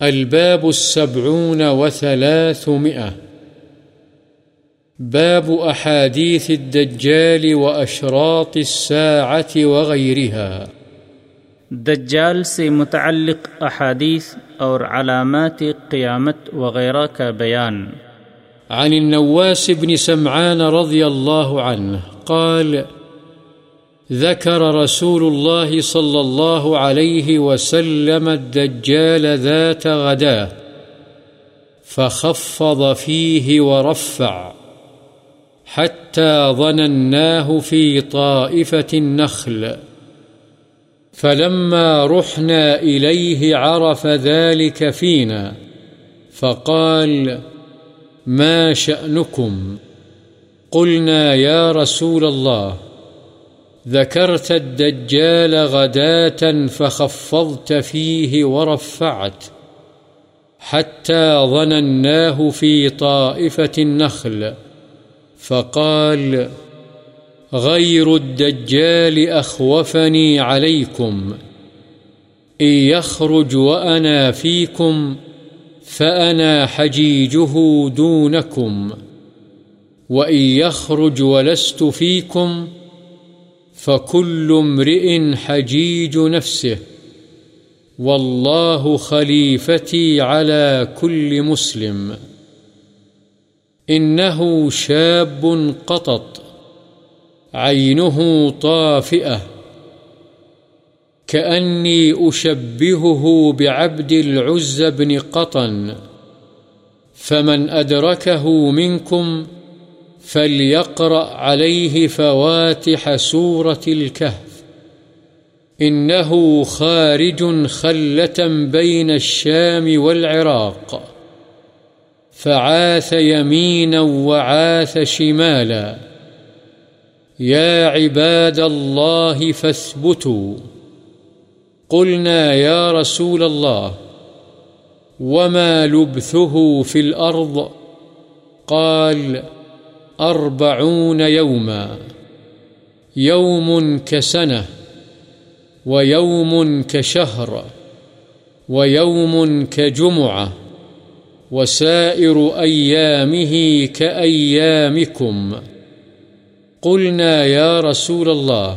الباب السبعون وثلاثمئة باب أحاديث الدجال وأشراط الساعة وغيرها. دجال سے متعلق احادیث اور علامات قیامت وغیرہ کا بیان. عن النواس بن سمعان رضي الله عنه قال ذكر رسول الله صلى الله عليه وسلم الدجال ذات غداه فخفض فيه ورفع، حتى ظنناه في طائفة النخل. فلما رحنا إليه عرف ذلك فينا، فقال ما شأنكم؟ قلنا يا رسول الله. ذكرت الدجال غداة فخفضت فيه ورفعت حتى ظنناه في طائفة النخل فقال غير الدجال أخوفني عليكم إن يخرج وأنا فيكم فأنا حجيجه دونكم وإن يخرج ولست فيكم فأنا فكل امرئ حجيج نفسه والله خليفتي على كل مسلم إنه شاب قطط عينه طافئة كأني أشبهه بعبد العز بن قطن فمن أدركه منكم فليقرأ عليه فواتح سورة الكهف. إنه خارج خلة بين الشام والعراق. فعاث يمينا وعاث شمالا. يا عباد الله فاثبتوا. قلنا يا رسول الله، وما لبثه في الأرض؟ قال أربعون يوما. يوم كسنة، ويوم كشهر، ويوم كجمعة، وسائر أيامه كأيامكم. قلنا يا رسول الله،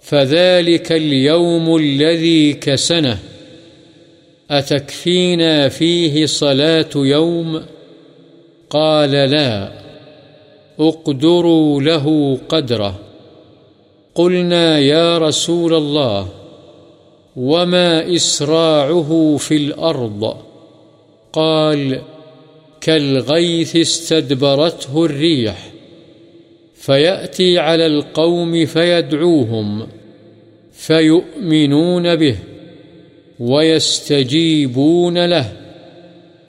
فذلك اليوم الذي كسنه أتكفينا فيه صلاة يوم؟ قال لا. اقدروا له قدره. قلنا يا رسول الله، وما إسراعه في الأرض؟ قال، كالغيث استدبرته الريح، فيأتي على القوم فيدعوهم، فيؤمنون به، ويستجيبون له،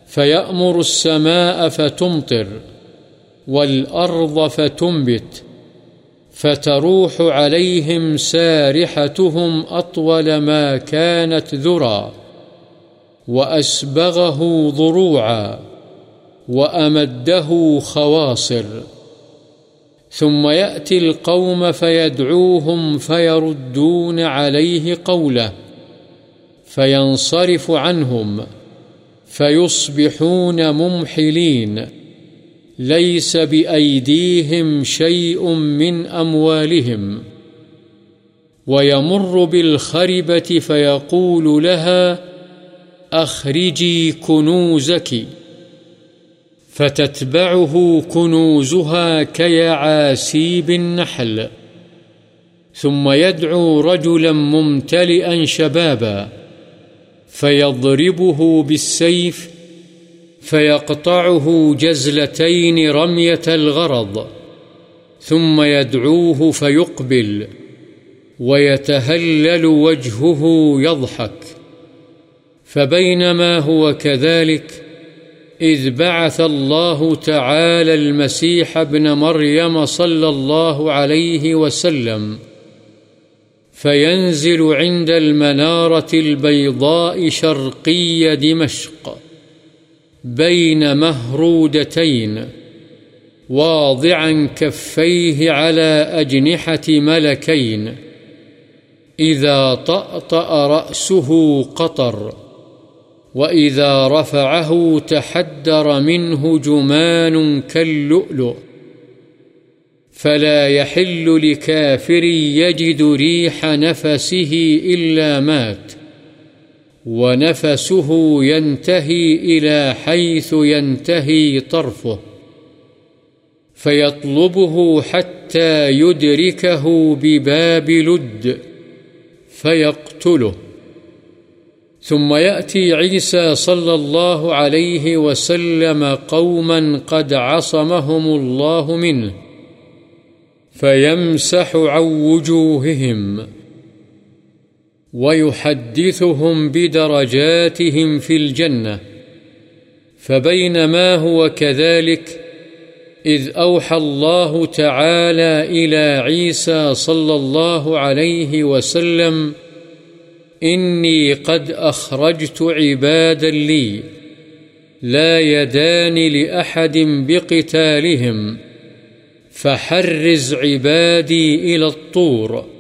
فيأمر السماء فتمطر. والأرض فتنبت، فتروح عليهم سارحتهم أطول ما كانت ذرى وأسبغه ضروعا، وأمده خواصر. ثم يأتي القوم فيدعوهم فيردون عليه قوله، فينصرف عنهم، فيصبحون ممحلين. ليس بأيديهم شيء من أموالهم ويمر بالخربة فيقول لها، أخرجي كنوزك، فتتبعه كنوزها كيعاسيب النحل. ثم يدعو رجلا ممتلئا شبابا، فيضربه بالسيف فيقطعه جزلتين رمية الغرض، ثم يدعوه فيقبل، ويتهلل وجهه يضحك، فبينما هو كذلك إذ بعث الله تعالى المسيح ابن مريم صلى الله عليه وسلم، فينزل عند المنارة البيضاء شرقي دمشق. بين مهرودتين، واضعا كفيه على أجنحة ملكين. إذا طأطأ رأسه قطر، وإذا رفعه تحدر منه جمان كاللؤلؤ. فلا يحل لكافر يجد ريح نفسه إلا مات. ونفسه ينتهي إلى حيث ينتهي طرفه، فيطلبه حتى يدركه بباب لد، فيقتله. ثم يأتي عيسى صلى الله عليه وسلم قوما قد عصمهم الله منه، فيمسح عن وجوههم. ويحدثهم بدرجاتهم في الجنة فبينما هو كذلك إذ أوحى الله تعالى إلى عيسى صلى الله عليه وسلم إني قد أخرجت عبادا لي لا يدان لأحد بقتالهم فحرز عبادي إلى الطور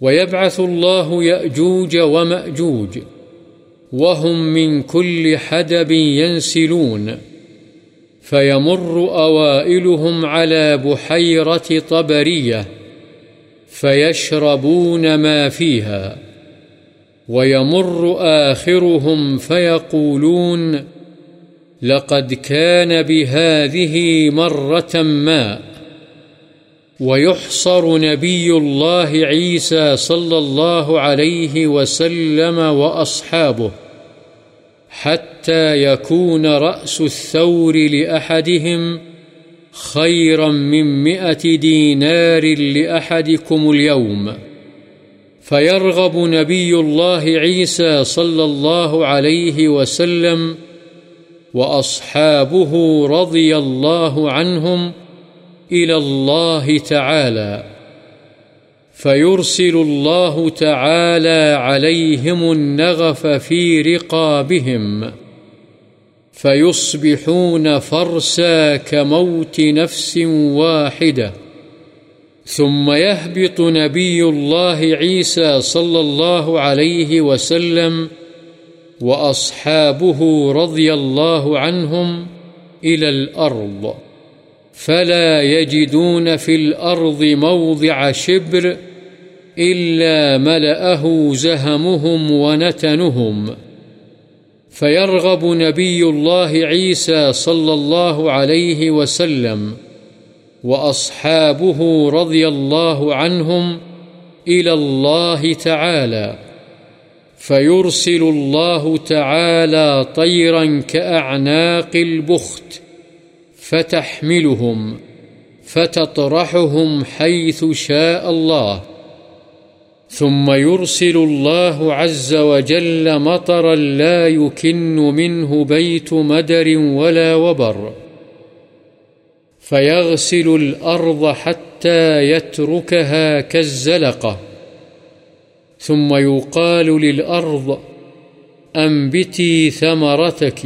ويبعث الله يأجوج ومأجوج وهم من كل حدب ينسلون فيمر أوائلهم على بحيرة طبرية فيشربون ما فيها ويمر آخرهم فيقولون لقد كان بهذه مرة ما ويحصر نبي الله عيسى صلى الله عليه وسلم وأصحابه حتى يكون رأس الثور لأحدهم خيرا من مئة دينار لأحدكم اليوم. فيرغب نبي الله عيسى صلى الله عليه وسلم وأصحابه رضي الله عنهم إلى الله تعالى، فيرسل الله تعالى عليهم النغف في رقابهم، فيصبحون فرسا كموت نفس واحدة. ثم يهبط نبي الله عيسى صلى الله عليه وسلم وأصحابه رضي الله عنهم إلى الأرض. فلا يجدون في الأرض موضع شبر إلا ملأه زهمهم ونتنهم فيرغب نبي الله عيسى صلى الله عليه وسلم وأصحابه رضي الله عنهم إلى الله تعالى فيرسل الله تعالى طيرا كأعناق البخت فتحملهم، فتطرحهم حيث شاء الله. ثم يرسل الله عز وجل مطرا لا يكن منه بيت مدر ولا وبر. فيغسل الأرض حتى يتركها كالزلقة. ثم يقال للأرض، أنبتي ثمرتك.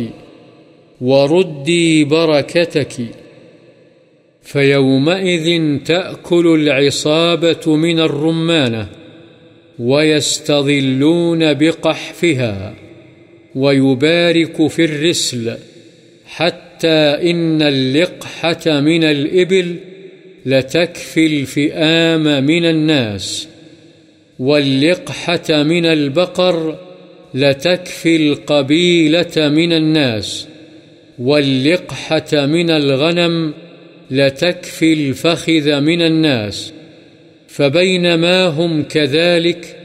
وردي بركتك فيومئذ تأكل العصابة من الرمانة ويستظلون بقحفها ويبارك في الرسل حتى إن اللقحة من الإبل لتكفي الفئام من الناس واللقحة من البقر لتكفي القبيلة من الناس واللقحة من الغنم لتكفي الفخذ من الناس فبينما هم كذلك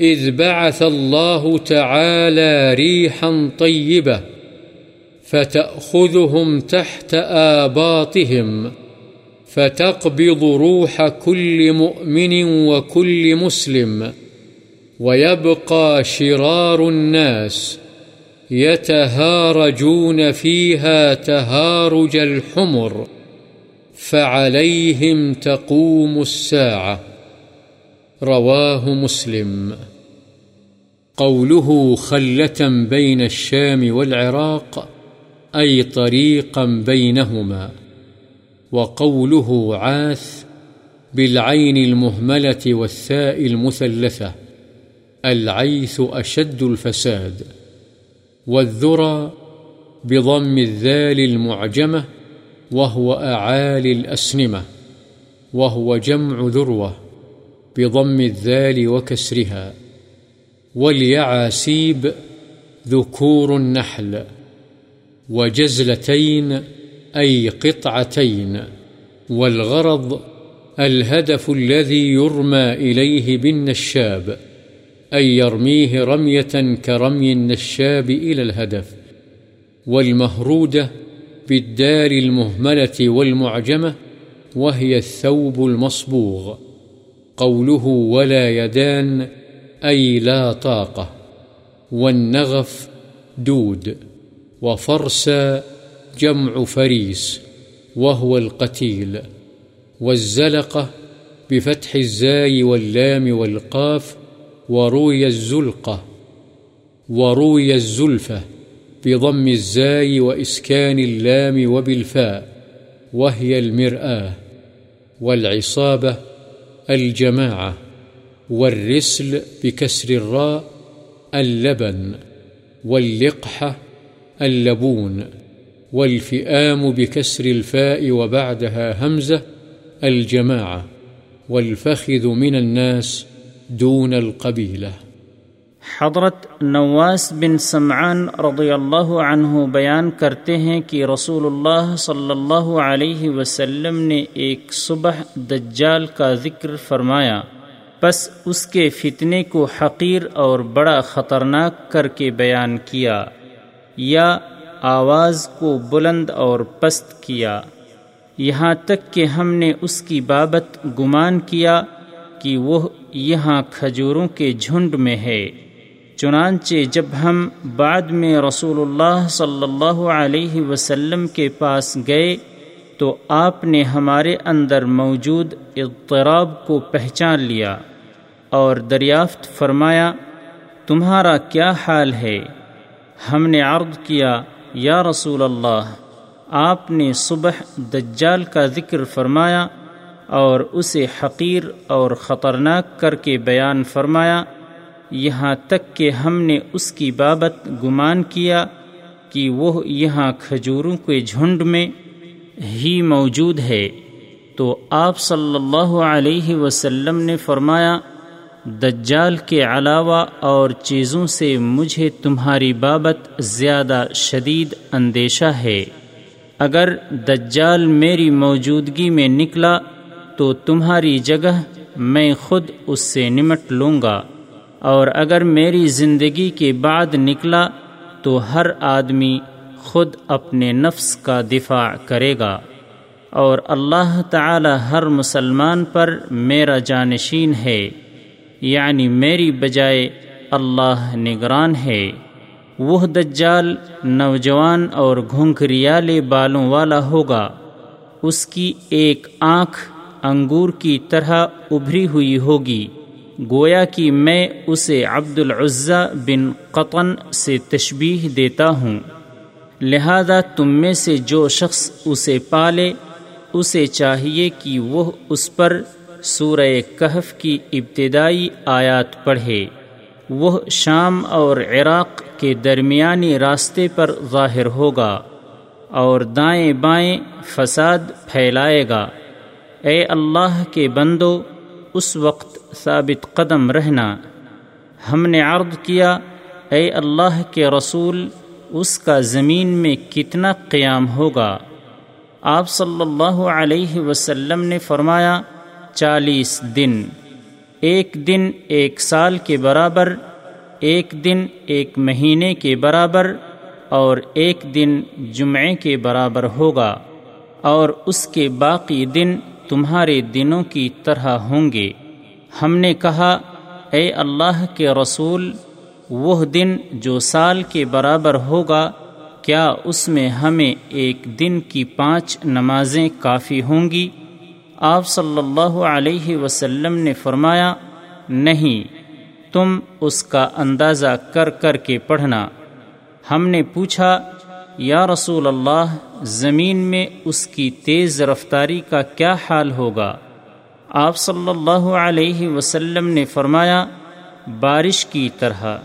إذ بعث الله تعالى ريحا طيبة فتأخذهم تحت آباطهم فتقبض روح كل مؤمن وكل مسلم ويبقى شرار الناس يتهارجون فيها تهارج الحمر، فعليهم تقوم الساعة. رواه مسلم. قوله خلة بين الشام والعراق، أي طريقا بينهما. وقوله عاث، بالعين المهملة والثاء المثلثة، العيث أشد الفساد. والذرى بضم الذال المعجمة وهو أعالي الأسنمة وهو جمع ذروة بضم الذال وكسرها واليعاسيب ذكور النحل وجزلتين أي قطعتين والغرض الهدف الذي يرمى إليه بالنشاب أي يرميه رمية كرمي النشاب إلى الهدف والمهرودة بالدار المهملة والمعجمة، وهي الثوب المصبوغ. قوله ولا يدان، أي لا طاقة، والنغف دود، وفرس جمع فريس، وهو القتيل. والزلقة بفتح الزاي واللام والقاف وروي الزلقة وروي الزلفة بضم الزاي وإسكان اللام وبالفاء، وهي المرآة، والعصابة الجماعة، والرسل بكسر الراء اللبن واللقحة اللبون، والفئام بكسر الفاء وبعدها همزة الجماعة، والفخذ من الناس دون القبيلة. حضرت نواس بن سمعان رضی اللہ عنہ بیان کرتے ہیں کہ رسول اللہ صلی اللہ علیہ وسلم نے ایک صبح دجال کا ذکر فرمایا۔ بس اس کے فتنے کو حقیر اور بڑا خطرناک کر کے بیان کیا۔ یا آواز کو بلند اور پست کیا۔ یہاں تک کہ ہم نے اس کی بابت گمان کیا کہ وہ یہاں کھجوروں کے جھنڈ میں ہے۔ چنانچہ جب ہم بعد میں رسول اللہ صلی اللہ علیہ وسلم کے پاس گئے، تو آپ نے ہمارے اندر موجود اضطراب کو پہچان لیا اور دریافت فرمایا، تمہارا کیا حال ہے؟ ہم نے عرض کیا، یا رسول اللہ، آپ نے صبح دجال کا ذکر فرمایا اور اسے حقیر اور خطرناک کر کے بیان فرمایا، یہاں تک کہ ہم نے اس کی بابت گمان کیا کہ وہ یہاں کھجوروں کے جھنڈ میں ہی موجود ہے۔ تو آپ صلی اللہ علیہ وسلم نے فرمایا، دجال کے علاوہ اور چیزوں سے مجھے تمہاری بابت زیادہ شدید اندیشہ ہے۔ اگر دجال میری موجودگی میں نکلا تو تمہاری جگہ میں خود اس سے نمٹ لوں گا۔ اور اگر میری زندگی کے بعد نکلا تو ہر آدمی خود اپنے نفس کا دفاع کرے گا۔ اور اللہ تعالی ہر مسلمان پر میرا جانشین ہے یعنی میری بجائے اللہ نگران ہے۔ وہ دجال، نوجوان اور گھنگریالے بالوں والا ہوگا۔ اس کی ایک آنکھ انگور کی طرح ابھری ہوئی ہوگی۔ گویا کہ میں اسے عبد العزا بن قطن سے تشبیح دیتا ہوں۔ لہذا تم میں سے جو شخص اسے پالے، اسے چاہیے کہ وہ اس پر سورہ کہف کی ابتدائی آیات پڑھے۔ وہ شام اور عراق کے درمیانی راستے پر ظاہر ہوگا اور دائیں بائیں فساد پھیلائے گا۔ اے اللہ کے بندو، اس وقت ثابت قدم رہنا۔ ہم نے عرض کیا، اے اللہ کے رسول، اس کا زمین میں کتنا قیام ہوگا۔ آپ صلی اللہ علیہ وسلم نے فرمایا، چالیس دن۔ ایک دن ایک سال کے برابر، ایک دن ایک مہینے کے برابر، اور ایک دن جمعے کے برابر ہوگا۔ اور اس کے باقی دن تمہارے دنوں کی طرح ہوں گے۔ ہم نے کہا، اے اللہ کے رسول، وہ دن جو سال کے برابر ہوگا، کیا اس میں ہمیں ایک دن کی پانچ نمازیں کافی ہوں گی؟ آپ صلی اللہ علیہ وسلم نے فرمایا، نہیں، تم اس کا اندازہ کر کر کے پڑھنا۔ ہم نے پوچھا یا رسول اللہ، زمین میں اس کی تیز رفتاری کا کیا حال ہوگا؟ آپ صلی اللہ علیہ وسلم نے فرمایا، بارش کی طرح،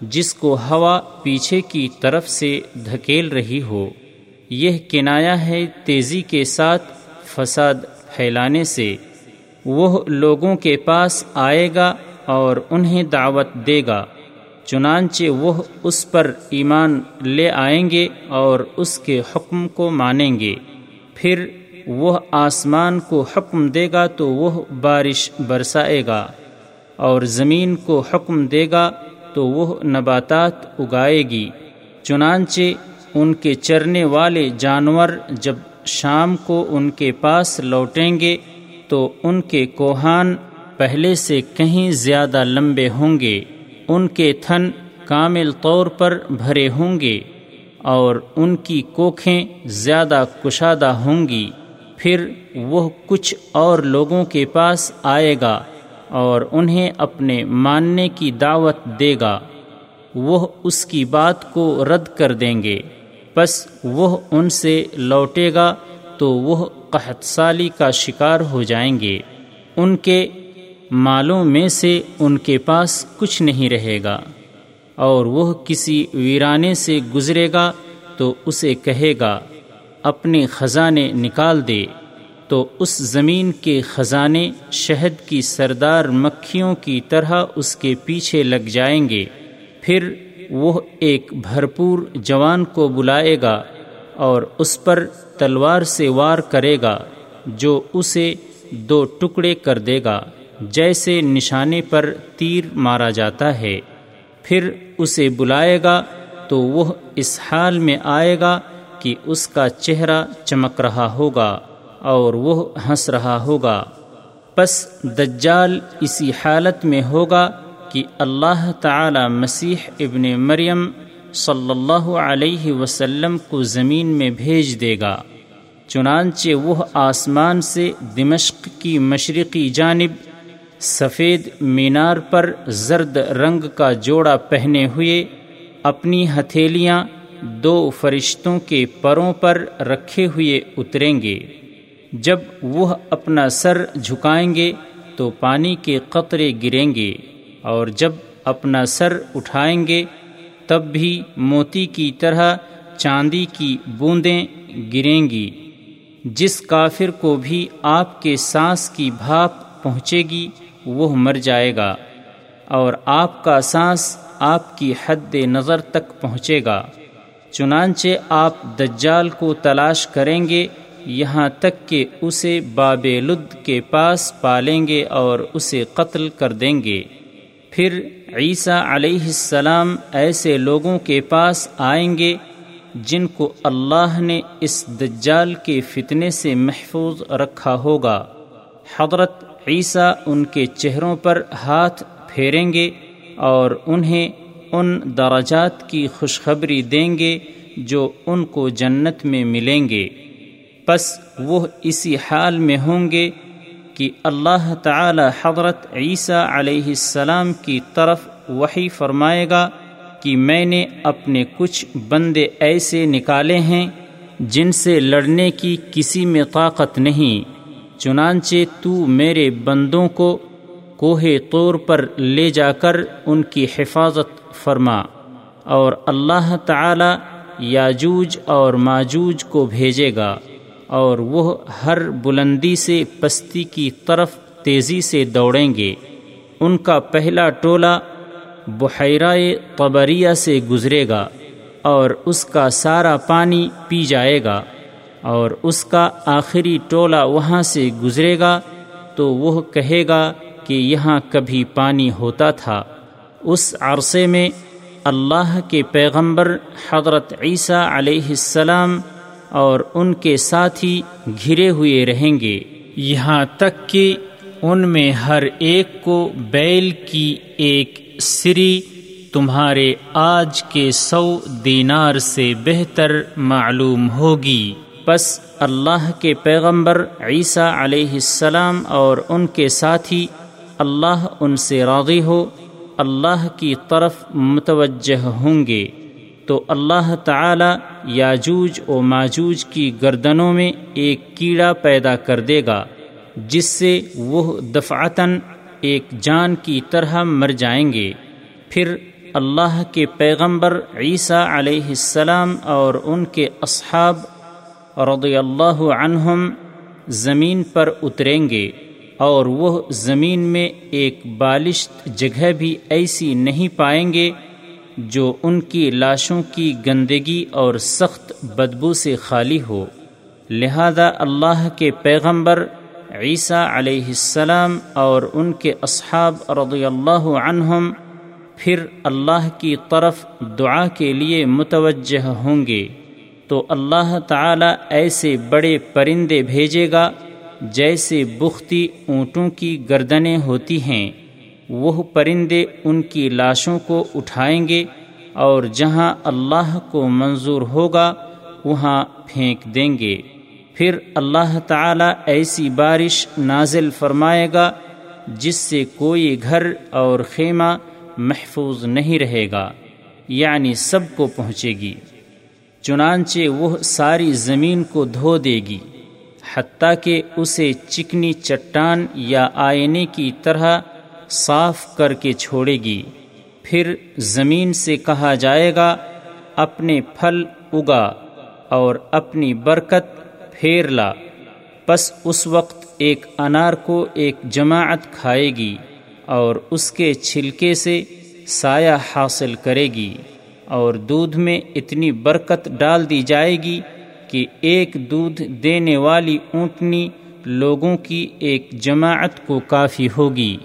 جس کو ہوا پیچھے کی طرف سے دھکیل رہی ہو۔ یہ کنایا ہے تیزی کے ساتھ فساد پھیلانے سے۔ وہ لوگوں کے پاس آئے گا اور انہیں دعوت دے گا۔ چنانچہ وہ اس پر ایمان لے آئیں گے اور اس کے حکم کو مانیں گے۔ پھر وہ آسمان کو حکم دے گا تو وہ بارش برسائے گا اور زمین کو حکم دے گا تو وہ نباتات اگائے گی۔ چنانچہ ان کے چرنے والے جانور جب شام کو ان کے پاس لوٹیں گے تو ان کے کوہان پہلے سے کہیں زیادہ لمبے ہوں گے۔ ان کے تھن کامل طور پر بھرے ہوں گے اور ان کی کوکھیں زیادہ کشادہ ہوں گی۔ پھر وہ کچھ اور لوگوں کے پاس آئے گا اور انہیں اپنے ماننے کی دعوت دے گا۔ وہ اس کی بات کو رد کر دیں گے۔ بس وہ ان سے لوٹے گا تو وہ قحط سالی کا شکار ہو جائیں گے۔ ان کے مالوں میں سے ان کے پاس کچھ نہیں رہے گا۔ اور وہ کسی ویرانے سے گزرے گا تو اسے کہے گا، اپنے خزانے نکال دے۔ تو اس زمین کے خزانے شہد کی سردار مکھیوں کی طرح اس کے پیچھے لگ جائیں گے۔ پھر وہ ایک بھرپور جوان کو بلائے گا اور اس پر تلوار سے وار کرے گا، جو اسے دو ٹکڑے کر دے گا۔ جیسے نشانے پر تیر مارا جاتا ہے، پھر اسے بلائے گا تو وہ اس حال میں آئے گا کہ اس کا چہرہ چمک رہا ہوگا اور وہ ہنس رہا ہوگا۔ پس دجال اسی حالت میں ہوگا کہ اللہ تعالی مسیح ابن مریم صلی اللہ علیہ وسلم کو زمین میں بھیج دے گا۔ چنانچہ وہ آسمان سے دمشق کی مشرقی جانب سفید مینار پر زرد رنگ کا جوڑا پہنے ہوئے اپنی ہتھیلیاں دو فرشتوں کے پروں پر رکھے ہوئے اتریں گے۔ جب وہ اپنا سر جھکائیں گے تو پانی کے قطرے گریں گے اور جب اپنا سر اٹھائیں گے تب بھی موتی کی طرح چاندی کی بوندیں گریں گی۔ جس کافر کو بھی آپ کے سانس کی بھاپ پہنچے گی وہ مر جائے گا اور آپ کا سانس آپ کی حد نظر تک پہنچے گا۔ چنانچہ آپ دجال کو تلاش کریں گے، یہاں تک کہ اسے باب لد کے پاس پالیں گے اور اسے قتل کر دیں گے۔ پھر عیسیٰ علیہ السلام ایسے لوگوں کے پاس آئیں گے جن کو اللہ نے اس دجال کے فتنے سے محفوظ رکھا ہوگا۔ حضرت عیسیٰ ان کے چہروں پر ہاتھ پھیریں گے اور انہیں ان درجات کی خوشخبری دیں گے جو ان کو جنت میں ملیں گے۔ پس وہ اسی حال میں ہوں گے کہ اللہ تعالی حضرت عیسیٰ علیہ السلام کی طرف وہی فرمائے گا کہ میں نے اپنے کچھ بندے ایسے نکالے ہیں جن سے لڑنے کی کسی میں طاقت نہیں۔ چنانچہ تو میرے بندوں کو کوہ طور پر لے جا کر ان کی حفاظت فرما اور اللہ تعالی یاجوج اور ماجوج کو بھیجے گا اور وہ ہر بلندی سے پستی کی طرف تیزی سے دوڑیں گے۔ ان کا پہلا ٹولہ بحیرۂ قبریہ سے گزرے گا اور اس کا سارا پانی پی جائے گا۔ اور اس کا آخری ٹولہ وہاں سے گزرے گا، تو وہ کہے گا کہ یہاں کبھی پانی ہوتا تھا۔ اس عرصے میں اللہ کے پیغمبر حضرت عیسیٰ علیہ السلام اور ان کے ساتھی گھرے ہوئے رہیں گے۔ یہاں تک کہ ان میں ہر ایک کو بیل کی ایک سری تمہارے آج کے سو دینار سے بہتر معلوم ہوگی۔ پس اللہ کے پیغمبر عیسیٰ علیہ السلام اور ان کے ساتھی اللہ ان سے راضی ہو، اللہ کی طرف متوجہ ہوں گے۔ تو اللہ تعالی یاجوج و ماجوج کی گردنوں میں ایک کیڑا پیدا کر دے گا، جس سے وہ دفعتاً ایک جان کی طرح مر جائیں گے۔ پھر اللہ کے پیغمبر عیسیٰ علیہ السلام اور ان کے اصحاب رضی اللہ عنہم زمین پر اتریں گے اور وہ زمین میں ایک بالشت جگہ بھی ایسی نہیں پائیں گے جو ان کی لاشوں کی گندگی اور سخت بدبو سے خالی ہو۔ لہذا اللہ کے پیغمبر عیسیٰ علیہ السلام اور ان کے اصحاب رضی اللہ عنہم پھر اللہ کی طرف دعا کے لیے متوجہ ہوں گے۔ تو اللہ تعالی ایسے بڑے پرندے بھیجے گا جیسے بختی اونٹوں کی گردنیں ہوتی ہیں۔ وہ پرندے ان کی لاشوں کو اٹھائیں گے اور جہاں اللہ کو منظور ہوگا وہاں پھینک دیں گے۔ پھر اللہ تعالی ایسی بارش نازل فرمائے گا جس سے کوئی گھر اور خیمہ محفوظ نہیں رہے گا یعنی سب کو پہنچے گی۔ چنانچہ وہ ساری زمین کو دھو دے گی، حتیٰ کہ اسے چکنی چٹان یا آئینے کی طرح صاف کر کے چھوڑے گی۔ پھر زمین سے کہا جائے گا، اپنے پھل اگا اور اپنی برکت پھیر لا۔ پس اس وقت ایک انار کو ایک جماعت کھائے گی اور اس کے چھلکے سے سایہ حاصل کرے گی۔ اور دودھ میں اتنی برکت ڈال دی جائے گی کہ ایک دودھ دینے والی اونٹنی لوگوں کی ایک جماعت کو کافی ہوگی۔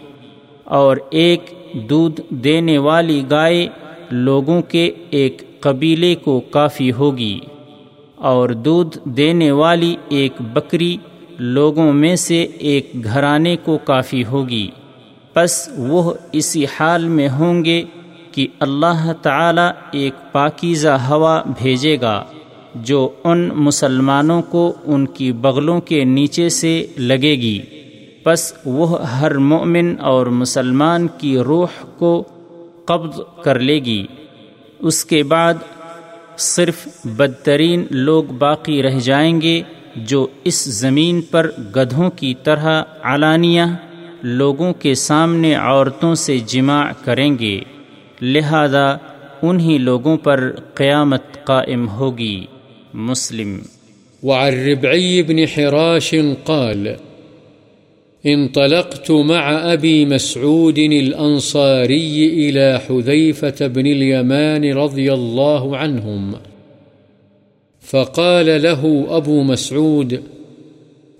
اور ایک دودھ دینے والی گائے لوگوں کے ایک قبیلے کو کافی ہوگی۔ اور دودھ دینے والی ایک بکری لوگوں میں سے ایک گھرانے کو کافی ہوگی۔ پس وہ اسی حال میں ہوں گے کہ اللہ تعالی ایک پاکیزہ ہوا بھیجے گا جو ان مسلمانوں کو ان کی بغلوں کے نیچے سے لگے گی۔ پس وہ ہر مومن اور مسلمان کی روح کو قبض کر لے گی۔ اس کے بعد صرف بدترین لوگ باقی رہ جائیں گے جو اس زمین پر گدھوں کی طرح علانیہ لوگوں کے سامنے عورتوں سے جمع کریں گے۔ لہذا انہی لوگوں پر قیامت قائم ہوگی۔ مسلم۔ وعن ربعي بن حراش قال، انطلقت مع أبي مسعود الأنصاري إلى حذيفة بن اليمان رضي الله عنهم فقال له أبو مسعود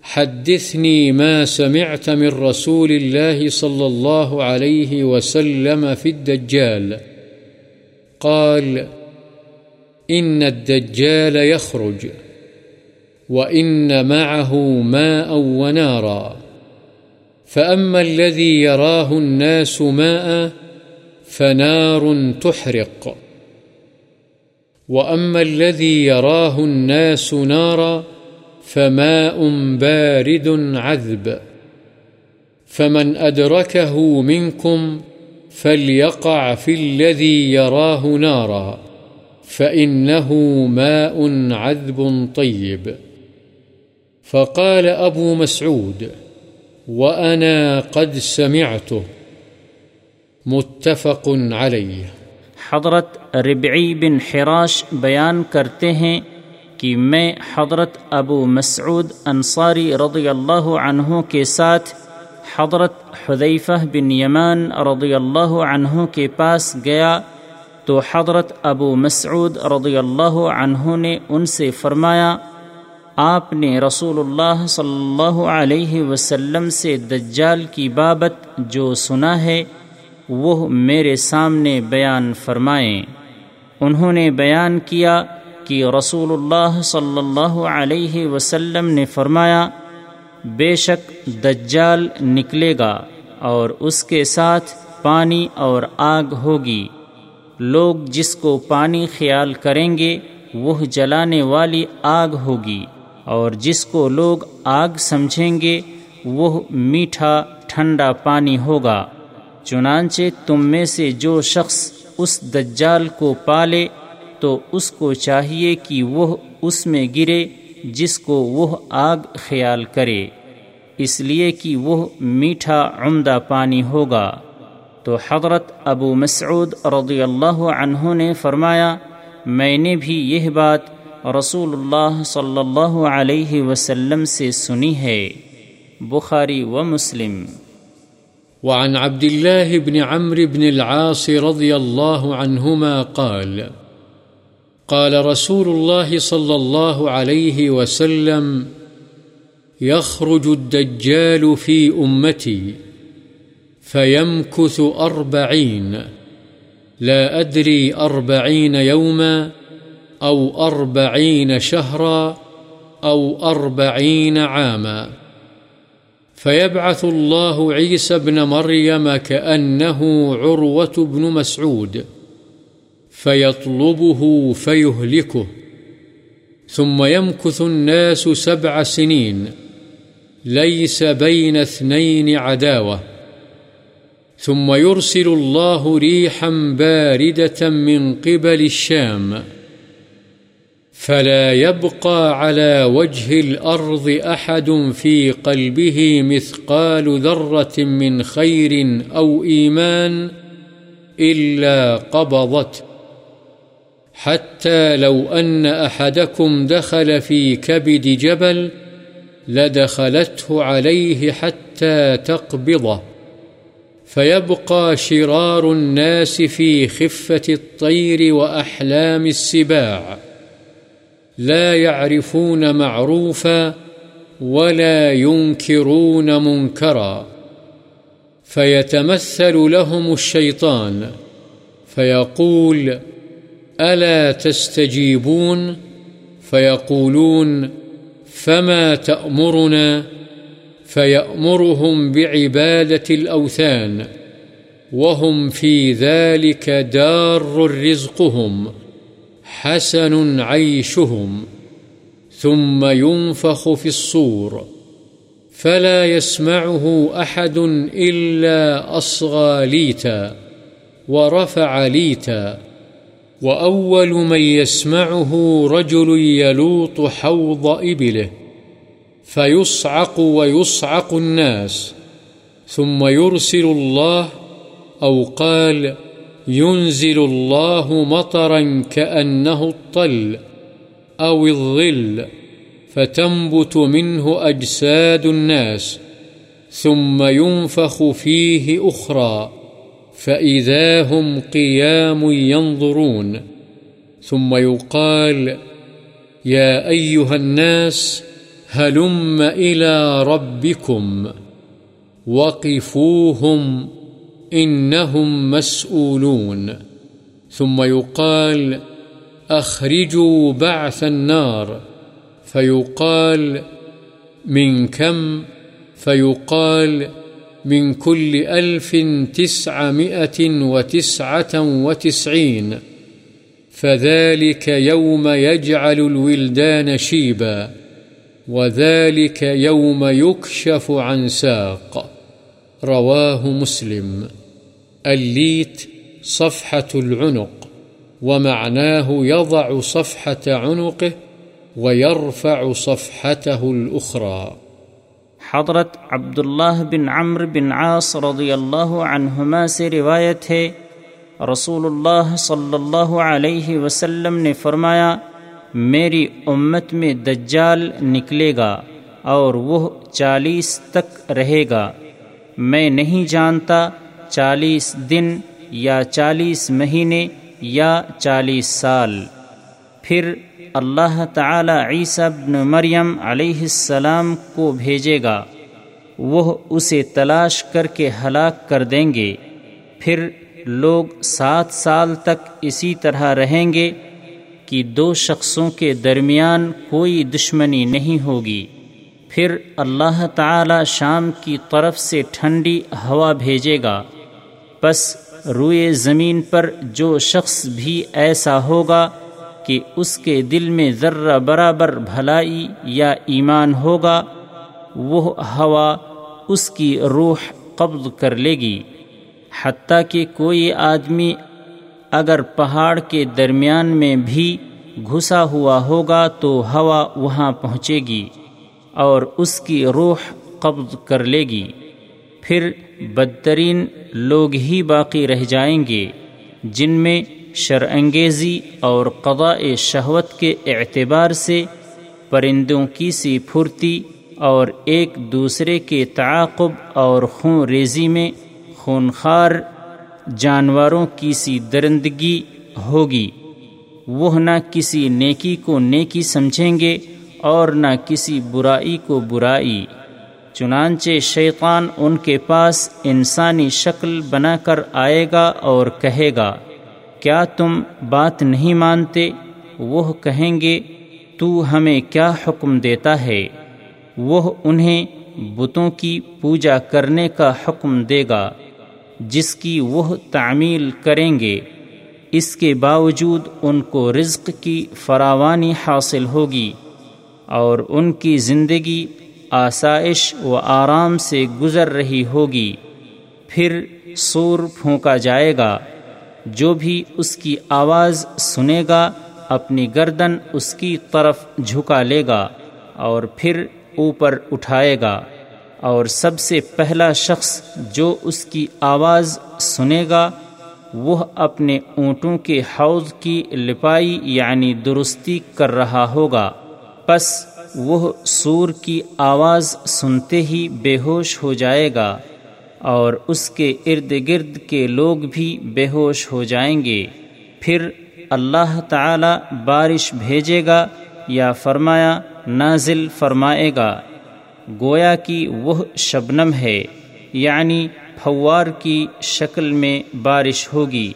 حدثني ما سمعت من رسول الله صلى الله عليه وسلم في الدجال. قال، إن الدجال يخرج، وإن معه ماء ونارا. فأما الذي يراه الناس ماء، فنار تحرق. وأما الذي يراه الناس نارا فماء بارد عذب فمن أدركه منكم فليقع في الذي يراه نارا فإنه ماء عذب طيب فقال أبو مسعود وأنا قد سمعته متفق عليه حضرت ربعی بن حراش بیان کرتے ہیں کہ میں حضرت ابو مسعود انصاری رضی اللہ عنہ کے ساتھ حضرت حذیفہ بن یمان رضی اللہ عنہ کے پاس گیا تو حضرت ابو مسعود رضی اللہ عنہ نے ان سے فرمایا، آپ نے رسول اللہ صلی اللہ علیہ وسلم سے دجال کی بابت جو سنا ہے، وہ میرے سامنے بیان فرمائیں۔ انہوں نے بیان کیا کہ رسول اللہ صلی اللہ علیہ وسلم نے فرمایا، بے شک دجال نکلے گا اور اس کے ساتھ پانی اور آگ ہوگی۔ لوگ جس کو پانی خیال کریں گے، وہ جلانے والی آگ ہوگی۔ اور جس کو لوگ آگ سمجھیں گے، وہ میٹھا ٹھنڈا پانی ہوگا۔ چنانچہ تم میں سے جو شخص اس دجال کو پالے تو اس کو چاہیے کہ وہ اس میں گرے جس کو وہ آگ خیال کرے۔ اس لیے کہ وہ میٹھا عمدہ پانی ہوگا۔ تو حضرت ابو مسعود رضی اللہ عنہ نے فرمایا، میں نے بھی یہ بات رسول اللہ صلی اللہ علیہ وسلم سے سنی ہے۔ بخاری و مسلم۔ وعن عبد الله بن عمرو بن العاص رضي الله عنهما قال قال رسول الله صلى الله عليه وسلم، يخرج الدجال في أمتي، فيمكث أربعين، لا أدري أربعين يوما أو أربعين شهرا أو أربعين عاما. فيبعث الله عيسى بن مريم كأنه عروة بن مسعود. فيطلبه فيهلكه، ثم يمكث الناس سبع سنين، ليس بين اثنين عداوه ثم يرسل الله ريحا باردة من قبل الشام، فلا يبقى على وجه الأرض أحد في قلبه مثقال ذرة من خير أو إيمان إلا قبضت حتى لو أن أحدكم دخل في كبد جبل لدخلته عليه حتى تقبضه، فيبقى شرار الناس في خفة الطير وأحلام السباع. لا يعرفون معروفا ولا ينكرون منكرا. فيتمثل لهم الشيطان، فيقول فيقول ألا تستجيبون فيقولون فما تأمرنا فيأمرهم بعبادة الأوثان وهم في ذلك دار رزقهم حسن عيشهم ثم ينفخ في الصور فلا يسمعه أحد إلا أصغى ليتا ورفع ليتا وأول من يسمعه رجل يلوط حوض إبله فيصعق ويصعق الناس ثم يرسل الله أو قال ينزل الله مطرا كأنه الطل أو الظل فتنبت منه أجساد الناس ثم ينفخ فيه أخرى فإذا هم قيام ينظرون ثم يقال يا أيها الناس هلم إلى ربكم وقفوهم إنهم مسؤولون ثم يقال أخرجوا بعث النار فيقال من كم فيقال من كل ألف تسعمائة وتسعة وتسعين. فذلك يوم يجعل الولدان شيبا، وذلك يوم يكشف عن ساق. رواه مسلم. الليت صفحة العنق، ومعناه يضع صفحة عنقه ويرفع صفحته الأخرى. حضرت عبداللہ بن عمر بن عاص رضی اللہ عنہما سے روایت ہے رسول اللہ صلی اللہ علیہ وسلم نے فرمایا، میری امت میں دجال نکلے گا اور وہ چالیس تک رہے گا۔ میں نہیں جانتا چالیس دن یا چالیس مہینے یا چالیس سال۔ پھر اللہ تعالی عیسیٰ بن مریم علیہ السلام کو بھیجے گا۔ وہ اسے تلاش کر کے ہلاک کر دیں گے۔ پھر لوگ سات سال تک اسی طرح رہیں گے کہ دو شخصوں کے درمیان کوئی دشمنی نہیں ہوگی۔ پھر اللہ تعالی شام کی طرف سے ٹھنڈی ہوا بھیجے گا۔ بس روئے زمین پر جو شخص بھی ایسا ہوگا کہ اس کے دل میں ذرہ برابر بھلائی یا ایمان ہوگا، وہ ہوا اس کی روح قبض کر لے گی۔ حتیٰ کہ کوئی آدمی اگر پہاڑ کے درمیان میں بھی گھسا ہوا ہوگا تو ہوا وہاں پہنچے گی اور اس کی روح قبض کر لے گی۔ پھر بدترین لوگ ہی باقی رہ جائیں گے، جن میں شرانگیزی اور قضاء شہوت کے اعتبار سے پرندوں کی سی پھرتی اور ایک دوسرے کے تعاقب اور خون ریزی میں خونخوار جانوروں کی سی درندگی ہوگی۔ وہ نہ کسی نیکی کو نیکی سمجھیں گے اور نہ کسی برائی کو برائی۔ چنانچہ شیطان ان کے پاس انسانی شکل بنا کر آئے گا اور کہے گا۔ کیا تم بات نہیں مانتے؟ وہ کہیں گے، تو ہمیں کیا حکم دیتا ہے؟ وہ انہیں بتوں کی پوجا کرنے کا حکم دے گا، جس کی وہ تعمیل کریں گے۔ اس کے باوجود ان کو رزق کی فراوانی حاصل ہوگی، اور ان کی زندگی آسائش و آرام سے گزر رہی ہوگی۔ پھر سور پھونکا جائے گا۔ جو بھی اس کی آواز سنے گا، اپنی گردن اس کی طرف جھکا لے گا اور پھر اوپر اٹھائے گا۔ اور سب سے پہلا شخص جو اس کی آواز سنے گا، وہ اپنے اونٹوں کے حوض کی لپائی یعنی درستی کر رہا ہوگا۔ پس وہ سور کی آواز سنتے ہی بے ہوش ہو جائے گا۔ اور اس کے ارد گرد کے لوگ بھی بے ہوش ہو جائیں گے۔ پھر اللہ تعالی بارش بھیجے گا یا فرمایا نازل فرمائے گا۔ گویا کی وہ شبنم ہے یعنی پھوار کی شکل میں بارش ہوگی،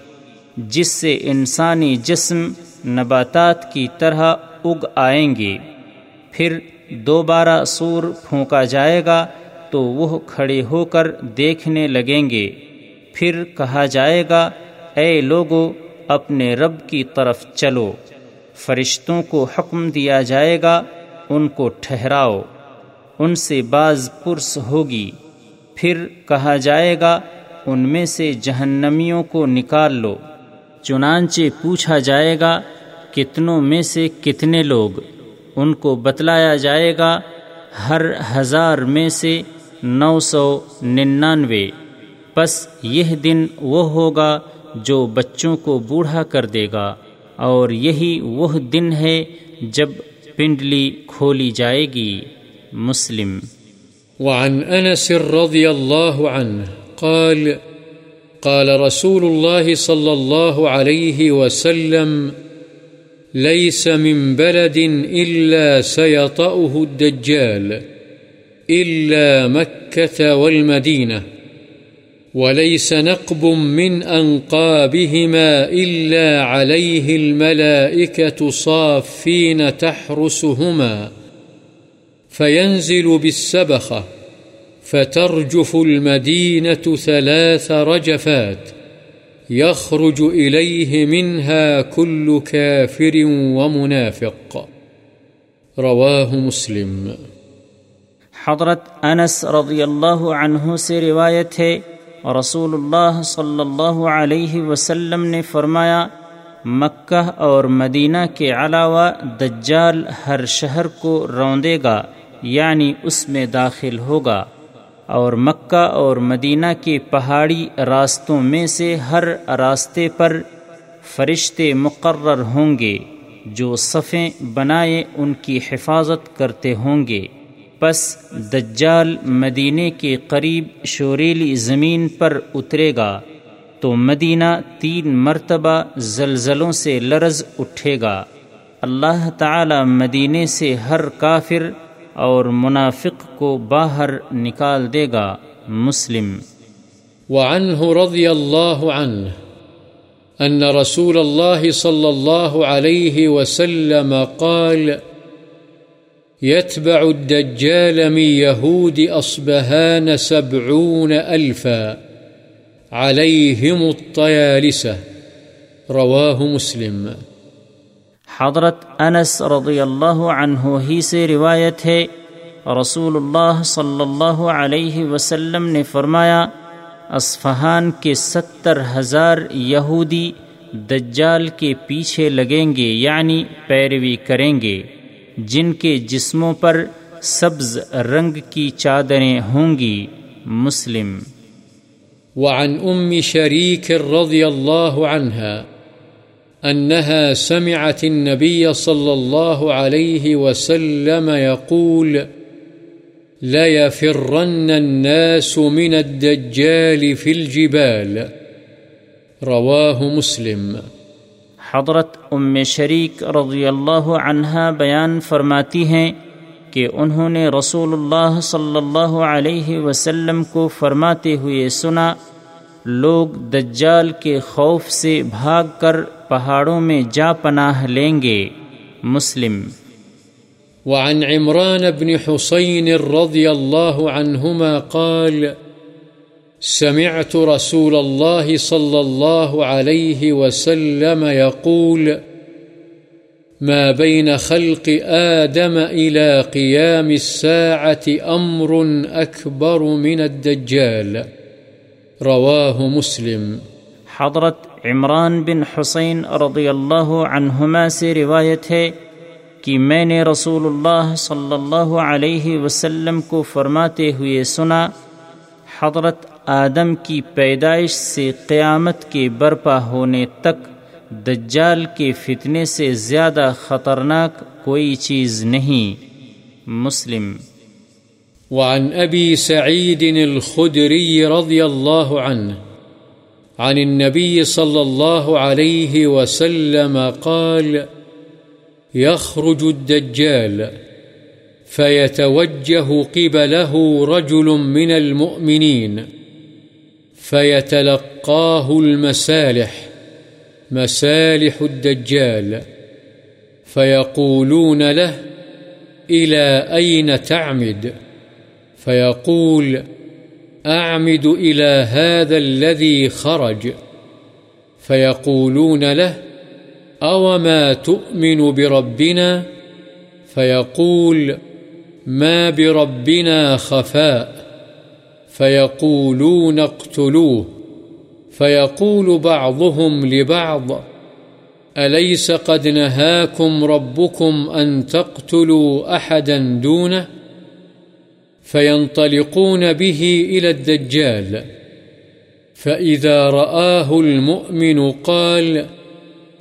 جس سے انسانی جسم نباتات کی طرح اگ آئیں گے۔ پھر دوبارہ سور پھونکا جائے گا تو وہ کھڑے ہو کر دیکھنے لگیں گے۔ پھر کہا جائے گا، اے لوگو، اپنے رب کی طرف چلو۔ فرشتوں کو حکم دیا جائے گا، ان کو ٹھہراؤ۔ ان سے بعض پرس ہوگی۔ پھر کہا جائے گا، ان میں سے جہنمیوں کو نکال لو۔ چنانچہ پوچھا جائے گا، کتنوں میں سے کتنے لوگ؟ ان کو بتلایا جائے گا، ہر ہزار میں سے نو سو ننانوے۔ بس یہ دن وہ ہوگا جو بچوں کو بوڑھا کر دے گا، اور یہی وہ دن ہے جب پنڈلی کھولی جائے گی۔ مسلم۔ وعن أنس رضي الله عنه قال قال رسول الله صلى الله عليه وسلم ليس من بلد إلا سيطأه الدجال۔ إلا مكة والمدينة، وليس نقب من أنقابهما إلا عليه الملائكة صافين تحرسهما، فينزل بالسبخة، فترجف المدينة ثلاث رجفات، يخرج إليه منها كل كافر ومنافق. رواه مسلم. حضرت انس رضی اللہ عنہ سے روایت ہے رسول اللہ صلی اللہ علیہ وسلم نے فرمایا، مکہ اور مدینہ کے علاوہ دجال ہر شہر کو روندے گا یعنی اس میں داخل ہوگا۔ اور مکہ اور مدینہ کے پہاڑی راستوں میں سے ہر راستے پر فرشتے مقرر ہوں گے، جو صفیں بنائے ان کی حفاظت کرتے ہوں گے۔ پس دجال مدینے کے قریب شوریلی زمین پر اترے گا تو مدینہ تین مرتبہ زلزلوں سے لرز اٹھے گا۔ اللہ تعالی مدینے سے ہر کافر اور منافق کو باہر نکال دے گا۔ مسلم۔ وعنه رضي الله عنه أن رسول الله صلى الله عليه وسلم قال يتبع الدجال من يهود أصبهان سبعون ألفا عليهم الطيالسة. رواه مسلم. حضرت انس رضی اللہ عنہ ہی سے روایت ہے، رسول اللہ صلی اللہ علیہ وسلم نے فرمایا، اصفہان کے ستر ہزار یہودی دجال کے پیچھے لگیں گے یعنی پیروی کریں گے۔ جن کے جسموں پر سبز رنگ کی چادریں ہوں گی، مسلم۔ وعن أم شريك رضي الله عنها أنها سمعت النبي صلى الله عليه وسلم يقول، لا يفرن الناس من الدجال في الجبال، رواه مسلم۔ حضرت ام شریک رضی اللہ عنہا بیان فرماتی ہیں کہ انہوں نے رسول اللہ صلی اللہ علیہ وسلم کو فرماتے ہوئے سنا، لوگ دجال کے خوف سے بھاگ کر پہاڑوں میں جا پناہ لیں گے۔ مسلم۔ وعن عمران بن حسين رضي الله عنهما قال سمعت رسول الله صلى الله عليه وسلم يقول، ما بين خلق آدم إلى قيام الساعة أمر أكبر من الدجال رواه مسلم. حضرت عمران بن حسین رضی اللہ عنہما سے روایت ہے کہ میں نے رسول اللہ صلی اللہ علیہ وسلم کو فرماتے ہوئے سنا، حضرت آدم کی پیدائش سے قیامت کے برپا ہونے تک دجال کے فتنے سے زیادہ خطرناک کوئی چیز نہیں۔ مسلم۔ وعن أبي سعيد الخدري رضي الله عنه، عن النبي صلى الله عليه وسلم قال يخرج الدجال، فيتوجه قبله رجل من المؤمنين. فيتلقاه المسالح، مسالح الدجال. فيقولون له، إلى أين تعمد؟ فيقول، أعمد إلى هذا الذي خرج؟ فيقولون له، أوما تؤمن بربنا؟ فيقول، ما بربنا خفاء. فيقولون اقتلوه. فيقول بعضهم لبعض، أليس قد نهاكم ربكم أن تقتلوا أحدا دونه؟ فينطلقون به إلى الدجال. فإذا رآه المؤمن قال،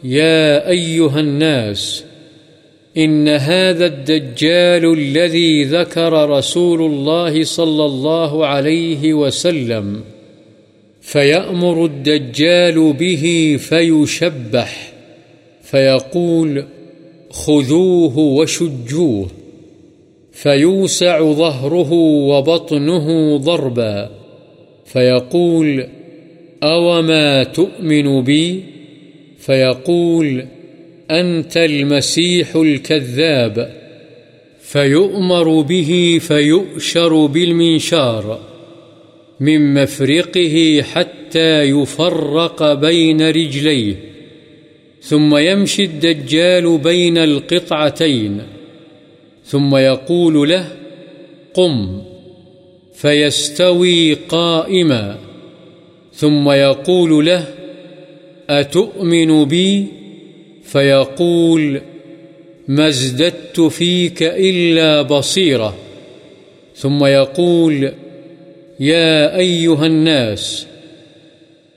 يا أيها الناس إن هذا الدجال الذي ذكر رسول الله صلى الله عليه وسلم فيأمر الدجال به فيشبح، فيقول خذوه وشجوه، فيوسع ظهره وبطنه ضربا، فيقول أوما تؤمن بي؟ فيقول أنت المسيح الكذاب، فيؤمر به فيؤشر بالمنشار، من مفرقه حتى يفرق بين رجليه، ثم يمشي الدجال بين القطعتين، ثم يقول له قم، فيستوي قائما، ثم يقول له أتؤمن بي؟ فيقول ما ازددت فيك إلا بصيرة. ثم يقول، يا أيها الناس،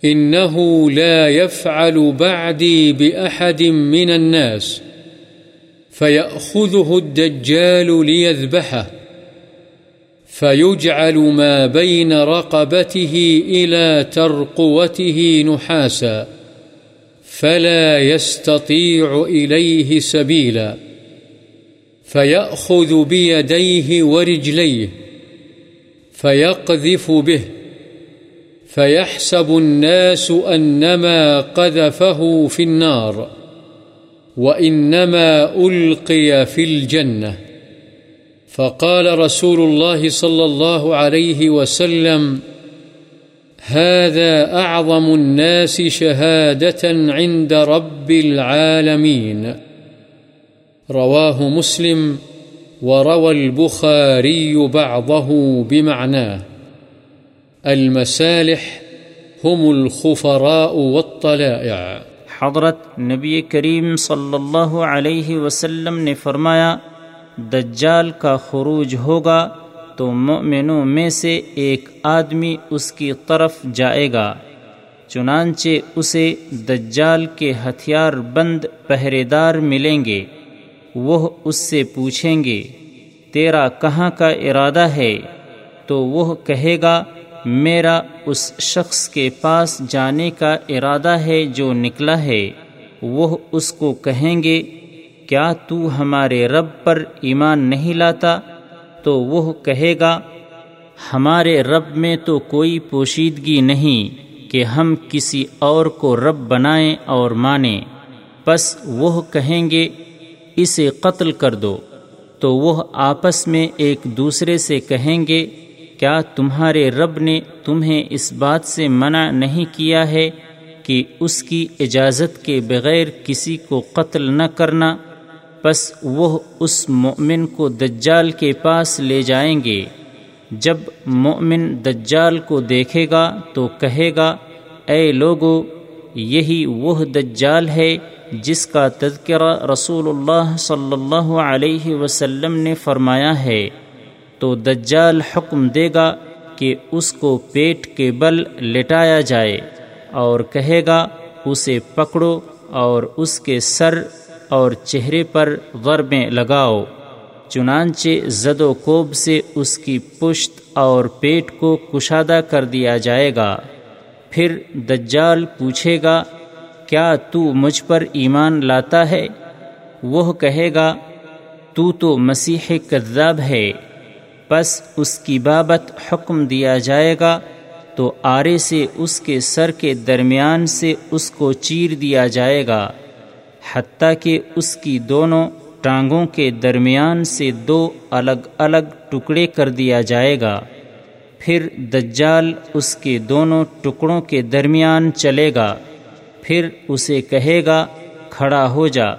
إنه لا يفعل بعدي بأحد من الناس، فيأخذه الدجال ليذبحه، فيجعل ما بين رقبته إلى ترقوته نحاسا. فلا يستطيع إليه سبيلا فيأخذ بيديه ورجليه فيقذف به فيحسب الناس أنما قذفه في النار وإنما ألقي في الجنة فقال رسول الله صلى الله عليه وسلم هذا أعظم الناس شهادة عند رب العالمين. رواه مسلم وروى البخاري بعضه بمعناه. المسالح هم الخفراء والطلائع. حضرت نبی کریم صلی اللہ علیہ وسلم نے فرمایا، دجال کا خروج ہوگا تو مومنوں میں سے ایک آدمی اس کی طرف جائے گا، چنانچہ اسے دجال کے ہتھیار بند پہرے دار ملیں گے، وہ اس سے پوچھیں گے، تیرا کہاں کا ارادہ ہے؟ تو وہ کہے گا، میرا اس شخص کے پاس جانے کا ارادہ ہے جو نکلا ہے، وہ اس کو کہیں گے، کیا تو ہمارے رب پر ایمان نہیں لاتا؟ تو وہ کہے گا، ہمارے رب میں تو کوئی پوشیدگی نہیں کہ ہم کسی اور کو رب بنائیں اور مانیں۔ پس وہ کہیں گے، اسے قتل کر دو۔ تو وہ آپس میں ایک دوسرے سے کہیں گے، کیا تمہارے رب نے تمہیں اس بات سے منع نہیں کیا ہے کہ اس کی اجازت کے بغیر کسی کو قتل نہ کرنا؟ پس وہ اس مومن کو دجال کے پاس لے جائیں گے۔ جب مومن دجال کو دیکھے گا تو کہے گا، اے لوگو، یہی وہ دجال ہے جس کا تذکرہ رسول اللہ صلی اللہ علیہ وسلم نے فرمایا ہے۔ تو دجال حکم دے گا کہ اس کو پیٹ کے بل لٹایا جائے اور کہے گا، اسے پکڑو اور اس کے سر اور چہرے پر غربیں لگاؤ، چنانچہ زد و کوب سے اس کی پشت اور پیٹ کو کشادہ کر دیا جائے گا۔ پھر دجال پوچھے گا، کیا تو مجھ پر ایمان لاتا ہے؟ وہ کہے گا، تو تو مسیح کذاب ہے بس اس کی بابت حکم دیا جائے گا، تو آرے سے اس کے سر کے درمیان سے اس کو چیر دیا جائے گا۔ حتیٰ کہ اس کی دونوں ٹانگوں کے درمیان سے دو الگ الگ ٹکڑے کر دیا جائے گا۔ پھر دجال اس کے دونوں ٹکڑوں کے درمیان چلے گا۔ پھر اسے کہے گا، کھڑا ہو جا۔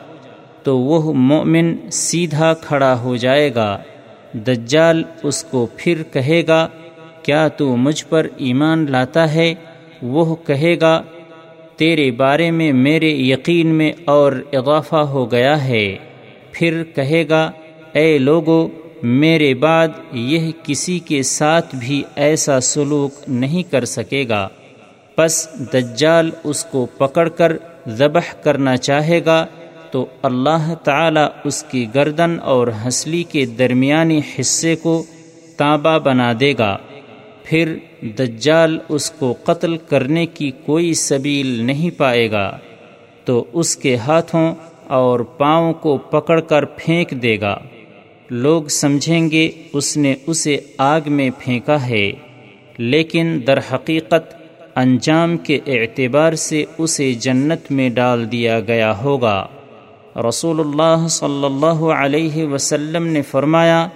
تو وہ مومن سیدھا کھڑا ہو جائے گا۔ دجال اس کو پھر کہے گا، کیا تو مجھ پر ایمان لاتا ہے؟ وہ کہے گا تیرے بارے میں میرے یقین میں اور اضافہ ہو گیا ہے۔ پھر کہے گا، اے لوگو، میرے بعد یہ کسی کے ساتھ بھی ایسا سلوک نہیں کر سکے گا۔ پس دجال اس کو پکڑ کر ذبح کرنا چاہے گا تو اللہ تعالی اس کی گردن اور ہنسلی کے درمیانی حصے کو تانبا بنا دے گا۔ پھر دجال اس کو قتل کرنے کی کوئی سبیل نہیں پائے گا، تو اس کے ہاتھوں اور پاؤں کو پکڑ کر پھینک دے گا۔ لوگ سمجھیں گے اس نے اسے آگ میں پھینکا ہے، لیکن در حقیقت انجام کے اعتبار سے اسے جنت میں ڈال دیا گیا ہوگا۔ رسول اللہ صلی اللہ علیہ وسلم نے فرمایا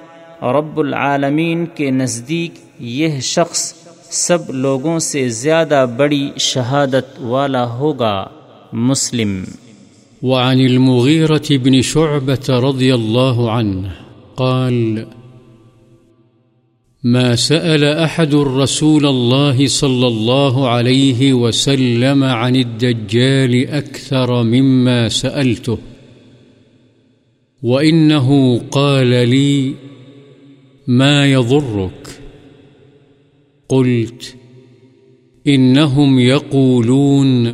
رب العالمین کے نزدیک یہ شخص سب لوگوں سے زیادہ بڑی شہادت والا ہوگا، مسلم۔ وعن المغيرة بن شعبة رضي الله عنه قال، ما سأل أحد رسول الله صلى الله عليه وسلم عن الدجال أكثر مما سألته، وإنه قال لي ما يضرك. قلت، إنهم يقولون،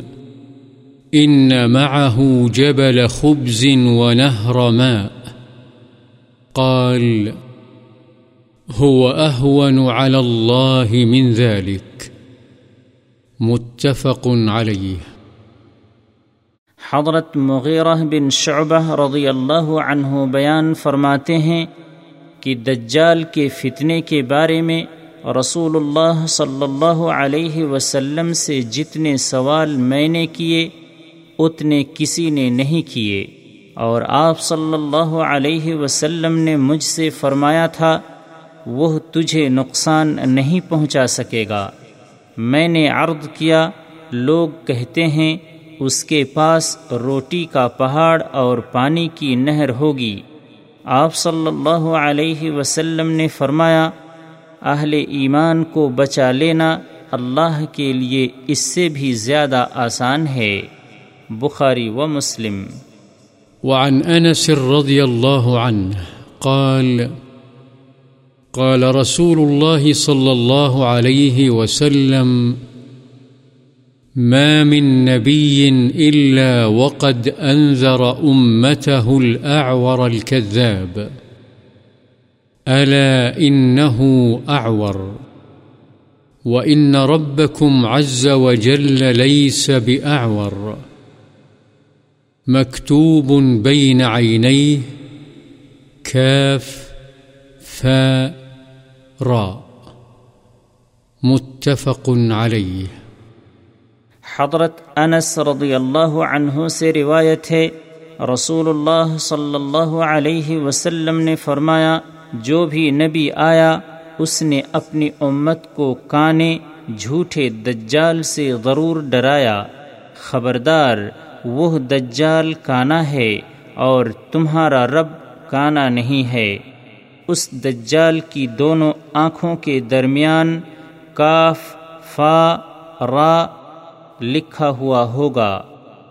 إن معه جبل خبز ونهر ماء. قال، هو أهون على الله من ذلك. متفق عليه. حضرت مغیرہ بن شعبہ رضی اللہ عنہ بیان فرماتے ہیں کہ دجال کے فتنے کے بارے میں رسول اللہ صلی اللہ علیہ وسلم سے جتنے سوال میں نے کیے، اتنے کسی نے نہیں کیے۔ اور آپ صلی اللہ علیہ وسلم نے مجھ سے فرمایا تھا، وہ تجھے نقصان نہیں پہنچا سکے گا۔ میں نے عرض کیا، لوگ کہتے ہیں، اس کے پاس روٹی کا پہاڑ اور پانی کی نہر ہوگی۔ آپ صلی اللہ علیہ وسلم نے فرمایا، اہل ایمان کو بچا لینا اللہ کے لیے اس سے بھی زیادہ آسان ہے۔ بخاری و مسلم۔ وعن انس رضی اللہ عنہ قال قال رسول الله صلى الله عليه وسلم ما من نبي إلا وقد أنذر أمته الأعور الكذاب. ألا إنه أعور. وإن ربكم عز وجل ليس بأعور. مكتوب بين عينيه. كاف، فاء، راء. متفق عليه. حضرت انس رضی اللہ عنہ سے روایت ہے رسول اللہ صلی اللہ علیہ وسلم نے فرمایا، جو بھی نبی آیا، اس نے اپنی امت کو کانے جھوٹے دجال سے ضرور ڈرایا۔ خبردار، وہ دجال کانا ہے اور تمہارا رب کانا نہیں ہے۔ اس دجال کی دونوں آنکھوں کے درمیان کاف، فا، را لکھا ہوا ہوگا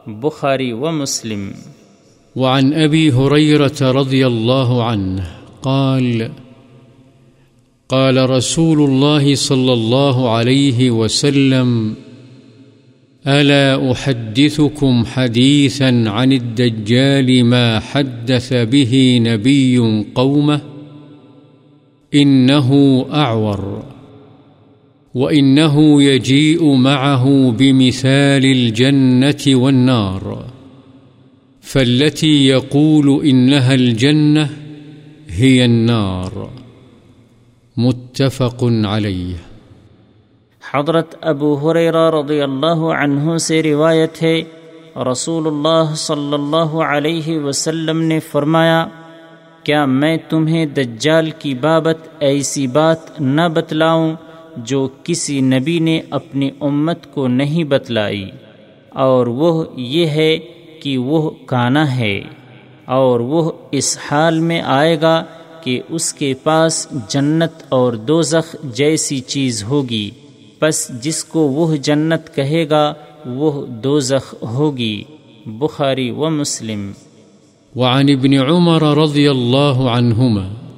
بخاری و مسلم۔ وعن أبي هريرة رضي الله عنه قال قال رسول الله صلى الله عليه وسلم ألا أحدثكم حديثا عن الدجال ما حدث به نبي قومه إنه أعور وإنه يجيء معه بمثال الجنة والنار فالتي يقول إنها الجنة هي النار متفق عليه حضرت ابو حریرہ رضی اللہ عنہ سے روایت ہے رسول اللہ صلی اللہ علیہ وسلم نے فرمایا، کیا میں تمہیں دجال کی بابت ایسی بات نہ بتلاؤں جو کسی نبی نے اپنی امت کو نہیں بتلائی، اور وہ یہ ہے کہ وہ کانا ہے، اور وہ اس حال میں آئے گا کہ اس کے پاس جنت اور دوزخ جیسی چیز ہوگی۔ بس جس کو وہ جنت کہے گا، وہ دوزخ ہوگی۔ بخاری و مسلم۔ وعن ابن عمر رضي الله عنهما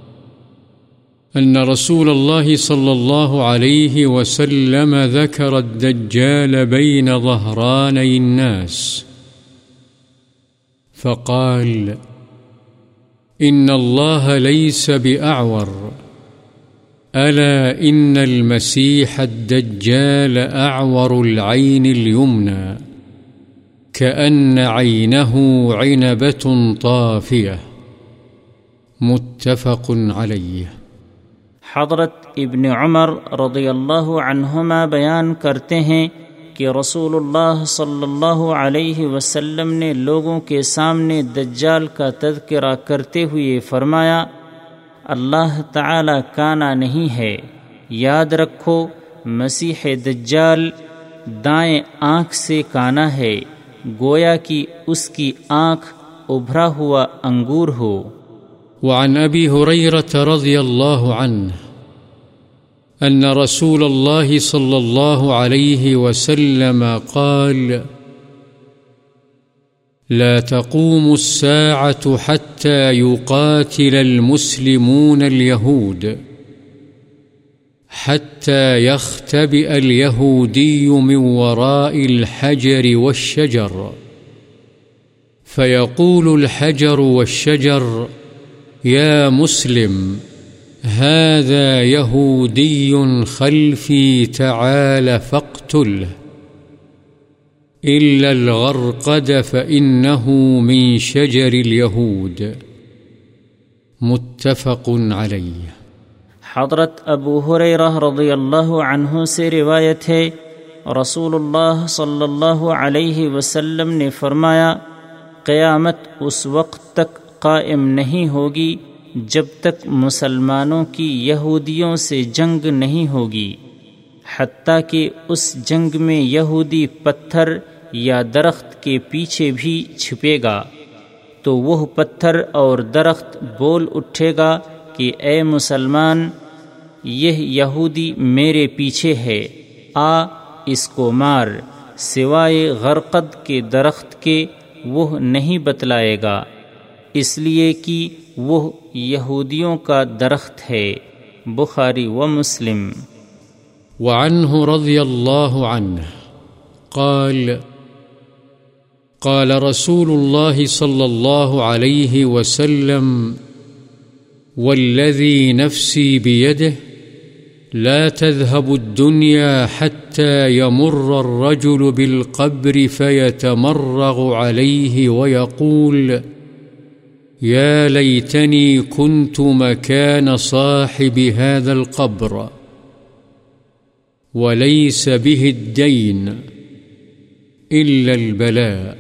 أن رسول الله صلى الله عليه وسلم ذكر الدجال بين ظهراني الناس. فقال، إن الله ليس بأعور. ألا إن المسيح الدجال أعور العين اليمنى، كأن عينه عنبة طافية. متفق عليه. حضرت ابن عمر رضی اللہ عنہما بیان کرتے ہیں کہ رسول اللہ صلی اللہ علیہ وسلم نے لوگوں کے سامنے دجال کا تذکرہ کرتے ہوئے فرمایا، اللہ تعالی کانا نہیں ہے، یاد رکھو، مسیح دجال دائیں آنکھ سے کانا ہے، گویا کہ اس کی آنکھ ابھرا ہوا انگور ہو۔ وعن أبي هريرة رضي الله عنه أن رسول الله صلى الله عليه وسلم قال، لا تقوم الساعة حتى يقاتل المسلمون اليهود، حتى يختبئ اليهودي من وراء الحجر والشجر، فيقول الحجر والشجر يا مسلم، هذا يهودي خلفي، تعال فاقتله. إلا الغرقد فإنه من شجر اليهود. متفق عليه. حضرت ابو حریرہ رضی اللہ عنہ سے روایت ہے رسول اللہ صلی اللہ علیہ وسلم نے فرمایا، قیامت اس وقت تک قائم نہیں ہوگی جب تک مسلمانوں کی یہودیوں سے جنگ نہیں ہوگی، حتیٰ کہ اس جنگ میں یہودی پتھر یا درخت کے پیچھے بھی چھپے گا۔ تو وہ پتھر اور درخت بول اٹھے گا کہ اے مسلمان، یہ یہودی میرے پیچھے ہے، آ، اس کو مار، سوائے غرقد کے درخت کے وہ نہیں بتلائے گا۔ اس لیے کہ وہ یہودیوں کا درخت ہے، بخاری و مسلم۔ وعنه رضي الله عنه قال قال رسول الله صلى الله عليه وسلم والذي نفسي بيده لا تذهب الدنيا حتى يمر الرجل بالقبر فيتمرغ عليه ويقول يا ليتني كنت مكان صاحب هذا القبر وليس به الدين إلا البلاء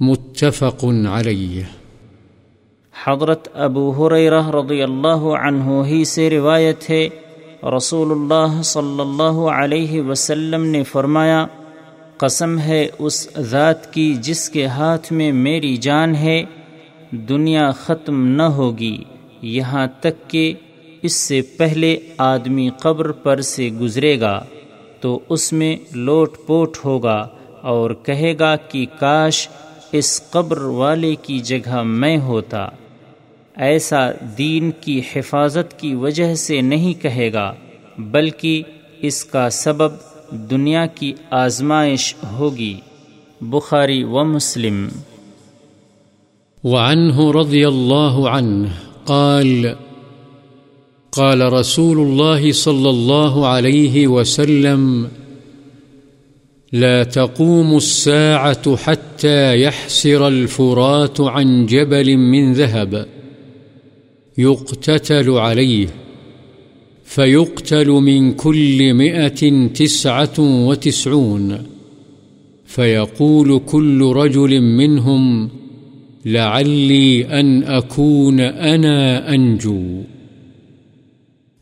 متفق عليه حضرت ابو حریرہ رضی اللہ عنہ ہی سے روایت ہے، رسول اللہ صلی اللہ علیہ وسلم نے فرمایا، قسم ہے اس ذات کی جس کے ہاتھ میں میری جان ہے۔ دنیا ختم نہ ہوگی، یہاں تک کہ اس سے پہلے آدمی قبر پر سے گزرے گا، تو اس میں لوٹ پوٹ ہوگا اور کہے گا کہ کاش اس قبر والے کی جگہ میں ہوتا۔ ایسا دین کی حفاظت کی وجہ سے نہیں کہے گا، بلکہ اس کا سبب دنیا کی آزمائش ہوگی۔ بخاری و مسلم وعنه رضي الله عنه قال قال رسول الله صلى الله عليه وسلم، لا تقوم الساعة حتى يحسر الفرات عن جبل من ذهب. يقتتل عليه، فيقتل من كل مئة تسعة وتسعون. فيقول كل رجل منهم لعلي أن أكون أنا أنجو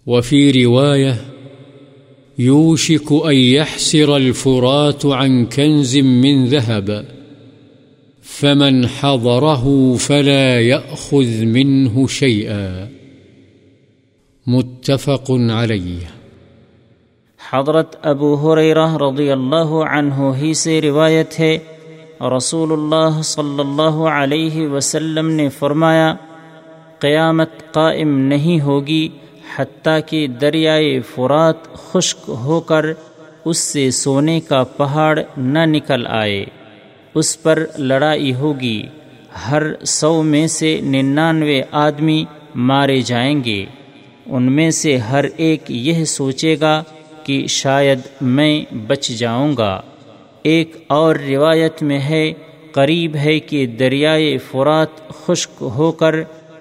وفي رواية يوشك أن يحسر الفرات عن كنز من ذهب، فمن حضره فلا يأخذ منه شيئا متفق عليه حضرت ابو حریرہ رضی اللہ عنہ ہی سے روایت ہے رسول اللہ صلی اللہ علیہ وسلم نے فرمایا قیامت قائم نہیں ہوگی حتیٰ کہ دریائے فرات خشک ہو کر اس سے سونے کا پہاڑ نہ نکل آئے اس پر لڑائی ہوگی ہر سو میں سے ننانوے آدمی مارے جائیں گے ان میں سے ہر ایک یہ سوچے گا کہ شاید میں بچ جاؤں گا ایک اور روایت میں ہے، قریب ہے کہ دریائے فرات خشک ہو کر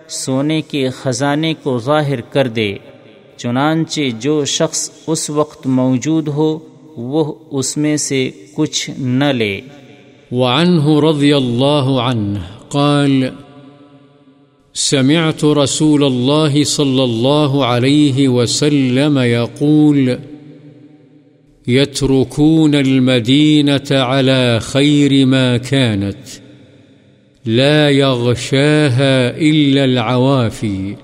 سونے کے خزانے کو ظاہر کر دے۔ چنانچہ جو شخص اس وقت موجود ہو، وہ اس میں سے کچھ نہ لے۔ وعنه رضي الله عنه قال، سمعت رسول الله صلى الله عليه وسلم يقول يتركون المدينة على خير ما كانت، لا يغشاها إلا العوافي.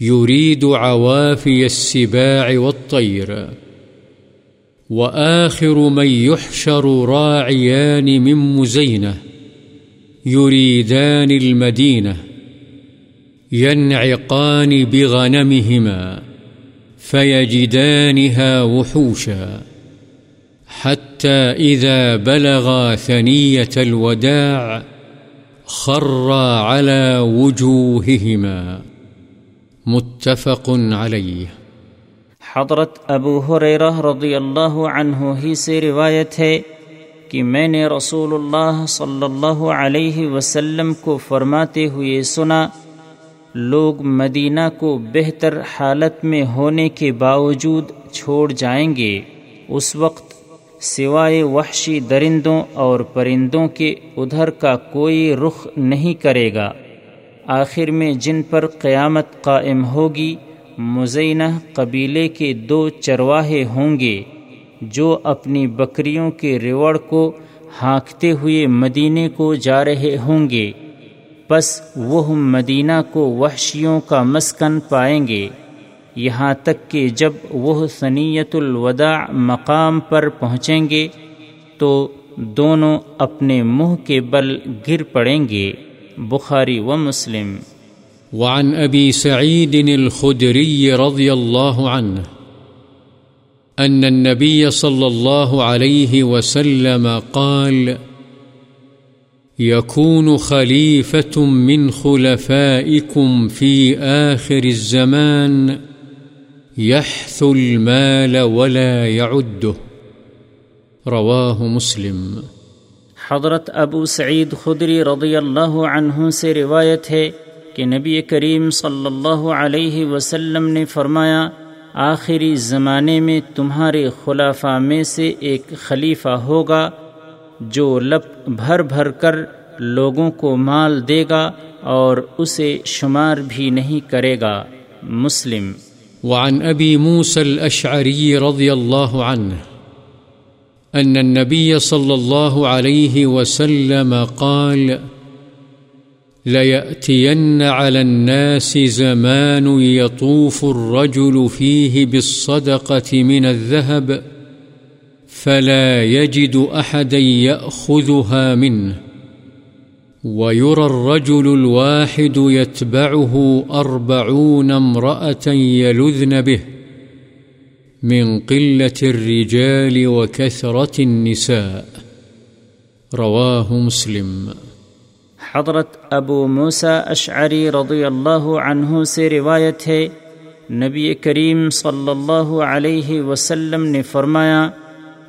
يريد عوافي السباع والطير. وآخر من يحشر راعيان من مزينة، يريدان المدينة، ينعقان بغنمهما. فيجدانها وحوشا حتى إذا بلغا ثنية الوداع خرا على وجوههما متفق عليه. حضرت ابو حریرہ رضی اللہ عنہ ہی سے روایت ہے کہ میں نے رسول اللہ صلی اللہ علیہ وسلم کو فرماتے ہوئے سنا لوگ مدینہ کو بہتر حالت میں ہونے کے باوجود چھوڑ جائیں گے۔ اس وقت سوائے وحشی درندوں اور پرندوں کے ادھر کا کوئی رخ نہیں کرے گا۔ آخر میں جن پر قیامت قائم ہوگی، مزینہ قبیلے کے دو چرواہے ہوں گے، جو اپنی بکریوں کے ریوڑ کو ہانکتے ہوئے مدینے کو جا رہے ہوں گے۔ بس وہ مدینہ کو وحشیوں کا مسکن پائیں گے۔ یہاں تک کہ جب وہ سنیت الوداع مقام پر پہنچیں گے، تو دونوں اپنے منہ کے بل گر پڑیں گے۔ بخاری و مسلم۔ وعن أبي سعيد الخدري رضي الله عنه أن النبي صلى الله عليه وسلم قال يكون خليفة من خلفائكم في آخر الزمان يحث المال ولا يعده. رواه مسلم. حضرت ابو سعید خدری رضی اللہ عنہ سے روایت ہے کہ نبی کریم صلی اللہ علیہ وسلم نے فرمایا، آخری زمانے میں تمہارے خلافہ میں سے ایک خلیفہ ہوگا جو لپ بھر بھر کر لوگوں کو مال دے گا اور اسے شمار بھی نہیں کرے گا۔ مسلم۔ وعن ابی موسى الاشعری رضی اللہ عنہ ان النبي صلى الله عليه وسلم قال ليأتين على الناس زمان يطوف الرجل فيه بالصدقة من الذهب فلا يجد أحدا يأخذها منه، ويرى الرجل الواحد يتبعه أربعون امرأة يلذن به من قلة الرجال وكثرة النساء. رواه مسلم. حضرت ابو موسا اشعری رضی اللہ عنہ سے روایت ہے، نبی کریم صلی اللہ علیہ وسلم نے فرمایا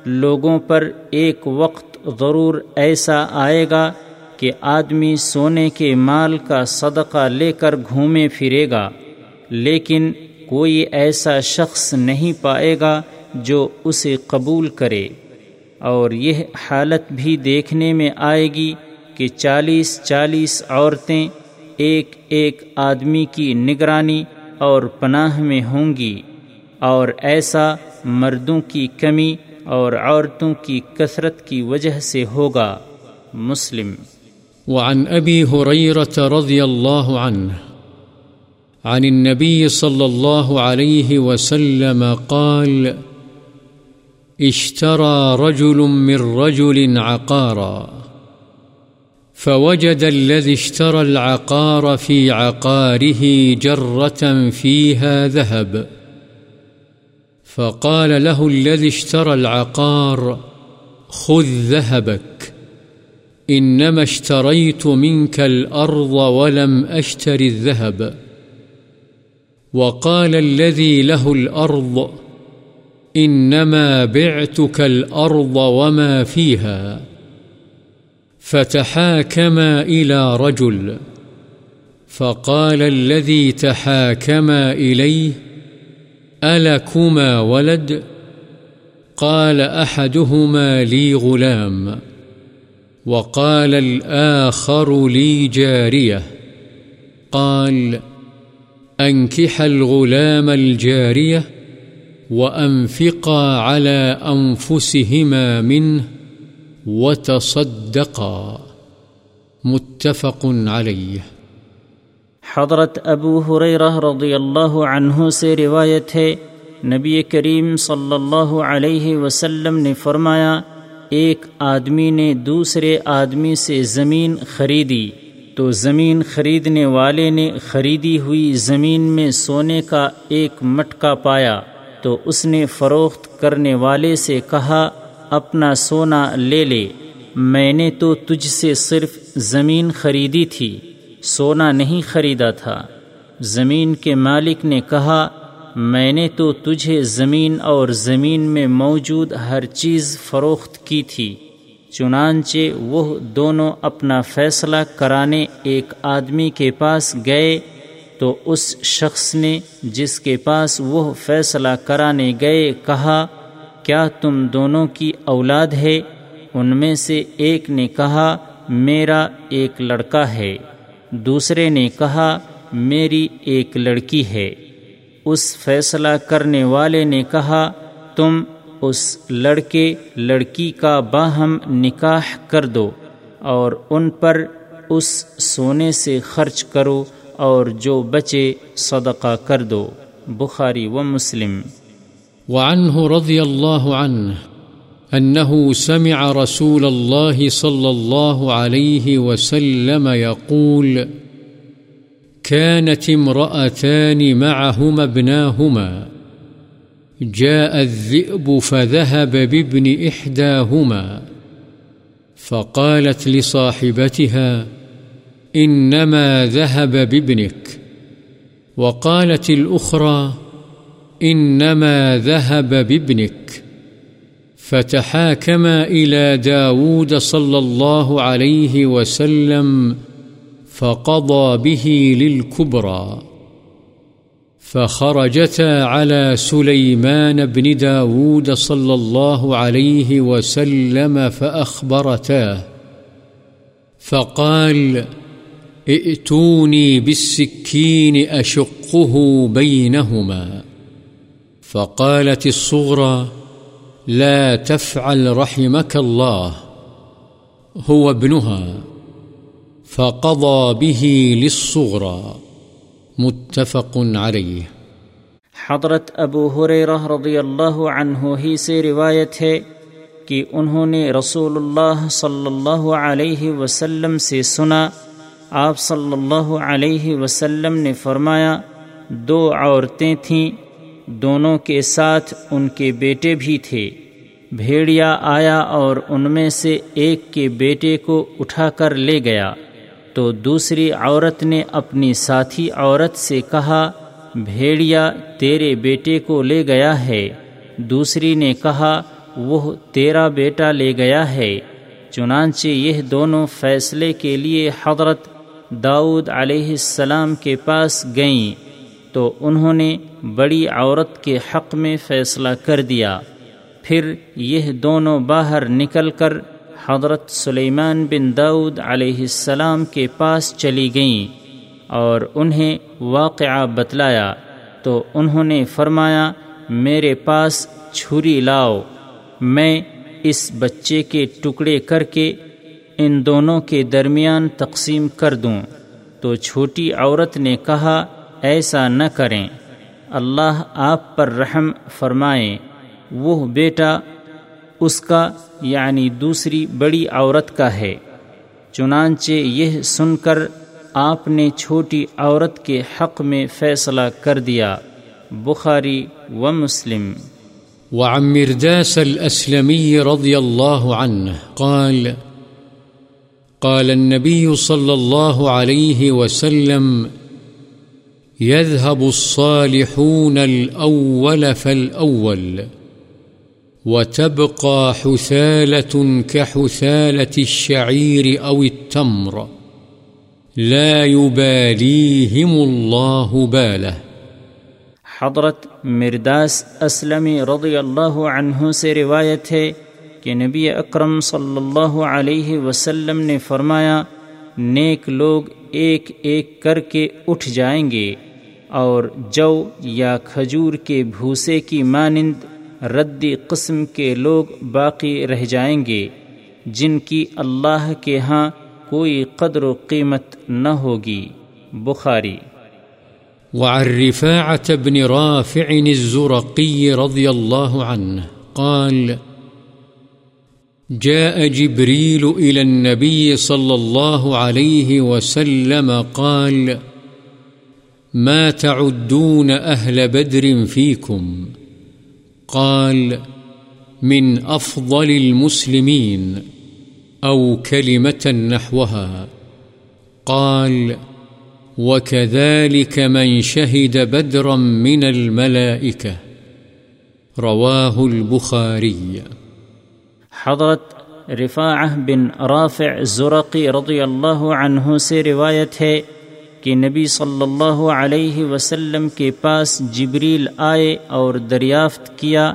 لوگوں پر ایک وقت ضرور ایسا آئے گا کہ آدمی سونے کے مال کا صدقہ لے کر گھومے پھرے گا، لیکن کوئی ایسا شخص نہیں پائے گا جو اسے قبول کرے۔ اور یہ حالت بھی دیکھنے میں آئے گی کہ چالیس چالیس عورتیں ایک ایک آدمی کی نگرانی اور پناہ میں ہوں گی، اور ایسا مردوں کی کمی اور عورتوں کی کثرت کی وجہ سے ہوگا مسلم۔ وعن ابی حریرت رضی اللہ عنہ، عن النبي صلى الله عليه وسلم قال، اشترى رجل من رجل عقارا، فوجد الذي اشترى العقار في عقاره جرة فيها ذهب۔ فقال له الذي اشترى العقار، خذ ذهبك. إنما اشتريت منك الأرض ولم أشتري الذهب. وقال الذي له الأرض، إنما بعتك الأرض وما فيها. فتحاكما إلى رجل، فقال الذي تحاكما إليه ألكما ولد؟ قال أحدهما لي غلام. وقال الآخر لي جارية. قال أنكح الغلام الجارية وأنفقا على أنفسهما منه وتصدقا. متفق عليه. حضرت ابو حریرہ رضی اللہ عنہ سے روایت ہے، نبی کریم صلی اللہ علیہ وسلم نے فرمایا، ایک آدمی نے دوسرے آدمی سے زمین خریدی، تو زمین خریدنے والے نے خریدی ہوئی زمین میں سونے کا ایک مٹکا پایا، تو اس نے فروخت کرنے والے سے کہا، اپنا سونا لے لے، میں نے تو تجھ سے صرف زمین خریدی تھی۔ سونا نہیں خریدا تھا۔ زمین کے مالک نے کہا، میں نے تو تجھے زمین اور زمین میں موجود ہر چیز فروخت کی تھی، چنانچہ وہ دونوں اپنا فیصلہ کرانے ایک آدمی کے پاس گئے۔ تو اس شخص نے جس کے پاس وہ فیصلہ کرانے گئے کہا، کیا تم دونوں کی اولاد ہے؟ ان میں سے ایک نے کہا، میرا ایک لڑکا ہے۔ دوسرے نے کہا، میری ایک لڑکی ہے۔ اس فیصلہ کرنے والے نے کہا، تم اس لڑکے، لڑکی کا باہم نکاح کر دو اور ان پر اس سونے سے خرچ کرو اور جو بچے صدقہ کر دو۔ بخاری و مسلم۔ وعنه رضي الله عنه أنه سمع رسول الله صلى الله عليه وسلم يقول، كانت امرأتان معهما ابناهما، جاء الذئب فذهب بابن إحداهما، فقالت لصاحبتها، إنما ذهب بابنك. وقالت الأخرى، إنما ذهب بابنك. فتحاكما إلى داود صلى الله عليه وسلم فقضى به للكبرى فخرجتا على سليمان بن داود صلى الله عليه وسلم فأخبرتاه فقال، ائتوني بالسكين أشقه بينهما فقالت الصغرى لا تفعل رحمك الله، هو ابنها، فقضى به للصغرى، متفق عليه. حضرت ابو حریرہ رضی اللہ عنہ ہی سے روایت ہے کہ انہوں نے رسول اللہ صلی اللہ علیہ وسلم سے سنا، آپ صلی اللہ علیہ وسلم نے فرمایا، دو عورتیں تھیں دونوں کے ساتھ ان کے بیٹے بھی تھے۔ بھیڑیا آیا اور ان میں سے ایک کے بیٹے کو اٹھا کر لے گیا۔ تو دوسری عورت نے اپنی ساتھی عورت سے کہا، بھیڑیا تیرے بیٹے کو لے گیا ہے۔ دوسری نے کہا، وہ تیرا بیٹا لے گیا ہے۔ چنانچہ یہ دونوں فیصلے کے لیے حضرت داؤد علیہ السلام کے پاس گئیں۔ تو انہوں نے بڑی عورت کے حق میں فیصلہ کر دیا۔ پھر یہ دونوں باہر نکل کر حضرت سلیمان بن داود علیہ السلام کے پاس چلی گئیں اور انہیں واقعہ بتلایا۔ تو انہوں نے فرمایا، میرے پاس چھری لاؤ۔ میں اس بچے کے ٹکڑے کر کے ان دونوں کے درمیان تقسیم کر دوں۔ تو چھوٹی عورت نے کہا ایسا نہ کریں۔ اللہ آپ پر رحم فرمائیں وہ بیٹا اس کا یعنی دوسری بڑی عورت کا ہے۔ چنانچہ یہ سن کر آپ نے چھوٹی عورت کے حق میں فیصلہ کر دیا۔ بخاری و مسلم۔ وعن مرداس الأسلمي رضي الله عنه قال قال النبي صلى الله عليه وسلم يذهب الصالحون الأول فالأول وتبقى حثالة كحثالة الشعير أو التمر لا يباليهم الله باله حضرت مرداس اسلمی رضی اللہ عنہ سے روایت ہے کہ نبی اکرم صلی اللہ علیہ وسلم نے فرمایا، نیک لوگ ایک ایک کر کے اٹھ جائیں گے۔ اور جو یا کھجور کے بھوسے کی مانند ردی قسم کے لوگ باقی رہ جائیں گے، جن کی اللہ کے ہاں کوئی قدر و قیمت نہ ہوگی۔ بخاری۔ وعن رفاعة بن رافع الزرقي رضي الله عنه قال، جاء جبريل إلى النبي صلى الله عليه وسلم قال ما تعدون أهل بدر فيكم؟ قال، من أفضل المسلمين أو كلمة نحوها. قال، وكذلك من شهد بدرا من الملائكة. رواه البخاري. حضرت رفاعہ بن رافع زرقی رضی اللہ عنہ سے روایت ہے کہ نبی صلی اللہ علیہ وسلم کے پاس جبریل آئے اور دریافت کیا،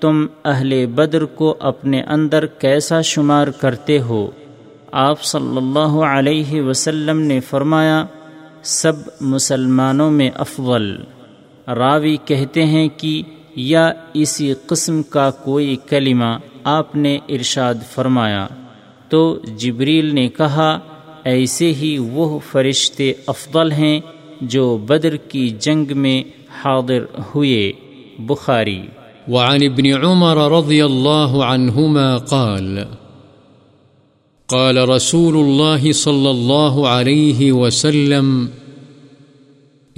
تم اہل بدر کو اپنے اندر کیسا شمار کرتے ہو؟ آپ صلی اللہ علیہ وسلم نے فرمایا، سب مسلمانوں میں افضل۔ راوی کہتے ہیں کہ یا اسی قسم کا کوئی کلمہ آپ نے ارشاد فرمایا۔ تو جبریل نے کہا ایسے ہی وہ فرشتے افضل ہیں جو بدر کی جنگ میں حاضر ہوئے۔ بخاری۔ وعن ابن عمر رضي الله عنهما قال قال رسول الله صلى الله عليه وسلم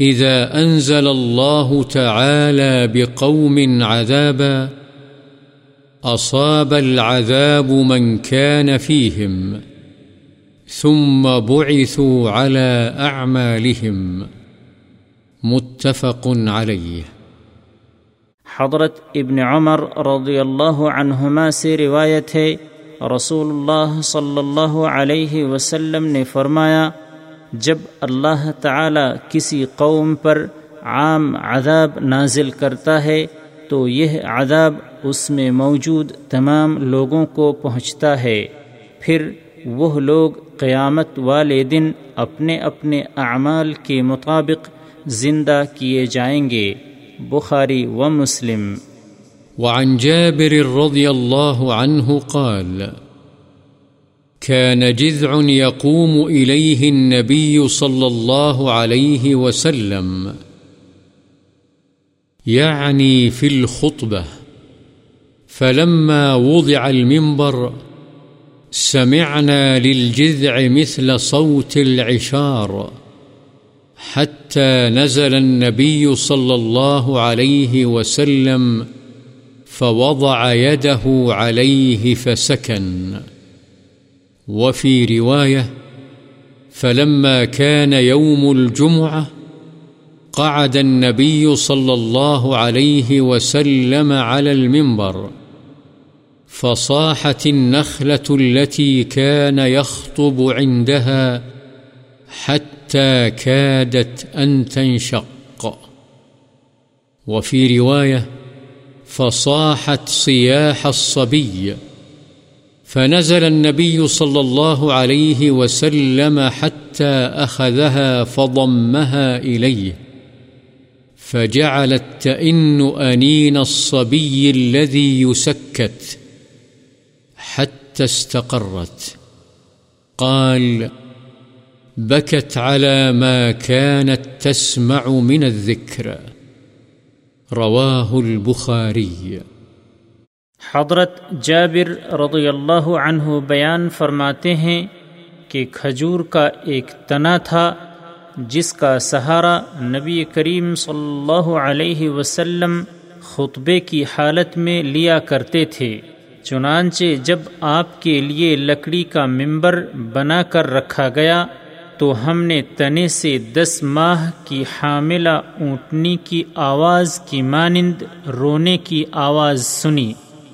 إذا أنزل الله تعالى بقوم عذابا أصاب العذاب من كان فيهم ثم بعثوا على أعمالهم متفق عليه. حضرت ابن عمر رضی اللہ عنہما سے روایت ہے، رسول اللہ صلی اللہ علیہ وسلم نے فرمایا، جب اللہ تعالی کسی قوم پر عام عذاب نازل کرتا ہے، تو یہ عذاب اس میں موجود تمام لوگوں کو پہنچتا ہے۔ پھر وہ لوگ قیامت والے دن اپنے اپنے اعمال کے مطابق زندہ کیے جائیں گے۔ بخاري ومسلم وعن جابر رضي الله عنه قال كان جذع يقوم إليه النبي صلى الله عليه وسلم یعنی يعني في الخطبة فلما وضع المنبر سمعنا للجذع مثل صوت العشار حتى نزل النبي صلى الله عليه وسلم فوضع يده عليه فسكن. وفي رواية فلما كان يوم الجمعة قعد النبي صلى الله عليه وسلم على المنبر. فصاحت النخلة التي كان يخطب عندها حتى كادت أن تنشق. وفي رواية فصاحت صياح الصبي، فنزل النبي صلى الله عليه وسلم حتى أخذها فضمها إليه فجعلت تئن أنين الصبي الذي يسكت. حتى استقرت. قال بكت على ما كانت تسمع من الذكر. رواه البخاري. حضرت جابر رضی اللہ عنہ بیان فرماتے ہیں کہ کھجور کا ایک تنا تھا جس کا سہارا نبی کریم صلی اللہ علیہ وسلم خطبے کی حالت میں لیا کرتے تھے۔ چنانچہ جب آپ کے لیے لکڑی کا ممبر بنا کر رکھا گیا تو ہم نے تنے سے دس ماہ کی حاملہ اونٹنی کی آواز کی مانند رونے کی آواز سنی۔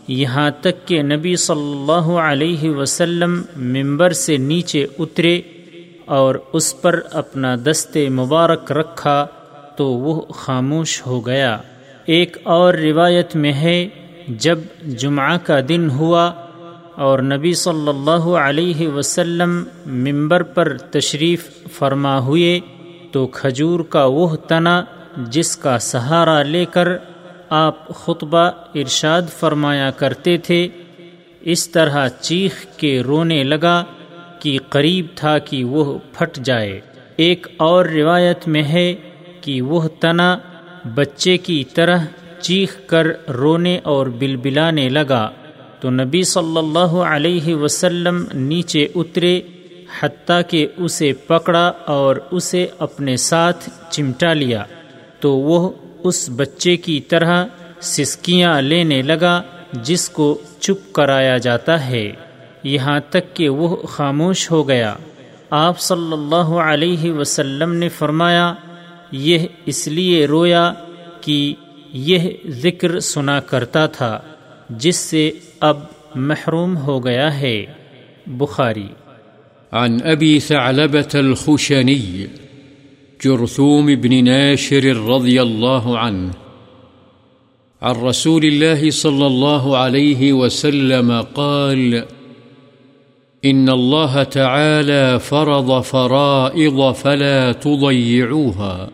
یہاں تک کہ نبی صلی اللہ علیہ وسلم ممبر سے نیچے اترے اور اس پر اپنا دست مبارک رکھا تو وہ خاموش ہو گیا۔ ایک اور روایت میں ہے جب جمعہ کا دن ہوا اور نبی صلی اللہ علیہ وسلم ممبر پر تشریف فرما ہوئے تو کھجور کا وہ تنا جس کا سہارا لے کر آپ خطبہ ارشاد فرمایا کرتے تھے، اس طرح چیخ کے رونے لگا کہ قریب تھا کہ وہ پھٹ جائے۔ ایک اور روایت میں ہے کہ وہ تنا بچے کی طرح چیخ کر رونے اور بلبلانے لگا تو نبی صلی اللہ علیہ وسلم نیچے اترے حتیٰ کہ اسے پکڑا اور اسے اپنے ساتھ چمٹا لیا تو وہ اس بچے کی طرح سسکیاں لینے لگا جس کو چپ کرایا جاتا ہے۔ یہاں تک کہ وہ خاموش ہو گیا۔ آپ صلی اللہ علیہ وسلم نے فرمایا، یہ اس لیے رویا کہ یہ ذکر سنا کرتا تھا، جس سے اب محروم ہو گیا ہے۔ بخاری۔ عن ابی ثعلبة الخشني جرثوم بن ناشر رضي الله عنه عن رسول الله صلى الله عليه وسلم قال إن الله تعالى فرض فرائض فلا تضيعوها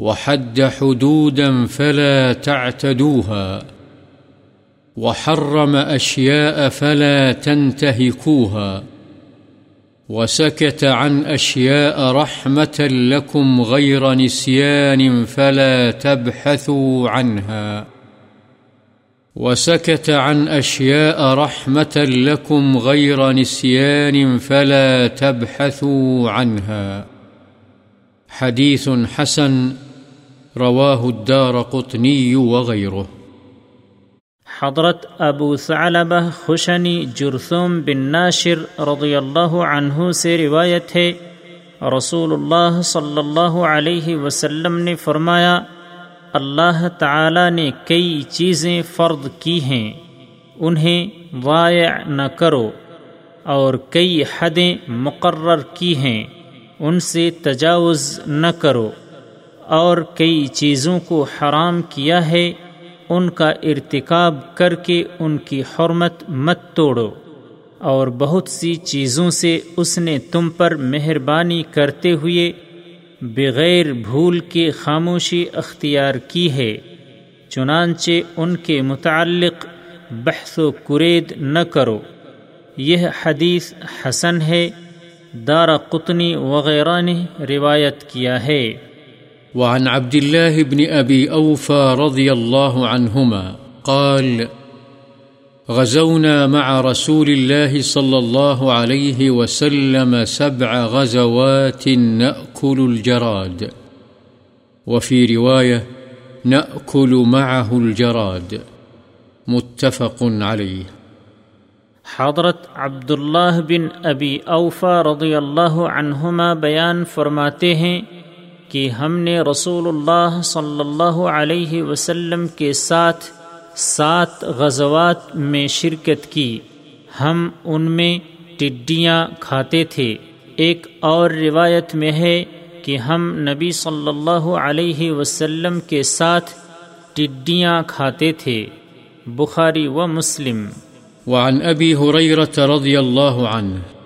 وحد حدودا فلا تعتدوها وحرم أشياء فلا تنتهكوها وسكت عن أشياء رحمة لكم غير نسيان فلا تبحثوا عنها وسكت عن أشياء رحمة لكم غير نسيان فلا تبحثوا عنها حديث حسن رواه الدار قطني وغيره. حضرت ابو ثعلبہ خوشنی جرثوم بن ناشر رضی اللہ عنہ سے روایت ہے رسول اللہ صلی اللہ علیہ وسلم نے فرمایا، اللہ تعالی نے کئی چیزیں فرد کی ہیں، انہیں ضائع نہ کرو اور کئی حدیں مقرر کی ہیں، ان سے تجاوز نہ کرو۔ اور کئی چیزوں کو حرام کیا ہے، ان کا ارتکاب کر کے ان کی حرمت مت توڑو۔ اور بہت سی چیزوں سے اس نے تم پر مہربانی کرتے ہوئے بغیر بھول کے خاموشی اختیار کی ہے، چنانچہ ان کے متعلق بحث و کرید نہ کرو۔ یہ حدیث حسن ہے دار قطنی وغیرہ نے روایت کیا ہے۔ وعن عبد الله بن أبي أوفى رضي الله عنهما قال، غزونا مع رسول الله صلى الله عليه وسلم سبع غزوات نأكل الجراد، وفي رواية نأكل معه الجراد، متفق عليه. حضرت عبداللہ بن ابی اوفا رضی اللہ عنہما بیان فرماتے ہیں کہ ہم نے رسول اللہ صلی اللہ علیہ وسلم کے ساتھ سات غزوات میں شرکت کی۔ ہم ان میں ٹڈیاں کھاتے تھے۔ ایک اور روایت میں ہے کہ ہم نبی صلی اللہ علیہ وسلم کے ساتھ ٹڈیاں کھاتے تھے۔ بخاری و مسلم۔ وعن ابی رضی اللہ عنہ۔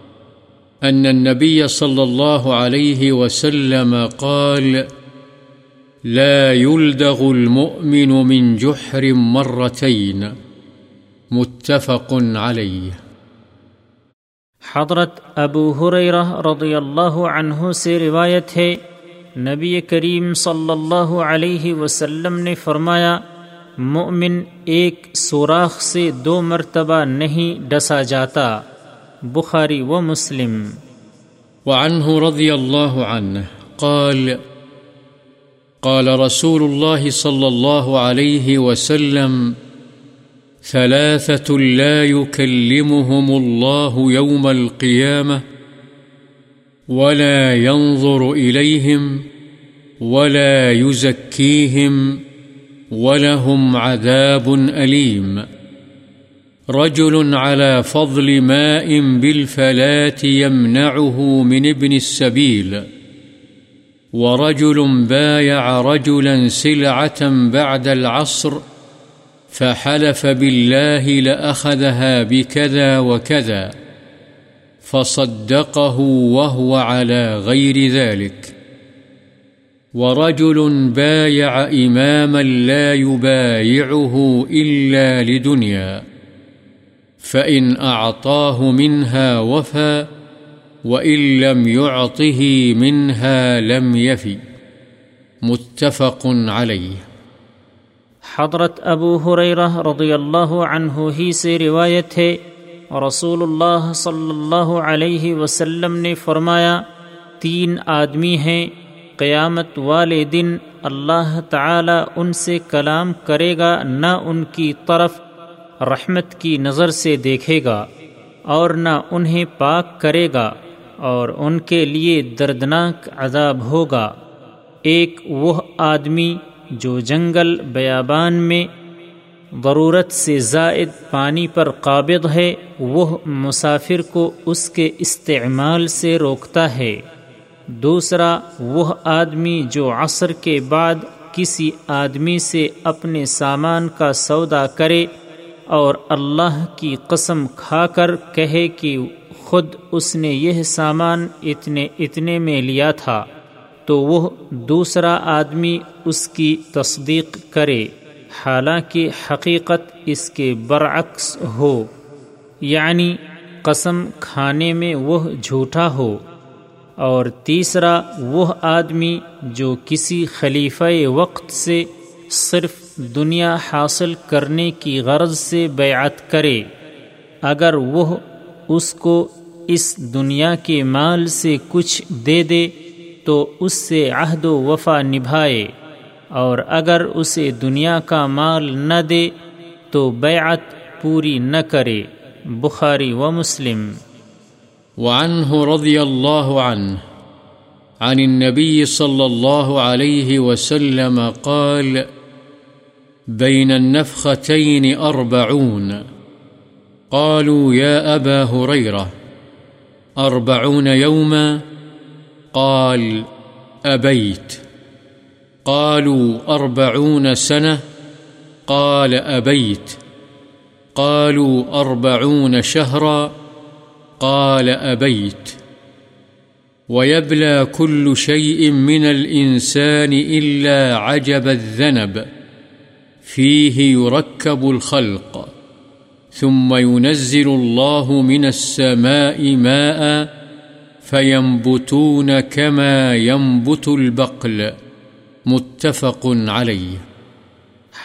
أن النبي صلى الله عليه وسلم قال، لا يلدغ المؤمن من جحر مرتين. متفق عليه. حضرت ابو حریرہ رضی اللہ عنہ سے روایت ہے، نبی کریم صلی اللہ علیہ وسلم نے فرمایا، مؤمن ایک سوراخ سے دو مرتبہ نہیں ڈسا جاتا۔ بخاري ومسلم وعنه رضي الله عنه قال قال رسول الله صلى الله عليه وسلم، ثلاثة لا يكلمهم الله يوم القيامة ولا ينظر إليهم، ولا يزكيهم ولهم عذاب أليم رجل على فضل ماء بالفلاة يمنعه من ابن السبيل، ورجل بايع رجلا سلعة بعد العصر، فحلف بالله لأخذها بكذا وكذا، فصدقه وهو على غير ذلك. ورجل بايع إماما لا يبايعه إلا لدنيا. فإن أعطاه منها وفى وإن لم يعطه منها لم يفي متفق عليه حضرت ابو حریرہ رضی اللہ عنہ ہی سے روایت ہے، رسول اللہ صلی اللہ علیہ وسلم نے فرمایا، تین آدمی ہیں، قیامت والے دن اللہ تعالی ان سے کلام کرے گا، نہ ان کی طرف رحمت کی نظر سے دیکھے گا اور نہ انہیں پاک کرے گا اور ان کے لیے دردناک عذاب ہوگا۔ ایک وہ آدمی جو جنگل بیابان میں ضرورت سے زائد پانی پر قابض ہے، وہ مسافر کو اس کے استعمال سے روکتا ہے۔ دوسرا وہ آدمی جو عصر کے بعد کسی آدمی سے اپنے سامان کا سودا کرے اور اللہ کی قسم کھا کر کہے کہ خود اس نے یہ سامان اتنے اتنے میں لیا تھا، تو وہ دوسرا آدمی اس کی تصدیق کرے، حالانکہ حقیقت اس کے برعکس ہو یعنی قسم کھانے میں وہ جھوٹا ہو۔ اور تیسرا وہ آدمی جو کسی خلیفہ وقت سے صرف دنیا حاصل کرنے کی غرض سے بیعت کرے، اگر وہ اس کو اس دنیا کے مال سے کچھ دے دے تو اس سے عہد و وفا نبھائے، اور اگر اسے دنیا کا مال نہ دے تو بیعت پوری نہ کرے۔ بخاری و مسلم۔ وعنه رضي الله عنه عن النبي صلى الله عليه وسلم قال بين النفختين أربعون. قالوا يا أبا هريرة، أربعون يوما؟ قال، أبيت. قالوا، أربعون سنة؟ قال، أبيت. قالوا، أربعون شهرا؟ قال، أبيت. ويبلى كل شيء من الإنسان إلا عجب الذنب. فيه يركب الخلق، ثم ينزل الله من السماء ماء فينبتون كما ينبت البقل، متفق عليه.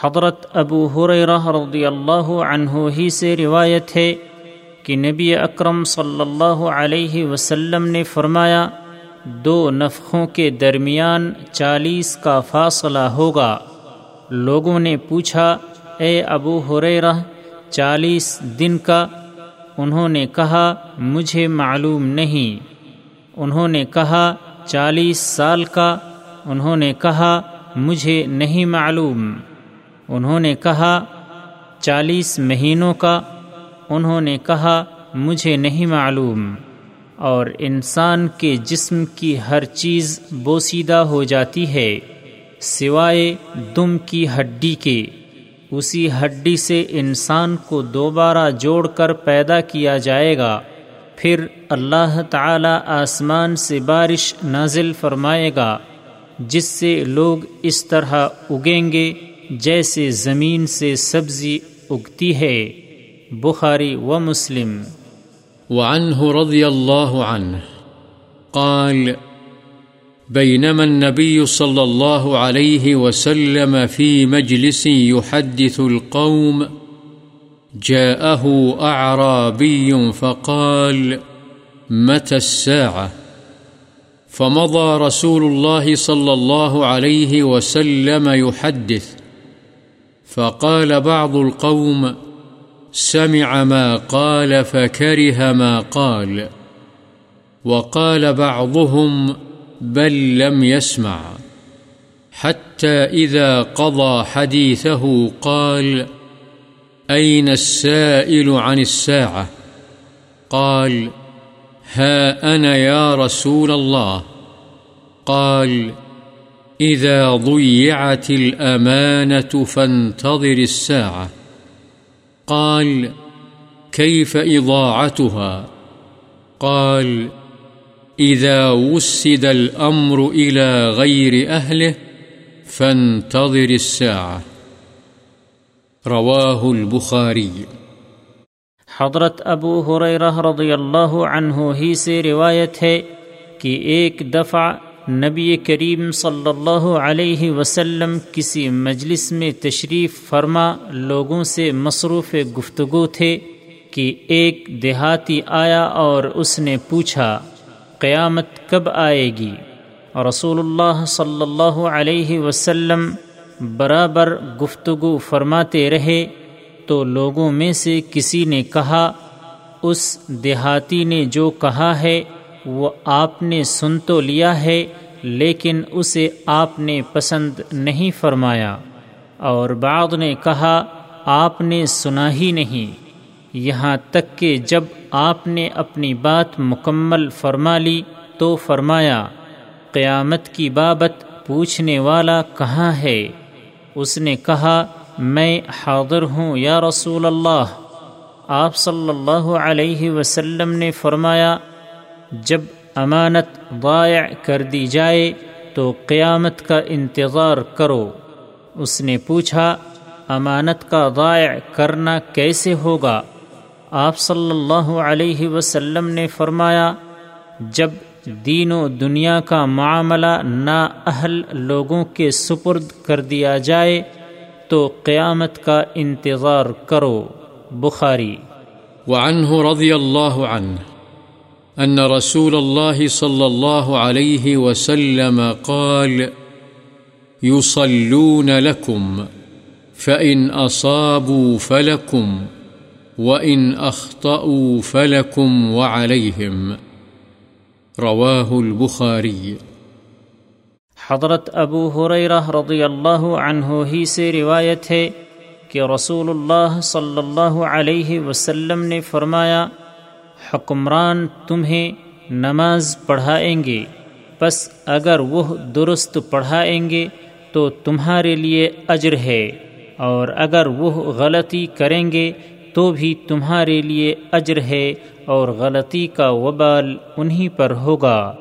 حضرت ابو حریرہ رضی اللہ عنہ ہی سے روایت ہے کہ نبی اکرم صلی اللہ علیہ وسلم نے فرمایا، دو نفخوں کے درمیان چالیس کا فاصلہ ہوگا۔ لوگوں نے پوچھا، اے ابو حریرہ چالیس دن کا؟ انہوں نے کہا، مجھے معلوم نہیں۔ انہوں نے کہا، چالیس سال کا؟ انہوں نے کہا، مجھے نہیں معلوم۔ انہوں نے کہا، چالیس مہینوں کا؟ انہوں نے کہا، مجھے نہیں معلوم۔ اور انسان کے جسم کی ہر چیز بوسیدہ ہو جاتی ہے۔ سوائے دم کی ہڈی کے۔ اسی ہڈی سے انسان کو دوبارہ جوڑ کر پیدا کیا جائے گا۔ پھر اللہ تعالی آسمان سے بارش نازل فرمائے گا، جس سے لوگ اس طرح اگیں گے جیسے زمین سے سبزی اگتی ہے۔ بخاری و مسلم۔ وعنه رضي الله عنه قال بينما النبي صلى الله عليه وسلم في مجلس يحدث القوم، جاءه أعرابي فقال، متى الساعة؟ فمضى رسول الله صلى الله عليه وسلم يحدث، فقال بعض القوم، سمع ما قال فكره ما قال. وقال بعضهم بل لم يسمع. حتى إذا قضى حديثه قال، أين السائل عن الساعة؟ قال، ها أنا يا رسول الله. قال، إذا ضيعت الأمانة فانتظر الساعة. قال، كيف إضاعتها؟ قال إذا وسد الأمر إلى غير أهله فانتظر الساعة. رواه البخاري. حضرت ابو حریرہ رضی اللہ عنہ ہی سے روایت ہے کہ ایک دفعہ نبی کریم صلی اللہ علیہ وسلم کسی مجلس میں تشریف فرما لوگوں سے مصروف گفتگو تھے کہ ایک دیہاتی آیا اور اس نے پوچھا قیامت کب آئے گی؟ رسول اللہ صلی اللہ علیہ وسلم برابر گفتگو فرماتے رہے تو لوگوں میں سے کسی نے کہا، اس دیہاتی نے جو کہا ہے، وہ آپ نے سن تو لیا ہے، لیکن اسے آپ نے پسند نہیں فرمایا۔ اور بعض نے کہا، آپ نے سنا ہی نہیں۔ یہاں تک کہ جب آپ نے اپنی بات مکمل فرما لی تو فرمایا، قیامت کی بابت پوچھنے والا کہاں ہے؟ اس نے کہا، میں حاضر ہوں، یا رسول اللہ۔ آپ صلی اللہ علیہ وسلم نے فرمایا، جب امانت ضائع کر دی جائے تو قیامت کا انتظار کرو۔ اس نے پوچھا، امانت کا ضائع کرنا کیسے ہوگا؟ آپ صلی اللہ علیہ وسلم نے فرمایا، جب دین و دنیا کا معاملہ نا اہل لوگوں کے سپرد کر دیا جائے، تو قیامت کا انتظار کرو۔ بخاری۔ وعنه رضي الله عنه أن رسول الله صلى الله عليه وسلم قال يصلون لكم فإن أصابوا فلكم وإن أخطأوا فلكم وعليهم۔ رواه البخاري۔ حضرت ابو حریرہ رضی اللہ عنہ ہی سے روایت ہے کہ رسول اللہ صلی اللہ علیہ وسلم نے فرمایا، حکمران تمہیں نماز پڑھائیں گے۔ بس اگر وہ درست پڑھائیں گے تو تمہارے لیے اجر ہے، اور اگر وہ غلطی کریں گے تو بھی تمہارے لیے اجر ہے اور غلطی کا وبال انہی پر ہوگا۔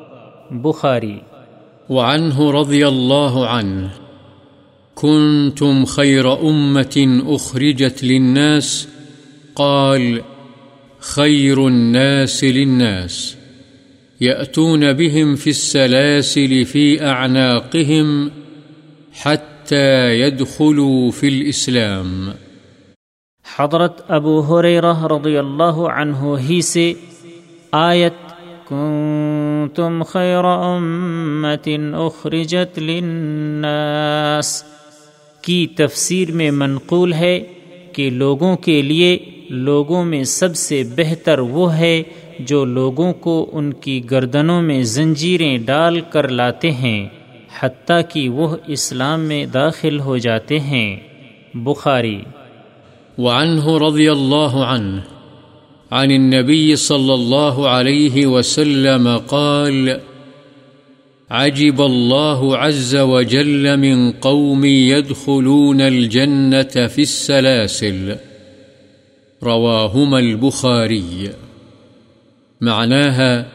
بخاری۔ وعنه رضي الله عنه كنتم خير أمة أخرجت للناس۔ قال خير الناس للناس۔ يأتون بهم في السلاسل في أعناقهم حتى يدخلوا في الإسلام حضرت ابو حریرہ رضی اللہ عنہ ہی سے آیت، کنتم خیر امت اخرجت للناس کی تفسیر میں منقول ہے کہ لوگوں کے لیے لوگوں میں سب سے بہتر وہ ہے جو لوگوں کو ان کی گردنوں میں زنجیریں ڈال کر لاتے ہیں، حتیٰ کہ وہ اسلام میں داخل ہو جاتے ہیں۔ بخاری وعنه رضي الله عنه. عن النبي صلى الله عليه وسلم قال عجب الله عز وجل من قوم يدخلون الجنة في السلاسل. رواهما البخاري. معناها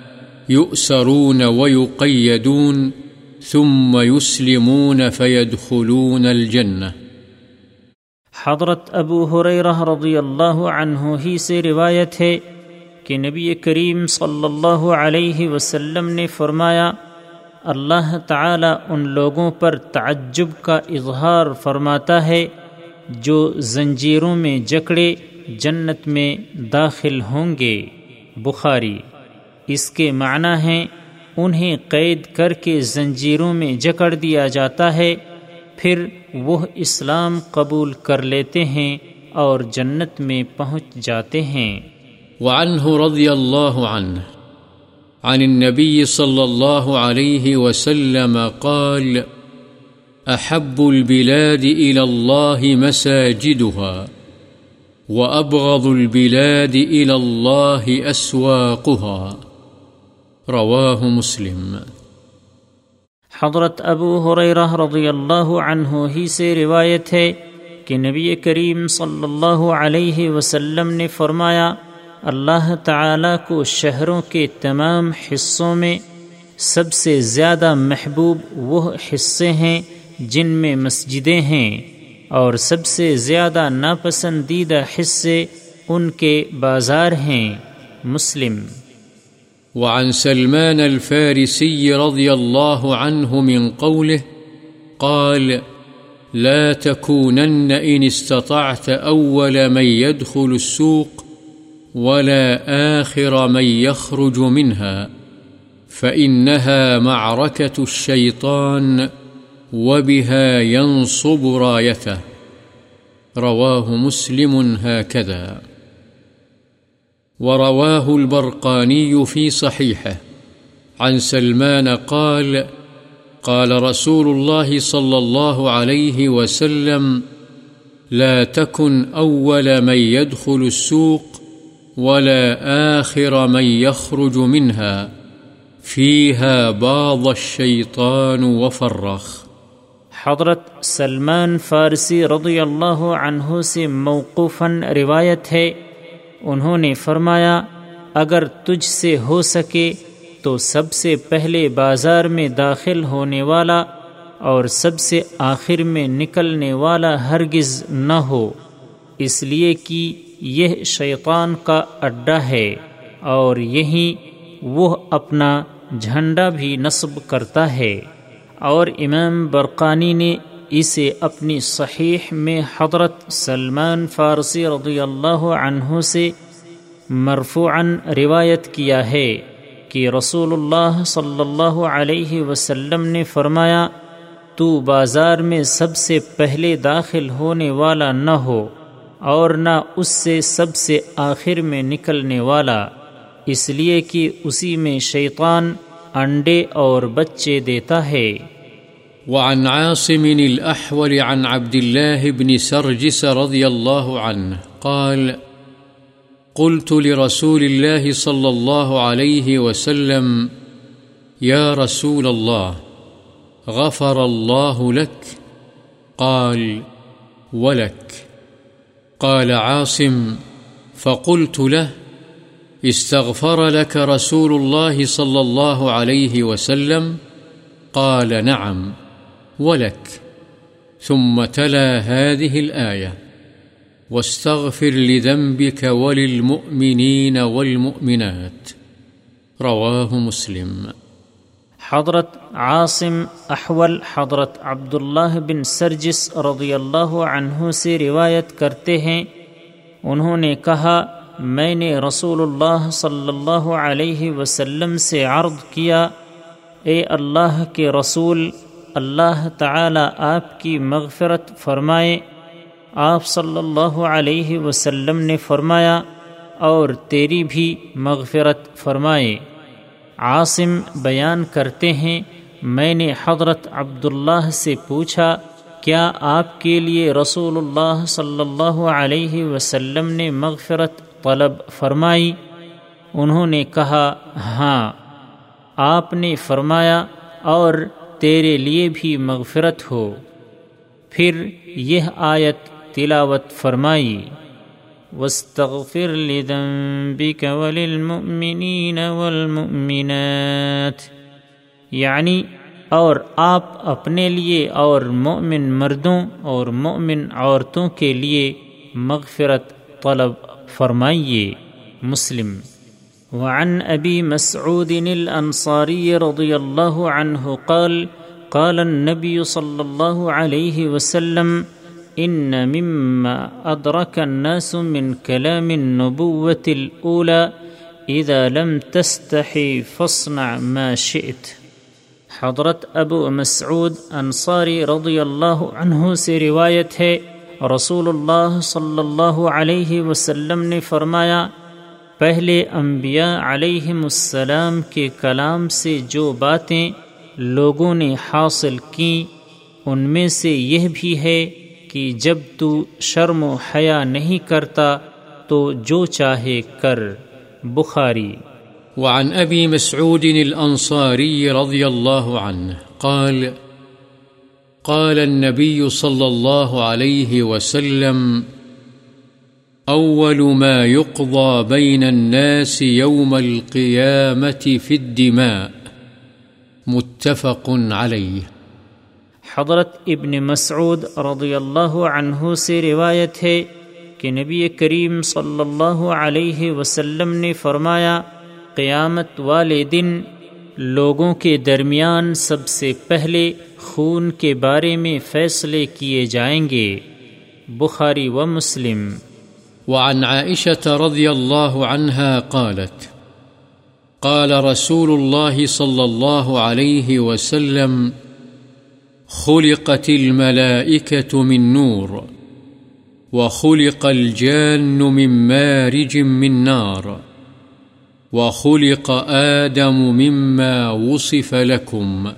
يؤسرون ويقيدون ثم يسلمون فيدخلون الجنة. حضرت ابو حریرہ رضی اللہ عنہ ہی سے روایت ہے کہ نبی کریم صلی اللہ علیہ وسلم نے فرمایا، اللہ تعالی ان لوگوں پر تعجب کا اظہار فرماتا ہے جو زنجیروں میں جکڑے جنت میں داخل ہوں گے۔ بخاری۔ اس کے معنی ہیں، انہیں قید کر کے زنجیروں میں جکڑ دیا جاتا ہے پھر وہ اسلام قبول کر لیتے ہیں اور جنت میں پہنچ جاتے ہیں۔ وعنه رضي الله عنه عن النبي صلى الله عليه وسلم قال أحب البلاد إلى الله مساجدها وأبغض البلاد إلى الله أسواقها رواه مسلم۔ حضرت ابو حریرہ رضی اللہ عنہ ہی سے روایت ہے کہ نبی کریم صلی اللہ علیہ وسلم نے فرمایا، اللہ تعالی کو شہروں کے تمام حصوں میں سب سے زیادہ محبوب وہ حصے ہیں جن میں مسجدیں ہیں اور سب سے زیادہ ناپسندیدہ حصے ان کے بازار ہیں، مسلم۔ وعن سلمان الفارسي رضي الله عنه من قوله، قال لا تكونن إن استطعت أول من يدخل السوق ولا آخر من يخرج منها، فإنها معركة الشيطان وبها ينصب رايته. رواه مسلم هكذا. ورواه البرقاني في صحيحه. عن سلمان قال قال رسول الله صلى الله عليه وسلم لا تكن أول من يدخل السوق ولا آخر من يخرج منها. فيها باض الشيطان وفرخ. حضرت سلمان فارسی رضی اللہ عنہ سے موقوفاً روایت ہے انہوں نے فرمایا، اگر تجھ سے ہو سکے تو سب سے پہلے بازار میں داخل ہونے والا اور سب سے آخر میں نکلنے والا ہرگز نہ ہو۔ اس لیے کہ یہ شیطان کا اڈا ہے اور یہی وہ اپنا جھنڈا بھی نصب کرتا ہے۔ اور امام برقانی نے اسے اپنی صحیح میں حضرت سلمان فارسی رضی اللہ عنہ سے مرفوعاً روایت کیا ہے کہ رسول اللہ صلی اللہ علیہ وسلم نے فرمایا، تو بازار میں سب سے پہلے داخل ہونے والا نہ ہو اور نہ اس سے سب سے آخر میں نکلنے والا، اس لیے کہ اسی میں شیطان انڈے اور بچے دیتا ہے۔ وعن عاصم الأحول عن عبد الله بن سرجس رضي الله عنه قال، قلت لرسول الله صلى الله عليه وسلم، يا رسول الله، غفر الله لك؟ قال، ولك. قال عاصم، فقلت له، استغفر لك رسول الله صلى الله عليه وسلم؟ قال، نعم. ولك. ثم تلا هذه الآية. واستغفر لذنبك وللمؤمنين والمؤمنات. رواه مسلم. حضرت عاصم احول حضرت عبداللہ بن سرجس رضی اللہ عنہ سے روایت کرتے ہیں۔ انہوں نے کہا، میں نے رسول اللہ صلی اللہ علیہ وسلم سے عرض کیا، اے اللہ کے رسول اللہ تعالی آپ کی مغفرت فرمائے۔ آپ صلی اللہ علیہ وسلم نے فرمایا، اور تیری بھی مغفرت فرمائے۔ عاصم بیان کرتے ہیں، میں نے حضرت عبداللہ سے پوچھا، کیا آپ کے لیے رسول اللہ صلی اللہ علیہ وسلم نے مغفرت طلب فرمائی؟ انہوں نے کہا ہاں۔ آپ نے فرمایا، اور تیرے لیے بھی مغفرت ہو۔ پھر یہ آیت تلاوت فرمائی، واستغفر لذنبك وللمؤمنين والمؤمنات۔ یعنی اور آپ اپنے لیے اور مؤمن مردوں اور مؤمن عورتوں کے لیے مغفرت طلب فرمائیے۔ مسلم وعن أبي مسعود الأنصاري رضي الله عنه قال قال النبي صلى الله عليه وسلم، إن مما أدرك الناس من كلام النبوة الأولى إذا لم تستحي فاصنع ما شئت. حضرت ابو مسعود انصاری رضی اللہ عنہ سے روایت ہے، رسول اللہ صلی اللہ علیہ وسلم نے فرمایا پہلے انبیاء علیہم السلام کے کلام سے جو باتیں لوگوں نے حاصل کیں ان میں سے یہ بھی ہے کہ جب تو شرم و حیا نہیں کرتا تو جو چاہے کر۔ بخاری۔ وعن أبي مسعود الأنصاري رضي الله عنه قال قال النبي صلى الله عليه وسلم أول ما يقضى بين الناس يوم القيامة في الدماء. متفق عليه. حضرت ابن مسعود رضی اللہ عنہ سے روایت ہے کہ نبی کریم صلی اللہ علیہ وسلم نے فرمایا، قیامت والے دن لوگوں کے درمیان سب سے پہلے خون کے بارے میں فیصلے کیے جائیں گے۔ بخاری و مسلم۔ وعن عائشة رضي الله عنها قالت، قال رسول الله صلى الله عليه وسلم، خلقت الملائكة من نور، وخلق الجان من مارج من نار، وخلق آدم مما وصف لكم،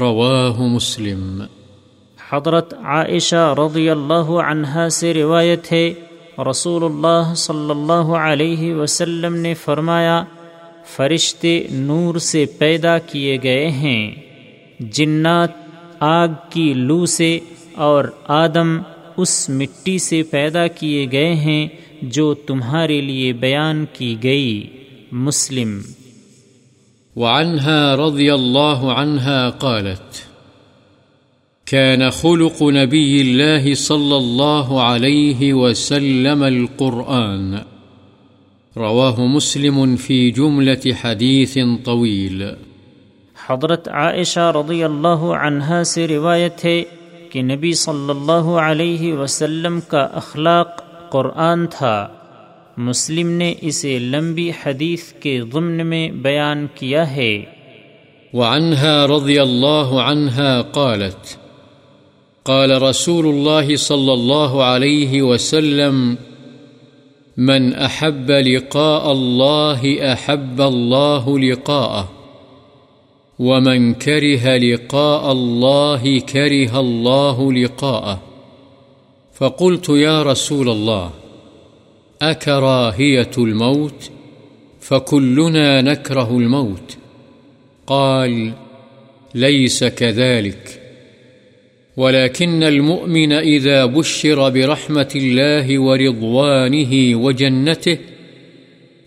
رواه مسلم. حضرت عائشہ رضی اللہ عنہا سے روایت ہے رسول اللہ صلی اللہ علیہ وسلم نے فرمایا فرشتے نور سے پیدا کیے گئے ہیں جنات آگ کی لو سے اور آدم اس مٹی سے پیدا کیے گئے ہیں جو تمہارے لیے بیان کی گئی مسلم وعنها رضي الله عنها قالت كان خلق نبي الله صلى الله عليه وسلم القرآن. رواه مسلم في جملة حديث طويل. حضرت عائشہ رضی اللہ عنہا سے روایت ہے کہ نبی صلی اللہ علیہ وسلم کا اخلاق قرآن تھا۔ مسلم نے اسے لمبی حدیث کے ضمن میں بیان کیا ہے۔ وعنها رضي الله عنها قالت قال رسول الله صلى الله عليه وسلم، من أحب لقاء الله، أحب الله لقاءه، ومن كره لقاء الله، كره الله لقاءه. فقلت يا رسول الله، أكراهية الموت؟ فكلنا نكره الموت. قال، ليس كذلك. ولكن المؤمن إذا بشر برحمة الله ورضوانه وجنته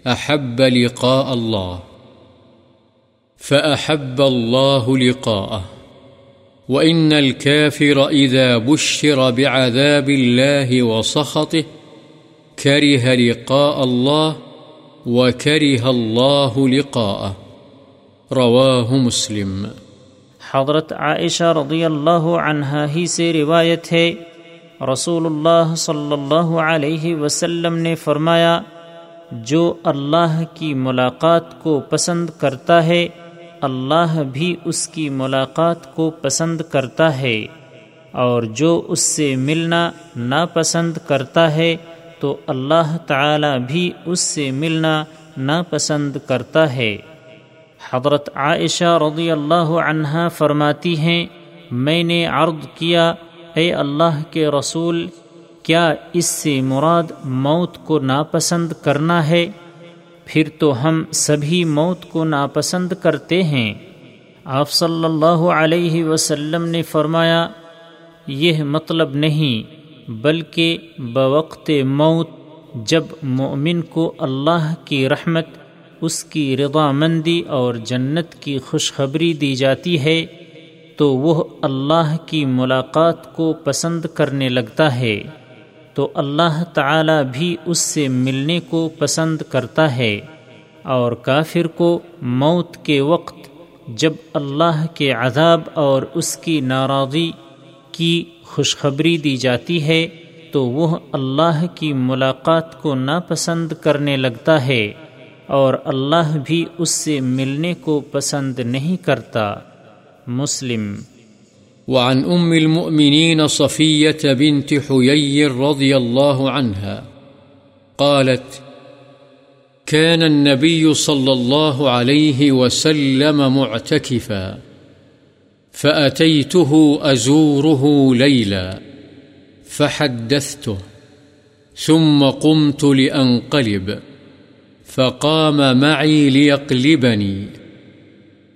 أحب لقاء الله، فأحب الله لقاءه. وإن الكافر إذا بشر بعذاب الله وسخطه كره لقاء الله وكره الله لقاءه. رواه مسلم. حضرت عائشہ رضی اللہ عنہا ہی سے روایت ہے۔ رسول اللہ صلی اللہ علیہ وسلم نے فرمایا، جو اللہ کی ملاقات کو پسند کرتا ہے، اللہ بھی اس کی ملاقات کو پسند کرتا ہے۔ اور جو اس سے ملنا ناپسند کرتا ہے، تو اللہ تعالی بھی اس سے ملنا ناپسند کرتا ہے۔ حضرت عائشہ رضی اللہ عنہ فرماتی ہیں، میں نے عرض کیا، اے اللہ کے رسول، کیا اس سے مراد موت کو ناپسند کرنا ہے؟ پھر تو ہم سبھی موت کو ناپسند کرتے ہیں۔ آپ صلی اللہ علیہ وسلم نے فرمایا، یہ مطلب نہیں، بلکہ بوقت موت، جب مومن کو اللہ کی رحمت اس کی رضا مندی اور جنت کی خوشخبری دی جاتی ہے، تو وہ اللہ کی ملاقات کو پسند کرنے لگتا ہے۔ تو اللہ تعالی بھی اس سے ملنے کو پسند کرتا ہے۔ اور کافر کو موت کے وقت جب اللہ کے عذاب اور اس کی ناراضی کی خوشخبری دی جاتی ہے، تو وہ اللہ کی ملاقات کو ناپسند کرنے لگتا ہے۔ اور اللہ بھی اس سے ملنے کو پسند نہیں کرتا۔ مسلم۔ وعن ام المؤمنين صفية بنت حيي رضي الله عنها قالت، كان النبي صلى الله عليه وسلم معتكفا، فأتيته أزوره ليلا، فحدثته، ثم قمت لأنقلب۔ فقام معي ليقلبني.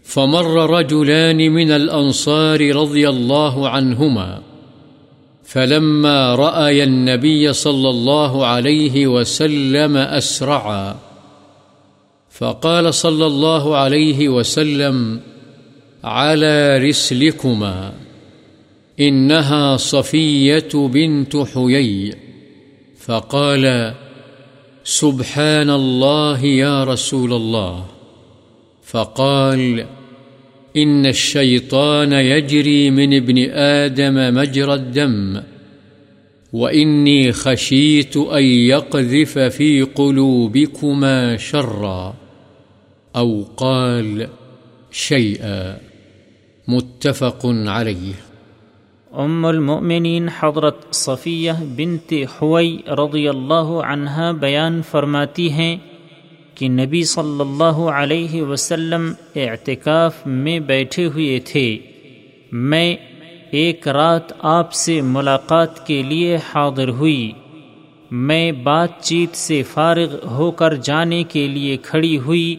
فمر رجلان من الأنصار رضي الله عنهما. فلما رأي النبي صلى الله عليه وسلم أسرعا. فقال صلى الله عليه وسلم على رسلكما. إنها صفية بنت حيي. فقال سبحان الله يا رسول الله فقال إن الشيطان يجري من ابن آدم مجرى الدم وإني خشيت أن يقذف في قلوبكما شرا أو قال شيئا متفق عليه ام المؤمنین حضرت صفیہ بنت حوی رضی اللہ عنہ بیان فرماتی ہیں کہ نبی صلی اللہ علیہ وسلم اعتکاف میں بیٹھے ہوئے تھے۔ میں ایک رات آپ سے ملاقات کے لیے حاضر ہوئی۔ میں بات چیت سے فارغ ہو کر جانے کے لیے کھڑی ہوئی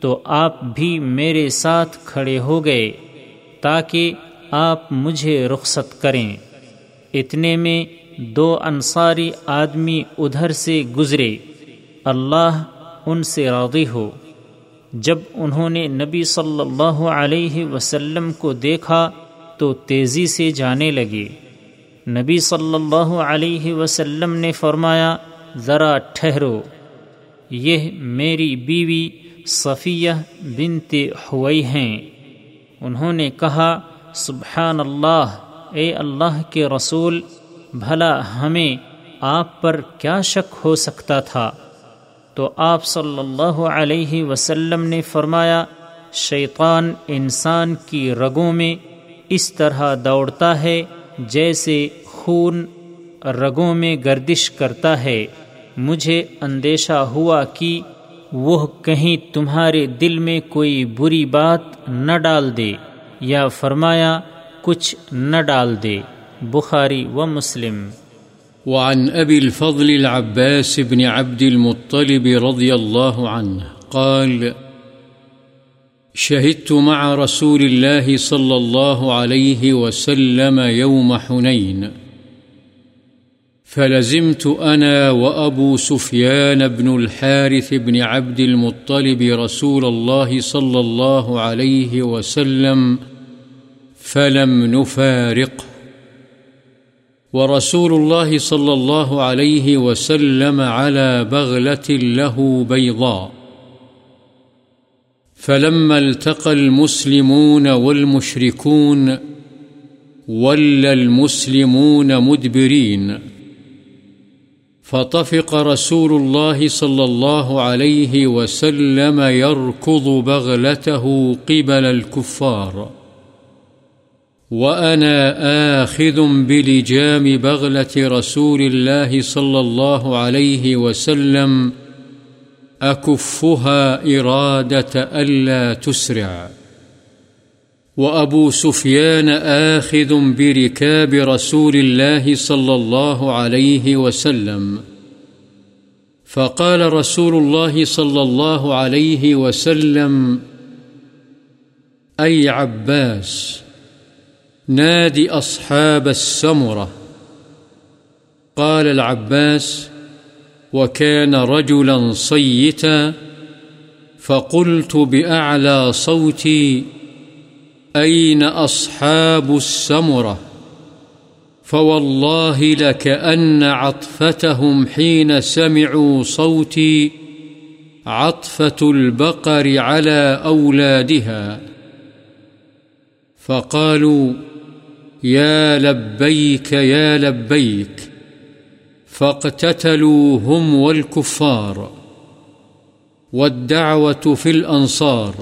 تو آپ بھی میرے ساتھ کھڑے ہو گئے تاکہ آپ مجھے رخصت کریں۔ اتنے میں دو انصاری آدمی ادھر سے گزرے۔ اللہ ان سے راضی ہو۔ جب انہوں نے نبی صلی اللہ علیہ وسلم کو دیکھا تو تیزی سے جانے لگے۔ نبی صلی اللہ علیہ وسلم نے فرمایا، ذرا ٹھہرو۔ یہ میری بیوی صفیہ بنت ہوئی ہیں۔ انہوں نے کہا سبحان اللہ اے اللہ کے رسول، بھلا ہمیں آپ پر کیا شک ہو سکتا تھا؟ تو آپ صلی اللہ علیہ وسلم نے فرمایا، شیطان انسان کی رگوں میں اس طرح دوڑتا ہے جیسے خون رگوں میں گردش کرتا ہے۔ مجھے اندیشہ ہوا کہ وہ کہیں تمہارے دل میں کوئی بری بات نہ ڈال دے۔ یا فرمایا، کچھ نہ ڈال دے، بخاری و مسلم۔ وعن أبي الفضل العباس بن عبد المطلب رضي الله عنه قال، شهدت مع رسول الله صلى الله عليه وسلم يوم حنين فلزمت أنا وأبو سفيان بن الحارث بن عبد المطلب رسول الله صلى الله عليه وسلم فلم نفارقه. ورسول الله صلى الله عليه وسلم على بغلة له بيضاء. فلما التقى المسلمون والمشركون، ولى المسلمون مدبرين. فطفق رسول الله صلى الله عليه وسلم يركض بغلته قبل الكفار. وأنا آخذ بلجام بغلة رسول الله صلى الله عليه وسلم أكفها إرادة ألا تسرع. وأبو سفيان آخذ بركاب رسول الله صلى الله عليه وسلم. فقال رسول الله صلى الله عليه وسلم، أي عباس، نادي أصحاب السمرة. قال العباس، وكان رجلا صيتا، فقلت بأعلى صوتي أين أصحاب السمرة؟ فوالله لكأن عطفتهم حين سمعوا صوتي عطفة البقر على أولادها. فقالوا، يا لبيك يا لبيك فاقتتلوا هم والكفار والدعوة في الأنصار.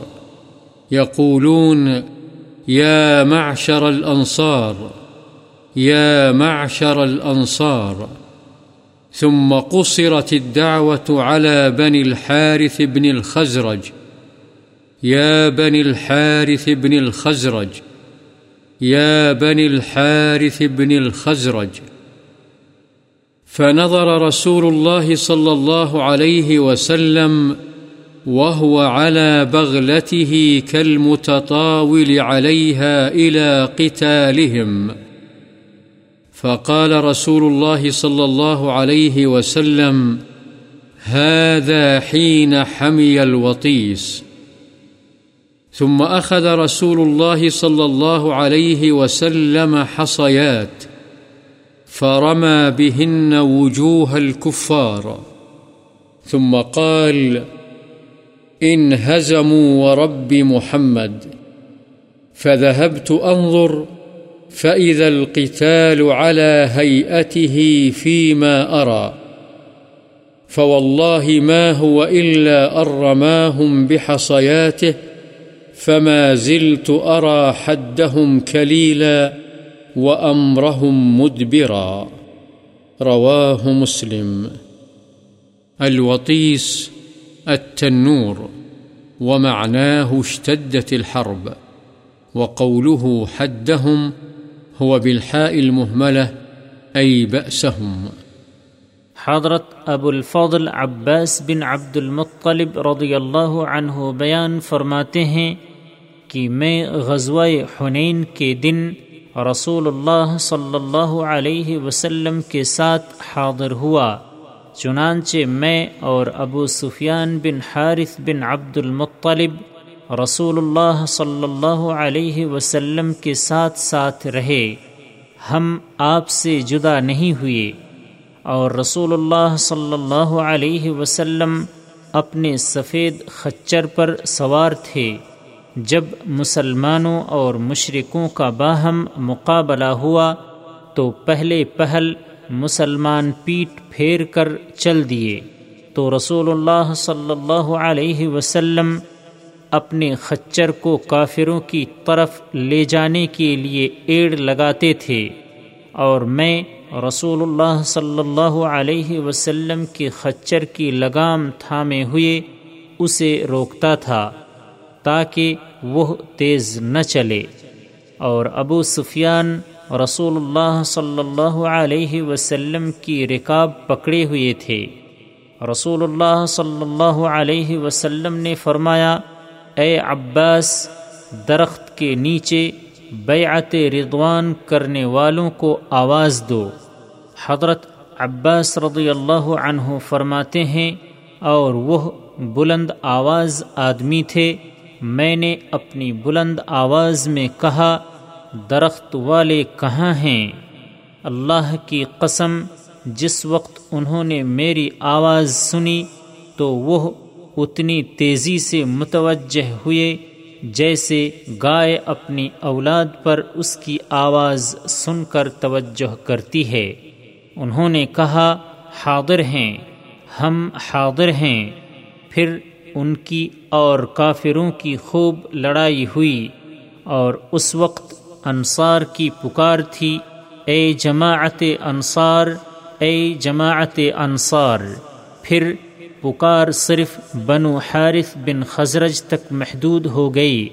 يقولون يا معشر الأنصار، يا معشر الأنصار. ثم قصرت الدعوة على بني الحارث بن الخزرج. يا بني الحارث بن الخزرج، يا بني الحارث بن الخزرج. فنظر رسول الله صلى الله عليه وسلم وهو على بغلته كالمتطاول عليها إلى قتالهم. فقال رسول الله صلى الله عليه وسلم، هذا حين حمي الوطيس. ثم أخذ رسول الله صلى الله عليه وسلم حصيات، فرمى بهن وجوه الكفار. ثم قال انهزموا ورب محمد، فذهبت أنظر فإذا القتال على هيئته فيما أرى، فوالله ما هو إلا أن رماهم بحصياته، فما زلت أرى حدهم كليلا وأمرهم مدبرا. رواه مسلم. الوطيس التنور ومعناه اشتدت الحرب، وقوله حدهم هو بالحاء المهملة، أي بأسهم. حضرت ابو الفضل عباس بن عبد المطلب رضی اللہ عنہ بیان فرماتے ہیں کہ میں غزوہ حنین کے دن رسول اللہ صلی اللہ علیہ وسلم کے ساتھ حاضر ہوا۔ چنانچہ میں اور ابو سفیان بن حارث بن عبد المطلب رسول اللہ صلی اللہ علیہ وسلم کے ساتھ ساتھ رہے۔ ہم آپ سے جدا نہیں ہوئے۔ اور رسول اللہ صلی اللہ علیہ وسلم اپنے سفید خچر پر سوار تھے۔ جب مسلمانوں اور مشرقوں کا باہم مقابلہ ہوا تو پہلے پہل مسلمان پیٹ پھیر کر چل دیے تو رسول اللہ صلی اللہ علیہ وسلم اپنے خچر کو کافروں کی طرف لے جانے کے لیے ایڑ لگاتے تھے اور میں رسول اللہ صلی اللہ علیہ وسلم کے خچر کی لگام تھامے ہوئے اسے روکتا تھا تاکہ وہ تیز نہ چلے اور ابو سفیان رسول اللہ صلی اللہ علیہ وسلم کی رکاب پکڑے ہوئے تھے۔ رسول اللہ صلی اللہ علیہ وسلم نے فرمایا، اے عباس، درخت کے نیچے بیعت رضوان کرنے والوں کو آواز دو۔ حضرت عباس رضی اللہ عنہ فرماتے ہیں، اور وہ بلند آواز آدمی تھے۔ میں نے اپنی بلند آواز میں کہا درخت والے کہاں ہیں؟ اللہ کی قسم، جس وقت انہوں نے میری آواز سنی تو وہ اتنی تیزی سے متوجہ ہوئے جیسے گائے اپنی اولاد پر اس کی آواز سن کر توجہ کرتی ہے۔ انہوں نے کہا، حاضر ہیں، ہم حاضر ہیں۔ پھر ان کی اور کافروں کی خوب لڑائی ہوئی اور اس وقت انصار کی پکار تھی، اے جماعت انصار، اے جماعت انصار۔ پھر پکار صرف بنو حارث بن خزرج تک محدود ہو گئی۔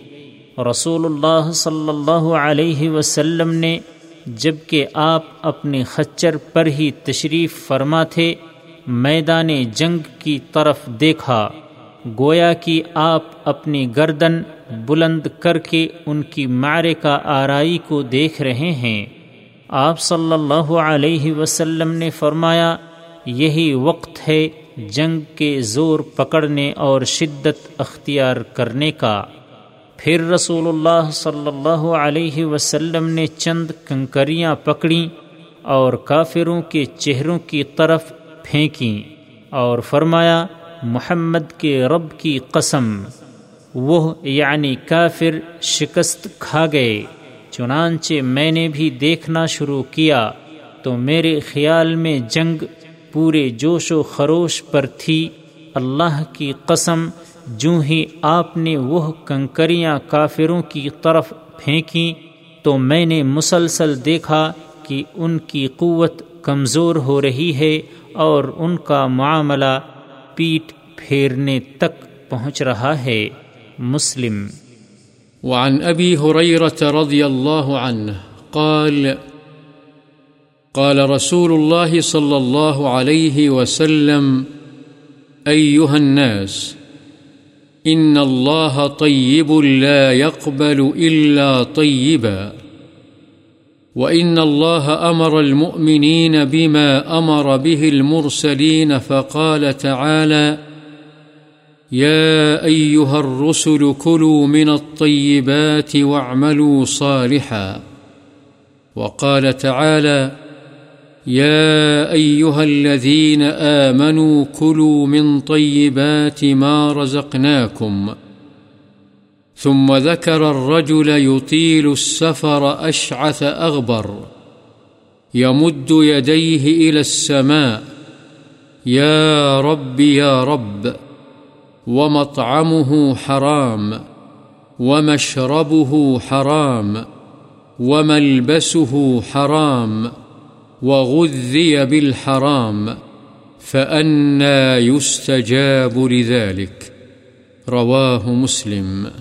رسول اللہ صلی اللہ علیہ وسلم نے جبکہ آپ اپنے خچر پر ہی تشریف فرما تھے، میدان جنگ کی طرف دیکھا۔ گویا کہ آپ اپنی گردن بلند کر کے ان کی مارے کا آرائی کو دیکھ رہے ہیں۔ آپ صلی اللہ علیہ وسلم نے فرمایا، یہی وقت ہے جنگ کے زور پکڑنے اور شدت اختیار کرنے کا۔ پھر رسول اللہ صلی اللہ علیہ وسلم نے چند کنکریاں پکڑیں اور کافروں کے چہروں کی طرف پھینکیں اور فرمایا محمد کے رب کی قسم، وہ یعنی کافر شکست کھا گئے۔ چنانچہ میں نے بھی دیکھنا شروع کیا، تو میرے خیال میں جنگ پورے جوش و خروش پر تھی۔ اللہ کی قسم جو ہی آپ نے وہ کنکریاں کافروں کی طرف پھینکیں، تو میں نے مسلسل دیکھا کہ ان کی قوت کمزور ہو رہی ہے اور ان کا معاملہ پیٹ پھیرنے تک پہنچ رہا ہے مسلم۔ وعن ابي هريره رضي الله عنه قال قال رسول الله صلى الله عليه وسلم ايها الناس، ان الله طيب لا يقبل الا طيبا وان الله امر المؤمنين بما امر به المرسلين فقال تعالى يا أيها الرسل كلوا من الطيبات واعملوا صالحا. وقال تعالى يا أيها الذين آمنوا كلوا من طيبات ما رزقناكم ثم ذكر الرجل يطيل السفر أشعث أغبر. يمد يديه إلى السماء. يا رب يا رب. ومطعمه حرام. ومشربه حرام. وملبسه حرام. وغذي بالحرام. فأنا يستجاب لذلك. رواه مسلم.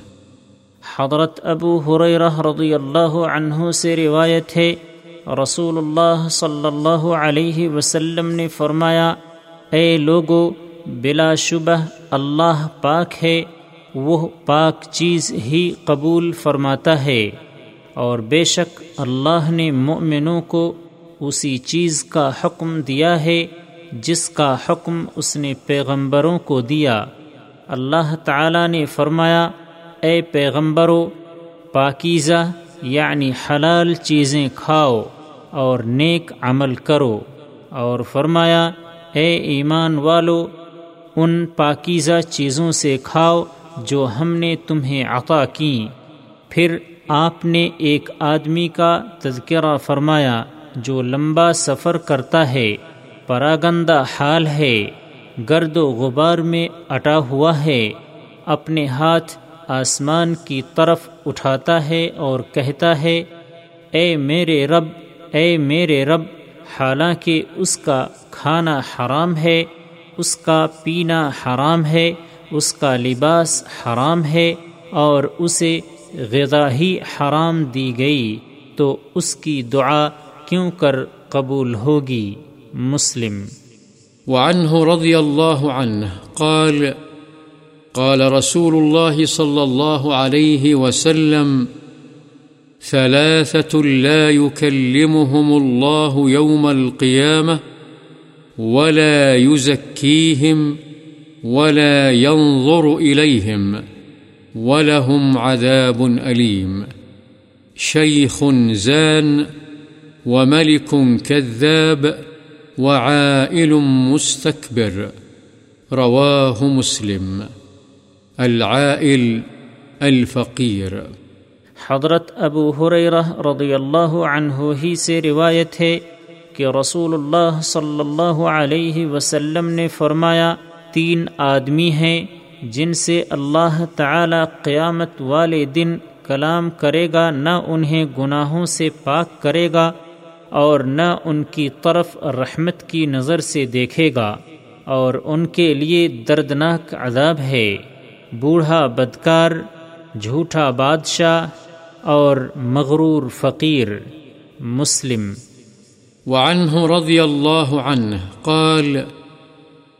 حضرت ابو حریرہ رضی اللہ عنہ سے روایت ہے، رسول اللہ صلی اللہ علیہ وسلم نے فرمایا، اے لوگو، بلا شبہ اللہ پاک ہے، وہ پاک چیز ہی قبول فرماتا ہے۔ اور بے شک اللہ نے مؤمنوں کو اسی چیز کا حکم دیا ہے، جس کا حکم اس نے پیغمبروں کو دیا۔ اللہ تعالی نے فرمایا اے پیغمبرو، پاکیزہ یعنی حلال چیزیں کھاؤ اور نیک عمل کرو اور فرمایا، اے ایمان والو، ان پاکیزہ چیزوں سے کھاؤ جو ہم نے تمہیں عطا کیں۔ پھر آپ نے ایک آدمی کا تذکرہ فرمایا جو لمبا سفر کرتا ہے، پراگندہ حال ہے، گرد و غبار میں اٹا ہوا ہے، اپنے ہاتھ آسمان کی طرف اٹھاتا ہے اور کہتا ہے، اے میرے رب، اے میرے رب، حالانکہ اس کا کھانا حرام ہے، اس کا پینا حرام ہے، اس کا لباس حرام ہے اور اسے غذا ہی حرام دی گئی، تو اس کی دعا کیوں کر قبول ہوگی؟ مسلم۔ وعنه رضي الله عنه قال قال رسول الله صلى الله عليه وسلم ثلاثة لا يكلمهم الله يوم القيامة ولا يزكيهم ولا ينظر إليهم ولهم عذاب أليم. شيخ زان وملك كذاب وعائل مستكبر. رواه مسلم. العائل الفقير حضرت ابو حریرہ رضی اللہ عنہ ہی سے روایت ہے کہ رسول اللہ صلی اللہ علیہ وسلم نے فرمایا، تین آدمی ہیں جن سے اللہ تعالی قیامت والے دن کلام کرے گا، نہ انہیں گناہوں سے پاک کرے گا اور نہ ان کی طرف رحمت کی نظر سے دیکھے گا اور ان کے لیے دردناک عذاب ہے۔ بوڑھا بدکار، جھوٹا بادشاہ اور مغرور فقیر مسلم۔ وعنه رضي الله عنه قال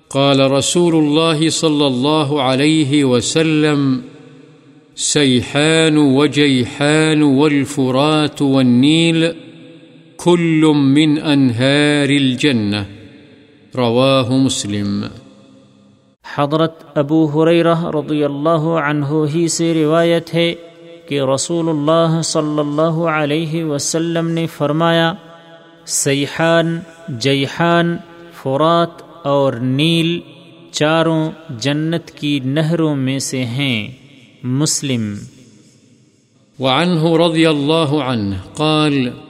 قال رسول الله صلى الله عليه وسلم سيحان وجيحان والفرات والنيل كل من أنهار الجنة رواه مسلم۔ حضرت ابو حریرہ رضی اللہ عنہ ہی سے روایت ہے کہ رسول اللہ صلی اللہ علیہ وسلم نے فرمایا، سیحان، جیحان، فرات اور نیل چاروں جنت کی نہروں میں سے ہیں۔ مسلم۔ وعنه رضي الله عنه قال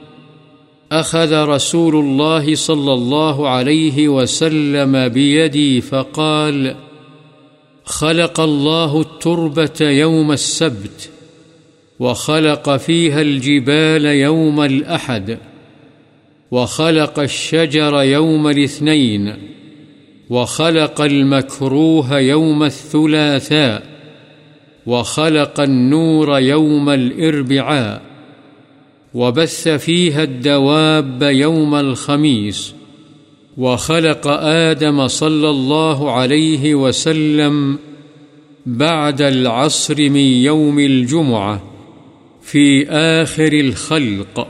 أخذ رسول الله صلى الله عليه وسلم بيدي فقال، خلق الله التربة يوم السبت، وخلق فيها الجبال يوم الأحد، وخلق الشجر يوم الاثنين، وخلق المكروه يوم الثلاثاء، وخلق النور يوم الإربعاء. وبث فيها الدواب يوم الخميس وخلق آدم صلى الله عليه وسلم بعد العصر من يوم الجمعة في آخر الخلق،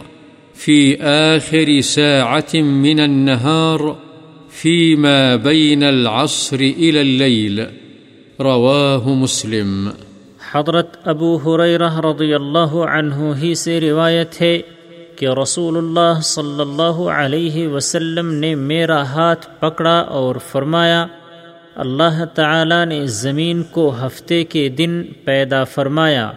في آخر ساعة من النهار فيما بين العصر إلى الليل، رواه مسلم. حضرت ابو حریرہ رضی اللہ عنہ ہی سے روایت ہے کہ رسول اللہ صلی اللہ علیہ وسلم نے میرا ہاتھ پکڑا اور فرمایا، اللہ تعالی نے زمین کو ہفتے کے دن پیدا فرمایا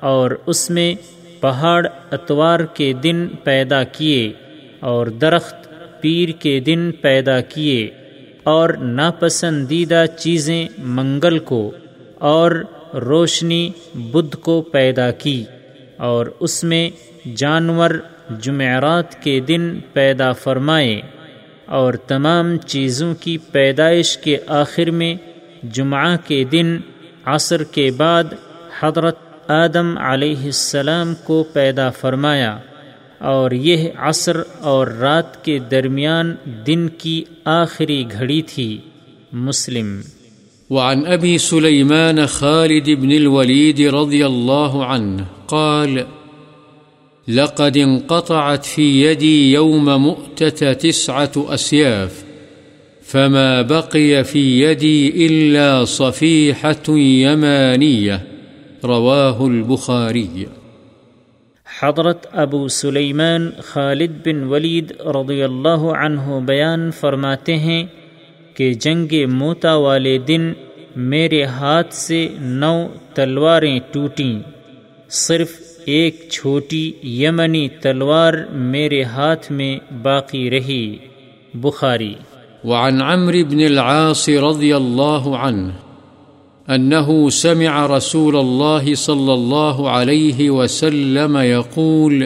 اور اس میں پہاڑ اتوار کے دن پیدا کیے اور درخت پیر کے دن پیدا کیے اور ناپسندیدہ چیزیں منگل کو اور روشنی بدھ کو پیدا کی اور اس میں جانور جمعرات کے دن پیدا فرمائے اور تمام چیزوں کی پیدائش کے آخر میں جمعہ کے دن، عصر کے بعد حضرت آدم علیہ السلام کو پیدا فرمایا اور یہ عصر اور رات کے درمیان دن کی آخری گھڑی تھی۔ مسلم وعن أبي سليمان خالد بن الوليد رضي الله عنه قال، لقد انقطعت في يدي يوم مؤتة تسعة أسياف، فما بقي في يدي إلا صفيحة يمانية. رواه البخاري. حضرت ابو سلیمان خالد بن ولید رضی اللہ عنہ بیان فرماتے ہیں کہ جنگ موتا والے دن میرے ہاتھ سے نو تلواریں ٹوٹیں۔ صرف ایک چھوٹی یمنی تلوار میرے ہاتھ میں باقی رہی۔ بخاری۔ وعن عمرو بن العاص رضي الله عنه أنه سمع رسول الله صلى الله عليه وسلم يقول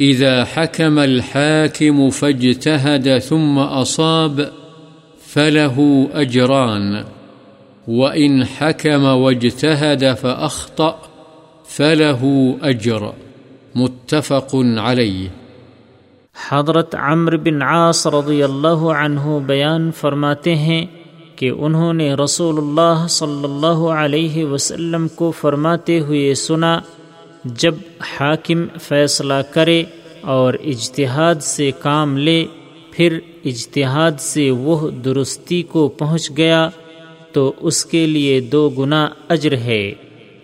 إذا حكم الحاكم فاجتهد ثم أصاب فله أجران، وإن حكم واجتهد فأخطأ، فله أجر. متفق عليه. حضرت عمر بن عاص رضی اللہ عنہ بیان فرماتے ہیں کہ انہوں نے رسول اللہ صلی اللہ علیہ وسلم کو فرماتے ہوئے سنا، جب حاکم فیصلہ کرے اور اجتہاد سے کام لے، پھر اجتہاد سے وہ درستی کو پہنچ گیا تو اس کے لیے دو گنا اجر ہے۔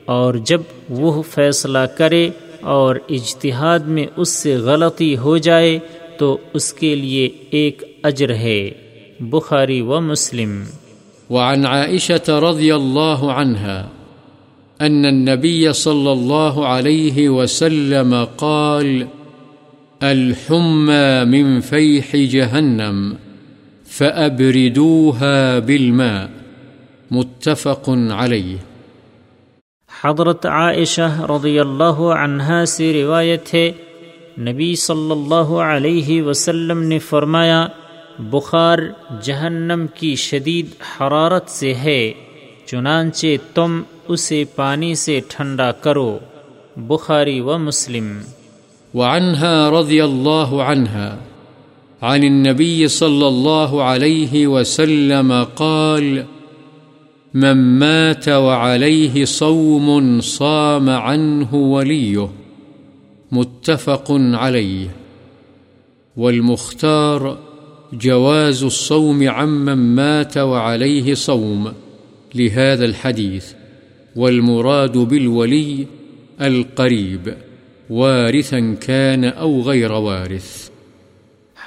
اور جب وہ فیصلہ کرے اور اجتہاد میں اس سے غلطی ہو جائے تو اس کے لیے ایک اجر ہے۔ بخاری و مسلم۔ وعن عائشة رضي الله عنها أن النبي صلى الله عليه وسلم قال الحمى من فيح جهنم فأبردوها بالماء، متفق عليه. حضرت عائشہ رضی اللہ عنہا سے روایت ہے، نبی صلی اللہ علیہ وسلم نے فرمایا، بخار جہنم کی شدید حرارت سے ہے، چنانچہ تم اسے پانی سے ٹھنڈا کرو، بخاری و مسلم۔ وعنها رضي الله عنها. عن النبي صلى الله عليه وسلم قال من مات وعليه صوم صام عنه وليه. متفق عليه. والمختار جواز الصوم عمن مات وعليه صوم. لهذا الحديث. والمراد بالولي القريب. وارثا كان أو غير وارث.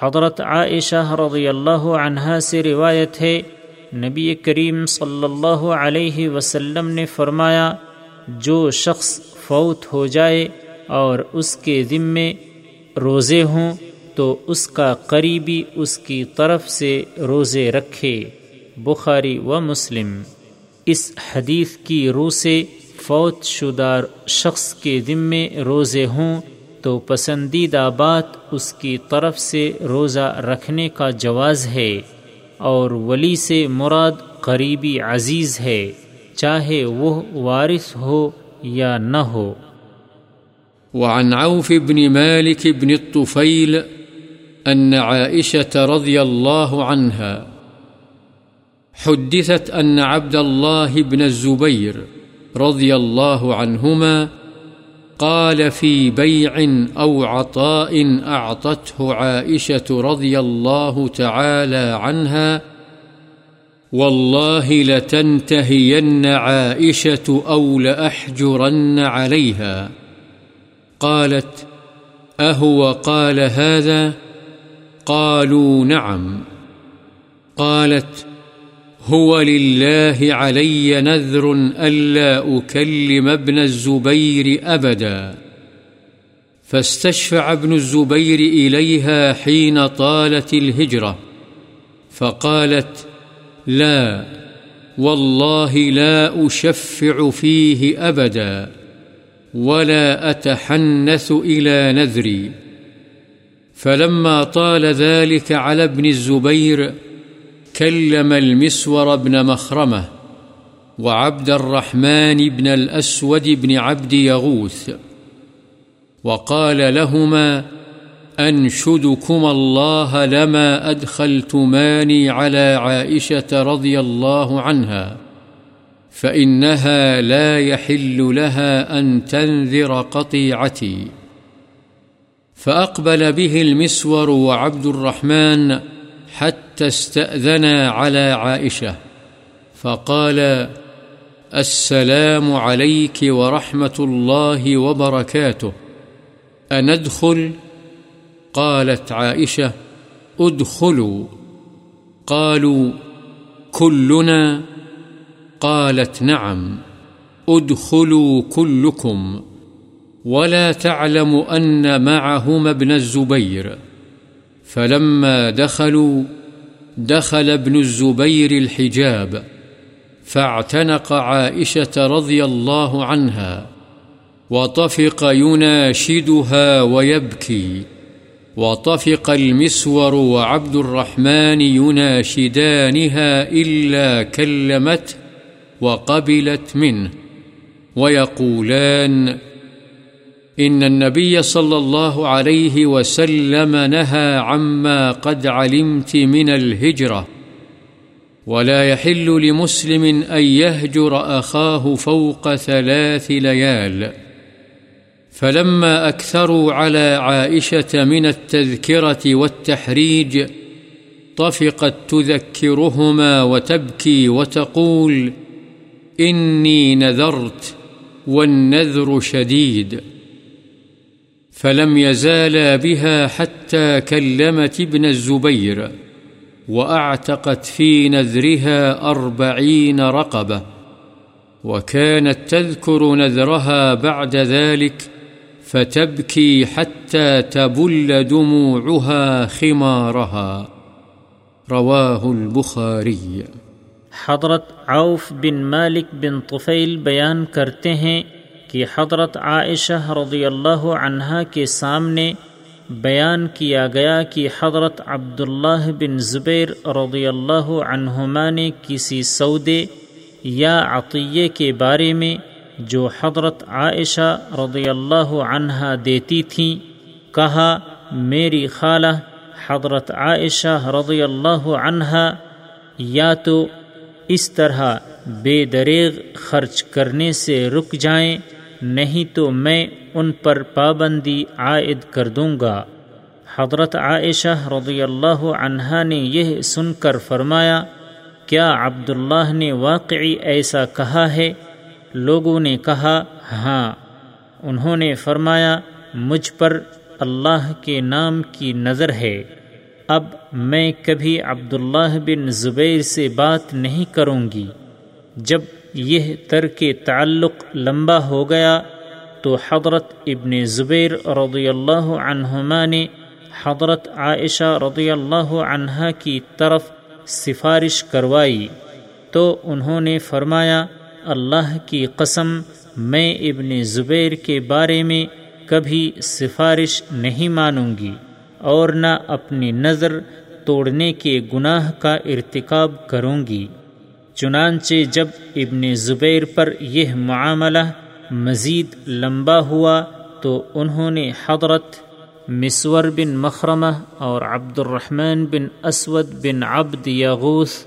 حضرت عائشہ رضی اللہ عنہا سے روایت ہے، نبی کریم صلی اللہ علیہ وسلم نے فرمایا، جو شخص فوت ہو جائے اور اس کے ذمے روزے ہوں، تو اس کا قریبی اس کی طرف سے روزے رکھے، بخاری و مسلم۔ اس حدیث کی روح سے فوت شدہ شخص کے ذمے روزے ہوں تو پسندیدہ بات اس کی طرف سے روزہ رکھنے کا جواز ہے اور ولی سے مراد قریبی عزیز ہے، چاہے وہ وارث ہو یا نہ ہو۔ وعن عوف بن مالك بن الطفيل أن عائشة رضي الله عنها حدثت أن عبد الله بن الزبير رضي الله عنهما قال في بيع أو عطاء أعطته عائشة رضي الله تعالى عنها والله لتنتهين عائشة أو لأحجرن عليها قالت أهو قال هذا؟ قالوا نعم. قالت هو لله علي نذر ألا أكلم ابن الزبير أبدا. فاستشفع ابن الزبير إليها حين طالت الهجرة. فقالت لا، والله لا أشفع فيه أبدا، ولا أتحنث إلى نذري. فلما طال ذلك على ابن الزبير كلم المسور بن مخرمة وعبد الرحمن بن الأسود بن عبد يغوث وقال لهما أنشدكم الله لما أدخلتماني على عائشة رضي الله عنها فإنها لا يحل لها أن تنذر قطيعتي فأقبل به المسور وعبد الرحمن حتى استأذنا على عائشة، فقال السلام عليك ورحمة الله وبركاته. أندخل؟ قالت عائشة ادخلوا. قالوا كلنا؟ قالت نعم. ادخلوا كلكم. ولا تعلم أن معهما ابن الزبير. فلما دخلوا دخل ابن الزبير الحجاب، فاعتنق عائشة رضي الله عنها، وطفق يناشدها ويبكي، وطفق المسور وعبد الرحمن يناشدانها إلا كلمته وقبلت منه، ويقولان إن النبي صلى الله عليه وسلم نهى عما قد علمت من الهجرة. ولا يحل لمسلم أن يهجر أخاه فوق ثلاث ليال. فلما أكثروا على عائشة من التذكرة والتحريج، طفقت تذكرهما وتبكي وتقول، إني نذرت والنذر شديد. فلم يزالا بها حتى كلمت ابن الزبير وأعتقت في نذرها أربعين رقبة وكانت تذكر نذرها بعد ذلك فتبكي حتى تبل دموعها خمارها. رواه البخاري. حضرت عوف بن مالک بن طفیل بیان کرتے ہیں کہ حضرت عائشہ رضی اللہ عنہا کے سامنے بیان کیا گیا کہ حضرت عبداللہ بن زبیر رضی اللہ عنہما نے کسی سودے یا عطیے کے بارے میں جو حضرت عائشہ رضی اللہ عنہا دیتی تھیں کہا، میری خالہ، حضرت عائشہ رضی اللہ عنہا، یا تو اس طرح بے دریغ خرچ کرنے سے رک جائیں نہیں تو میں ان پر پابندی عائد کر دوں گا۔ حضرت عائشہ رضی اللہ عنہا نے یہ سن کر فرمایا، کیا عبداللہ نے واقعی ایسا کہا ہے؟ لوگوں نے کہا ہاں۔ انہوں نے فرمایا، مجھ پر اللہ کے نام کی نظر ہے۔ اب میں کبھی عبداللہ بن زبیر سے بات نہیں کروں گی۔ جب یہ ترک تعلق لمبا ہو گیا تو حضرت ابن زبیر رضی اللہ عنہما نے حضرت عائشہ رضی اللہ عنہ کی طرف سفارش کروائی۔ تو انہوں نے فرمایا، اللہ کی قسم، میں ابن زبیر کے بارے میں کبھی سفارش نہیں مانوں گی اور نہ اپنی نظر توڑنے کے گناہ کا ارتکاب کروں گی۔ چنانچہ جب ابن زبیر پر یہ معاملہ مزید لمبا ہوا تو انہوں نے حضرت مسور بن مخرمہ اور عبد الرحمن بن اسود بن عبد یغوث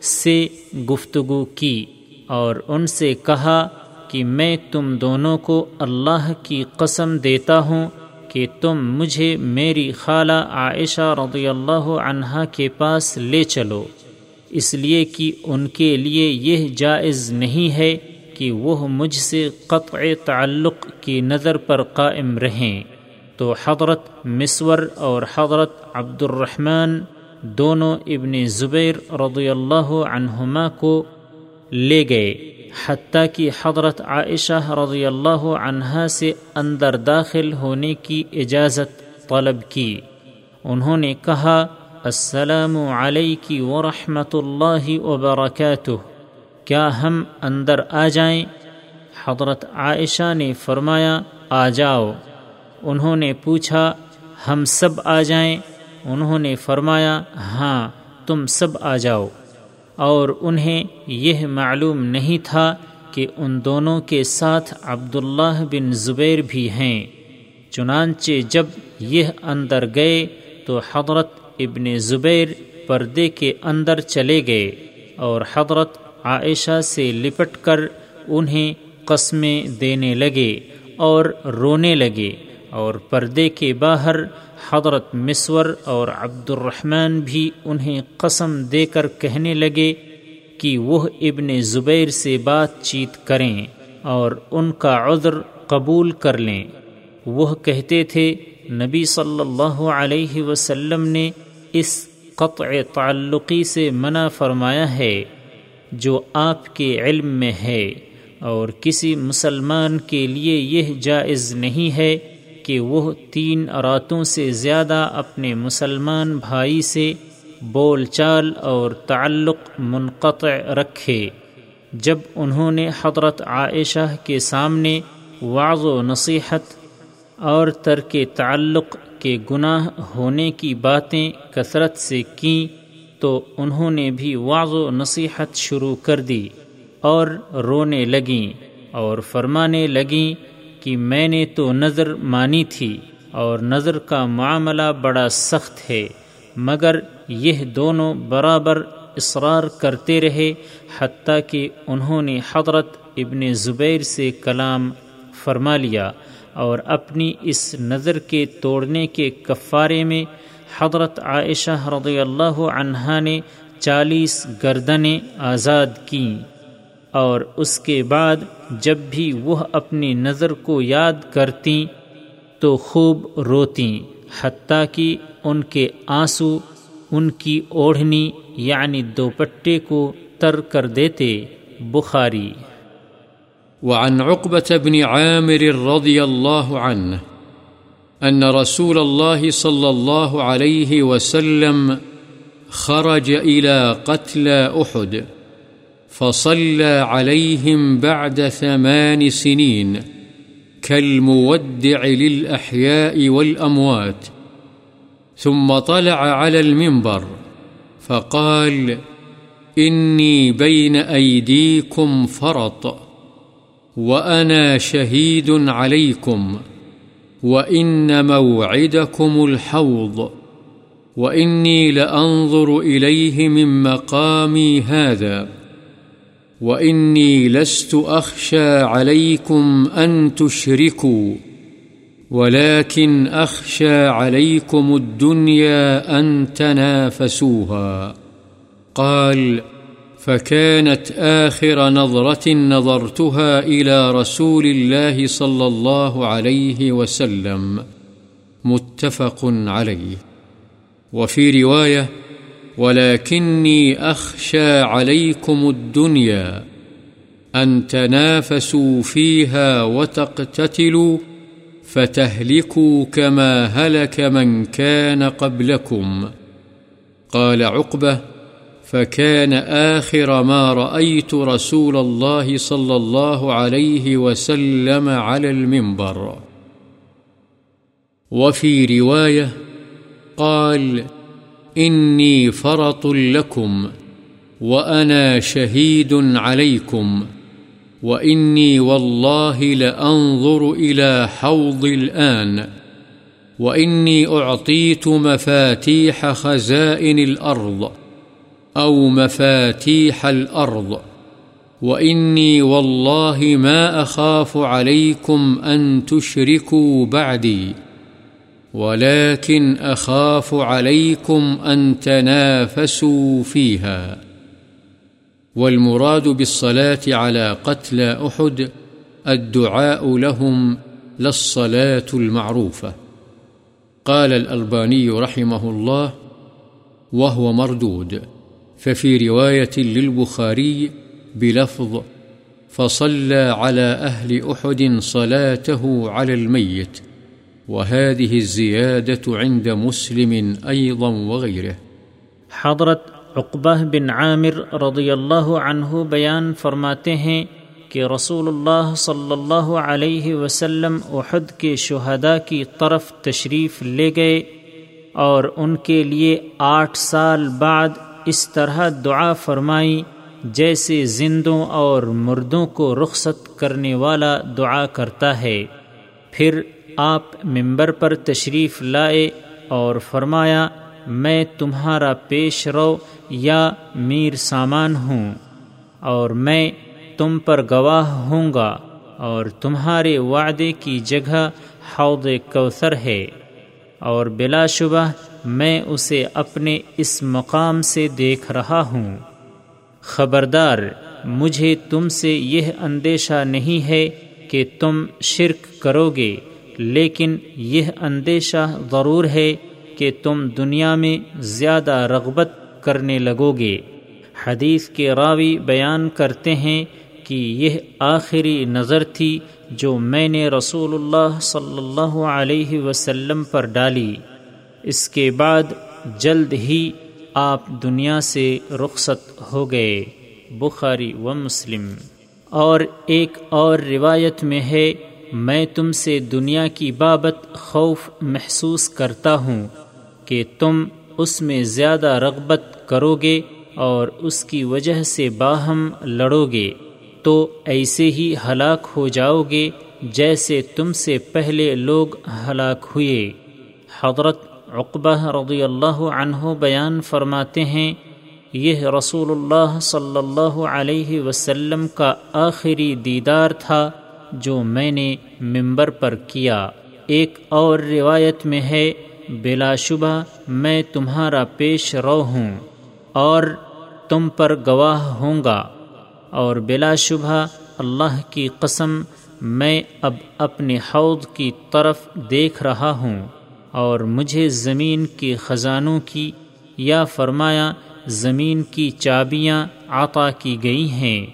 سے گفتگو کی اور ان سے کہا کہ میں تم دونوں کو اللہ کی قسم دیتا ہوں کہ تم مجھے میری خالہ عائشہ رضی اللہ عنہا کے پاس لے چلو۔ اس لیے کہ ان کے لیے یہ جائز نہیں ہے کہ وہ مجھ سے قطع تعلق کی نظر پر قائم رہیں۔ تو حضرت مصور اور حضرت عبد الرحمن دونوں ابن زبیر رضی اللہ عنہما کو لے گئے، حتیٰ کہ حضرت عائشہ رضی اللہ عنہا سے اندر داخل ہونے کی اجازت طلب کی۔ انہوں نے کہا السلام علیکی ورحمۃ اللہ وبرکاتہ۔ کیا ہم اندر آ جائیں؟ حضرت عائشہ نے فرمایا، آ جاؤ۔ انہوں نے پوچھا، ہم سب آ جائیں؟ انہوں نے فرمایا ہاں تم سب آ جاؤ۔ اور انہیں یہ معلوم نہیں تھا کہ ان دونوں کے ساتھ عبداللہ بن زبیر بھی ہیں۔ چنانچہ جب یہ اندر گئے تو حضرت ابن زبیر پردے کے اندر چلے گئے اور حضرت عائشہ سے لپٹ کر انہیں قسمیں دینے لگے اور رونے لگے اور پردے کے باہر حضرت مصور اور عبد الرحمن بھی انہیں قسم دے کر کہنے لگے کہ وہ ابن زبیر سے بات چیت کریں اور ان کا عذر قبول کر لیں۔ وہ کہتے تھے، نبی صلی اللہ علیہ وسلم نے اس قطع تعلقی سے منع فرمایا ہے جو آپ کے علم میں ہے اور کسی مسلمان کے لیے یہ جائز نہیں ہے کہ وہ تین راتوں سے زیادہ اپنے مسلمان بھائی سے بول چال اور تعلق منقطع رکھے۔ جب انہوں نے حضرت عائشہ کے سامنے وعظ و نصیحت اور ترک تعلق کے گناہ ہونے کی باتیں کثرت سے کیں تو انہوں نے بھی وعظ و نصیحت شروع کر دی اور رونے لگیں اور فرمانے لگیں کہ میں نے تو نظر مانی تھی اور نظر کا معاملہ بڑا سخت ہے، مگر یہ دونوں برابر اصرار کرتے رہے حتیٰ کہ انہوں نے حضرت ابن زبیر سے کلام فرما لیا۔ اور اپنی اس نظر کے توڑنے کے کفارے میں حضرت عائشہ رضی اللہ عنہا نے چالیس گردنیں آزاد کیں اور اس کے بعد جب بھی وہ اپنی نظر کو یاد کرتیں تو خوب روتیں، حتیٰ کہ ان کے آنسو ان کی اوڑھنی یعنی دوپٹے کو تر کر دیتے، بخاری۔ وعن عقبة بن عامر رضي الله عنه أن رسول الله صلى الله عليه وسلم خرج إلى قتل أحد فصلى عليهم بعد ثمان سنين كالمودع للأحياء والأموات، ثم طلع على المنبر فقال إني بين أيديكم فرط وأنا شهيد عليكم وإن موعدكم الحوض وإني لأنظر إليه من مقامي هذا وإني لست أخشى عليكم أن تشركوا ولكن أخشى عليكم الدنيا أن تنافسوها قال فكانت آخر نظرة نظرتها إلى رسول الله صلى الله عليه وسلم متفق عليه. وفي رواية، ولكني أخشى عليكم الدنيا أن تنافسوا فيها وتقتتلوا فتهلكوا كما هلك من كان قبلكم. قال عقبة فكان آخر ما رأيت رسول الله صلى الله عليه وسلم على المنبر وفي رواية قال إني فرط لكم وأنا شهيد عليكم وإني والله لأنظر إلى حوض الآن وإني أعطيت مفاتيح خزائن الأرض أو مفاتيح الأرض. وإني والله ما أخاف عليكم أن تشركوا بعدي. ولكن أخاف عليكم أن تنافسوا فيها. والمراد بالصلاة على قتل أحد الدعاء لهم للصلاة المعروفة. قال الألباني رحمه الله، وهو مردود. ففي رواية للبخاري بلفظ فصلى على أهل أحد صلاته على الميت، وهذه الزيادة عند مسلم أيضا وغيره. حضرت عقبہ بن عامر رضی اللہ عنہ بیان فرماتے ہیں کہ رسول اللہ صلی اللہ علیہ وسلم احد کے شہداء کی طرف تشریف لے گئے اور ان کے لیے آٹھ سال بعد اس طرح دعا فرمائی، جیسے زندوں اور مردوں کو رخصت کرنے والا دعا کرتا ہے۔ پھر آپ ممبر پر تشریف لائے اور فرمایا، میں تمہارا پیش رو یا میر سامان ہوں اور میں تم پر گواہ ہوں گا اور تمہارے وعدے کی جگہ حوض کوثر ہے اور بلا شبہ میں اسے اپنے اس مقام سے دیکھ رہا ہوں۔ خبردار، مجھے تم سے یہ اندیشہ نہیں ہے کہ تم شرک کرو گے لیکن یہ اندیشہ ضرور ہے کہ تم دنیا میں زیادہ رغبت کرنے لگو گے حدیث کے راوی بیان کرتے ہیں کہ یہ آخری نظر تھی جو میں نے رسول اللہ صلی اللہ علیہ وسلم پر ڈالی۔ اس کے بعد جلد ہی آپ دنیا سے رخصت ہو گئے، بخاری و مسلم۔ اور ایک اور روایت میں ہے، میں تم سے دنیا کی بابت خوف محسوس کرتا ہوں کہ تم اس میں زیادہ رغبت کرو گے اور اس کی وجہ سے باہم لڑو گے تو ایسے ہی ہلاک ہو جاؤ گے جیسے تم سے پہلے لوگ ہلاک ہوئے۔ حضرت عقبہ رضی اللہ عنہ بیان فرماتے ہیں، یہ رسول اللہ صلی اللہ علیہ وسلم کا آخری دیدار تھا جو میں نے ممبر پر کیا۔ ایک اور روایت میں ہے، بلا شبہ میں تمہارا پیش رو ہوں اور تم پر گواہ ہوں گا۔ اور بلا شبہ اللہ کی قسم میں اب اپنے حوض کی طرف دیکھ رہا ہوں۔ اور مجھے زمین کے خزانوں کی یا فرمایا زمین کی چابیاں عطا کی گئی ہیں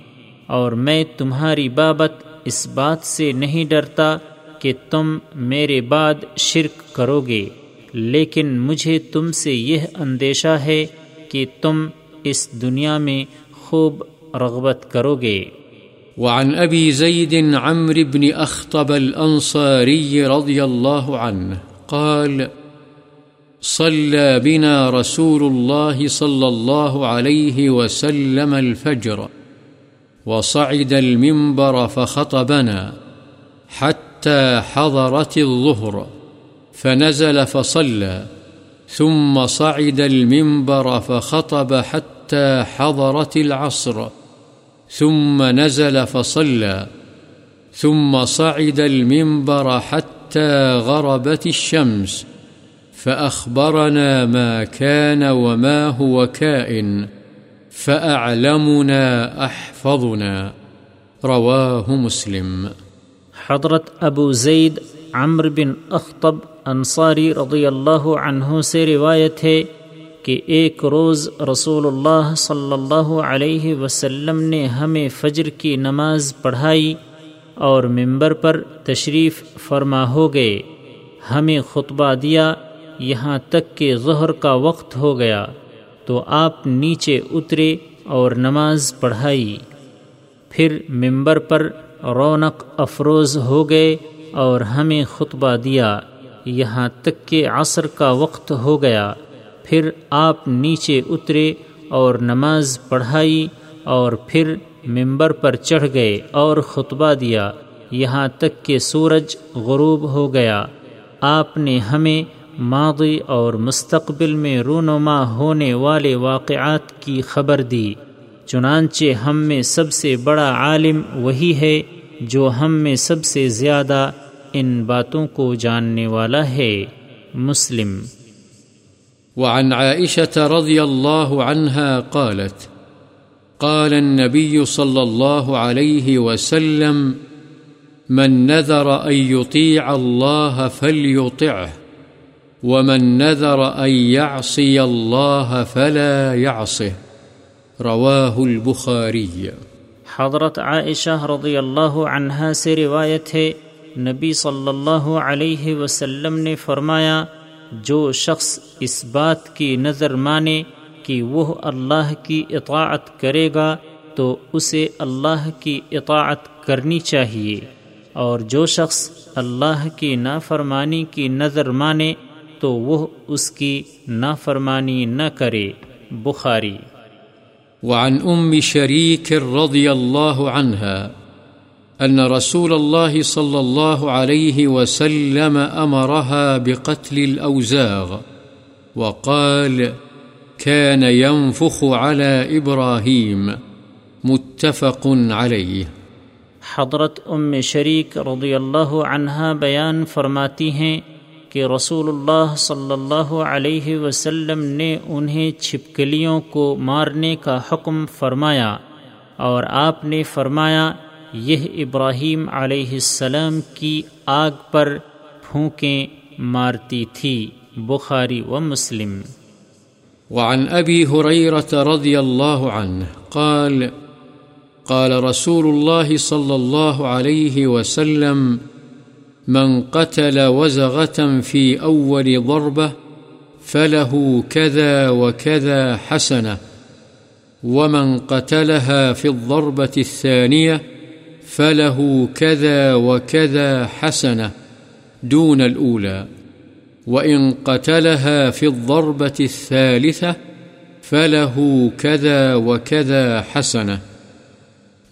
اور میں تمہاری بابت اس بات سے نہیں ڈرتا کہ تم میرے بعد شرک کرو گے، لیکن مجھے تم سے یہ اندیشہ ہے کہ تم اس دنیا میں خوب رغبت کرو گے۔ وعن ابی زید عمر بن اخطب الانصاری رضی اللہ عنہ۔ قال، صلى بنا رسول الله صلى الله عليه وسلم الفجر، وصعد المنبر فخطبنا حتى حضرت الظهر، فنزل فصلى، ثم صعد المنبر فخطب حتى حضرت العصر، ثم نزل فصلى، ثم صعد المنبر حتى غربت الشمس، فأخبرنا ما كان وما هو كائن، فأعلمنا أحفظنا. رواه مسلم. حضرت ابو زید عمر بن اخطب انصاری رضی اللہ عنہ سے روایت ہے کہ ایک روز رسول اللہ صلی اللہ علیہ وسلم نے ہمیں فجر کی نماز پڑھائی۔ اور ممبر پر تشریف فرما ہو گئے۔ ہمیں خطبہ دیا، یہاں تک کہ ظہر کا وقت ہو گیا، تو آپ نیچے اترے اور نماز پڑھائی۔ پھر ممبر پر رونق افروز ہو گئے اور ہمیں خطبہ دیا۔ یہاں تک کہ عصر کا وقت ہو گیا۔ پھر آپ نیچے اترے اور نماز پڑھائی اور پھر ممبر پر چڑھ گئے اور خطبہ دیا، یہاں تک کہ سورج غروب ہو گیا۔ آپ نے ہمیں ماضی اور مستقبل میں رونما ہونے والے واقعات کی خبر دی۔ چنانچہ ہم میں سب سے بڑا عالم وہی ہے جو ہم میں سب سے زیادہ ان باتوں کو جاننے والا ہے۔ مسلم۔ وعن عائشة رضي الله عنها قالت قال النبي صلى الله عليه وسلم، من نذر أن يطيع الله فليطعه، ومن نذر أن يعصي الله فلا يعصه. رواه البخاري. حضرت عائشہ رضی اللہ عنہا سے روایت ہے، نبی صلی اللہ علیہ وسلم نے فرمایا، جو شخص اس بات کی نظر مانے کہ وہ اللہ کی اطاعت کرے گا تو اسے اللہ کی اطاعت کرنی چاہیے۔ اور جو شخص اللہ کی نافرمانی کی نظر مانے تو وہ اس کی نافرمانی نہ کرے۔ بخاری۔ وعن ام شريك رضي الله عنها أن رسول الله صلى الله عليه وسلم أمرها بقتل الأوزاغ وقال كان ينفخ على إبراهيم متفق عليه. حضرت ام شریک رضی اللہ عنہ بیان فرماتی ہیں کہ رسول اللہ صلی اللہ علیہ وسلم نے انہیں چھپکلیوں کو مارنے کا حکم فرمایا اور آپ نے فرمایا، یہ ابراہیم علیہ السلام کی آگ پر پھونکیں مارتی تھی، بخاری و مسلم۔ وعن ابی حریرة رضی اللہ عنہ قال قال رسول الله صلى الله عليه وسلم، من قتل وزغة في أول ضربة فله كذا وكذا حسنة، ومن قتلها في الضربة الثانية فله كذا وكذا حسنة دون الأولى. وإن قتلها في الضربة الثالثة فله كذا وكذا حسنة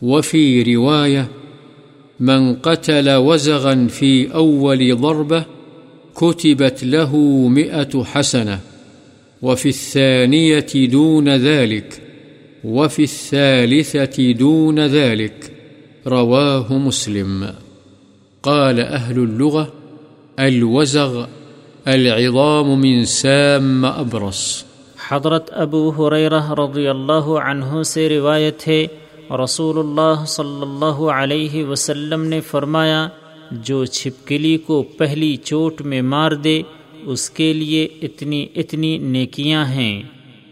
وفي رواية من قتل وزغا في أول ضربة كتبت له مئة حسنة وفي الثانية دون ذلك وفي الثالثة دون ذلك رواه مسلم قال أهل اللغة الوزغ العظام من سام أبرص. حضرت ابو حریرہ رضی اللہ عنہ سے روایت ہے رسول اللہ صلی اللہ علیہ وسلم نے فرمایا، جو چھپکلی کو پہلی چوٹ میں مار دے، اس کے لیے اتنی اتنی نیکیاں ہیں۔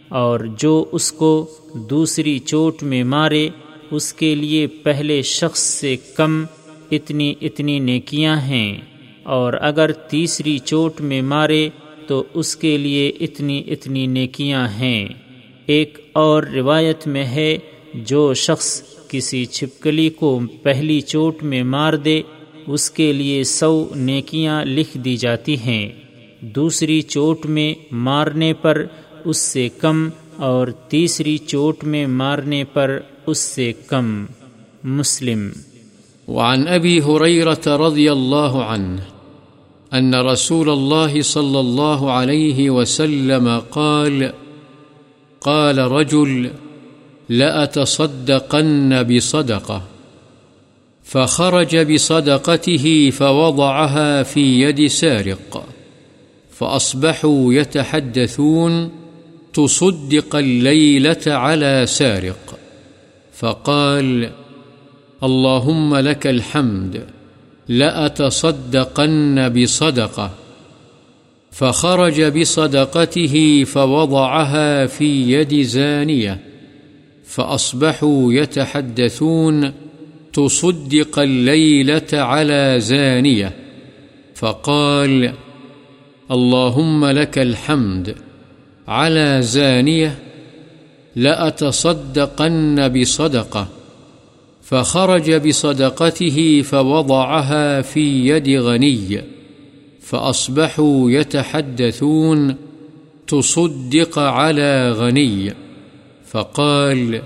اور جو اس کو دوسری چوٹ میں مارے، اس کے لیے پہلے شخص سے کم اتنی اتنی نیکیاں ہیں۔ اور اگر تیسری چوٹ میں مارے تو اس کے لیے اتنی اتنی نیکیاں ہیں۔ ایک اور روایت میں ہے، جو شخص کسی چھپکلی کو پہلی چوٹ میں مار دے، اس کے لیے سو نیکیاں لکھ دی جاتی ہیں۔ دوسری چوٹ میں مارنے پر اس سے کم اور تیسری چوٹ میں مارنے پر اس سے کم۔ مسلم۔ وعن ابی حریرت رضی اللہ عنہ۔ ان رسول الله صلى الله عليه وسلم قال قال رجل، لأتصدقن بصدقه فخرج بصدقته فوضعها في يد سارق. فأصبحوا يتحدثون، تصدق الليلة على سارق. فقال، اللهم لك الحمد. لأتصدقن بصدقة. فخرج بصدقته فوضعها في يد زانية. فأصبحوا يتحدثون تصدق الليلة على زانية. فقال اللهم لك الحمد على زانية. لأتصدقن بصدقة. فخرج بصدقته فوضعها في يد غني، فأصبحوا يتحدثون تصدق على غني، فقال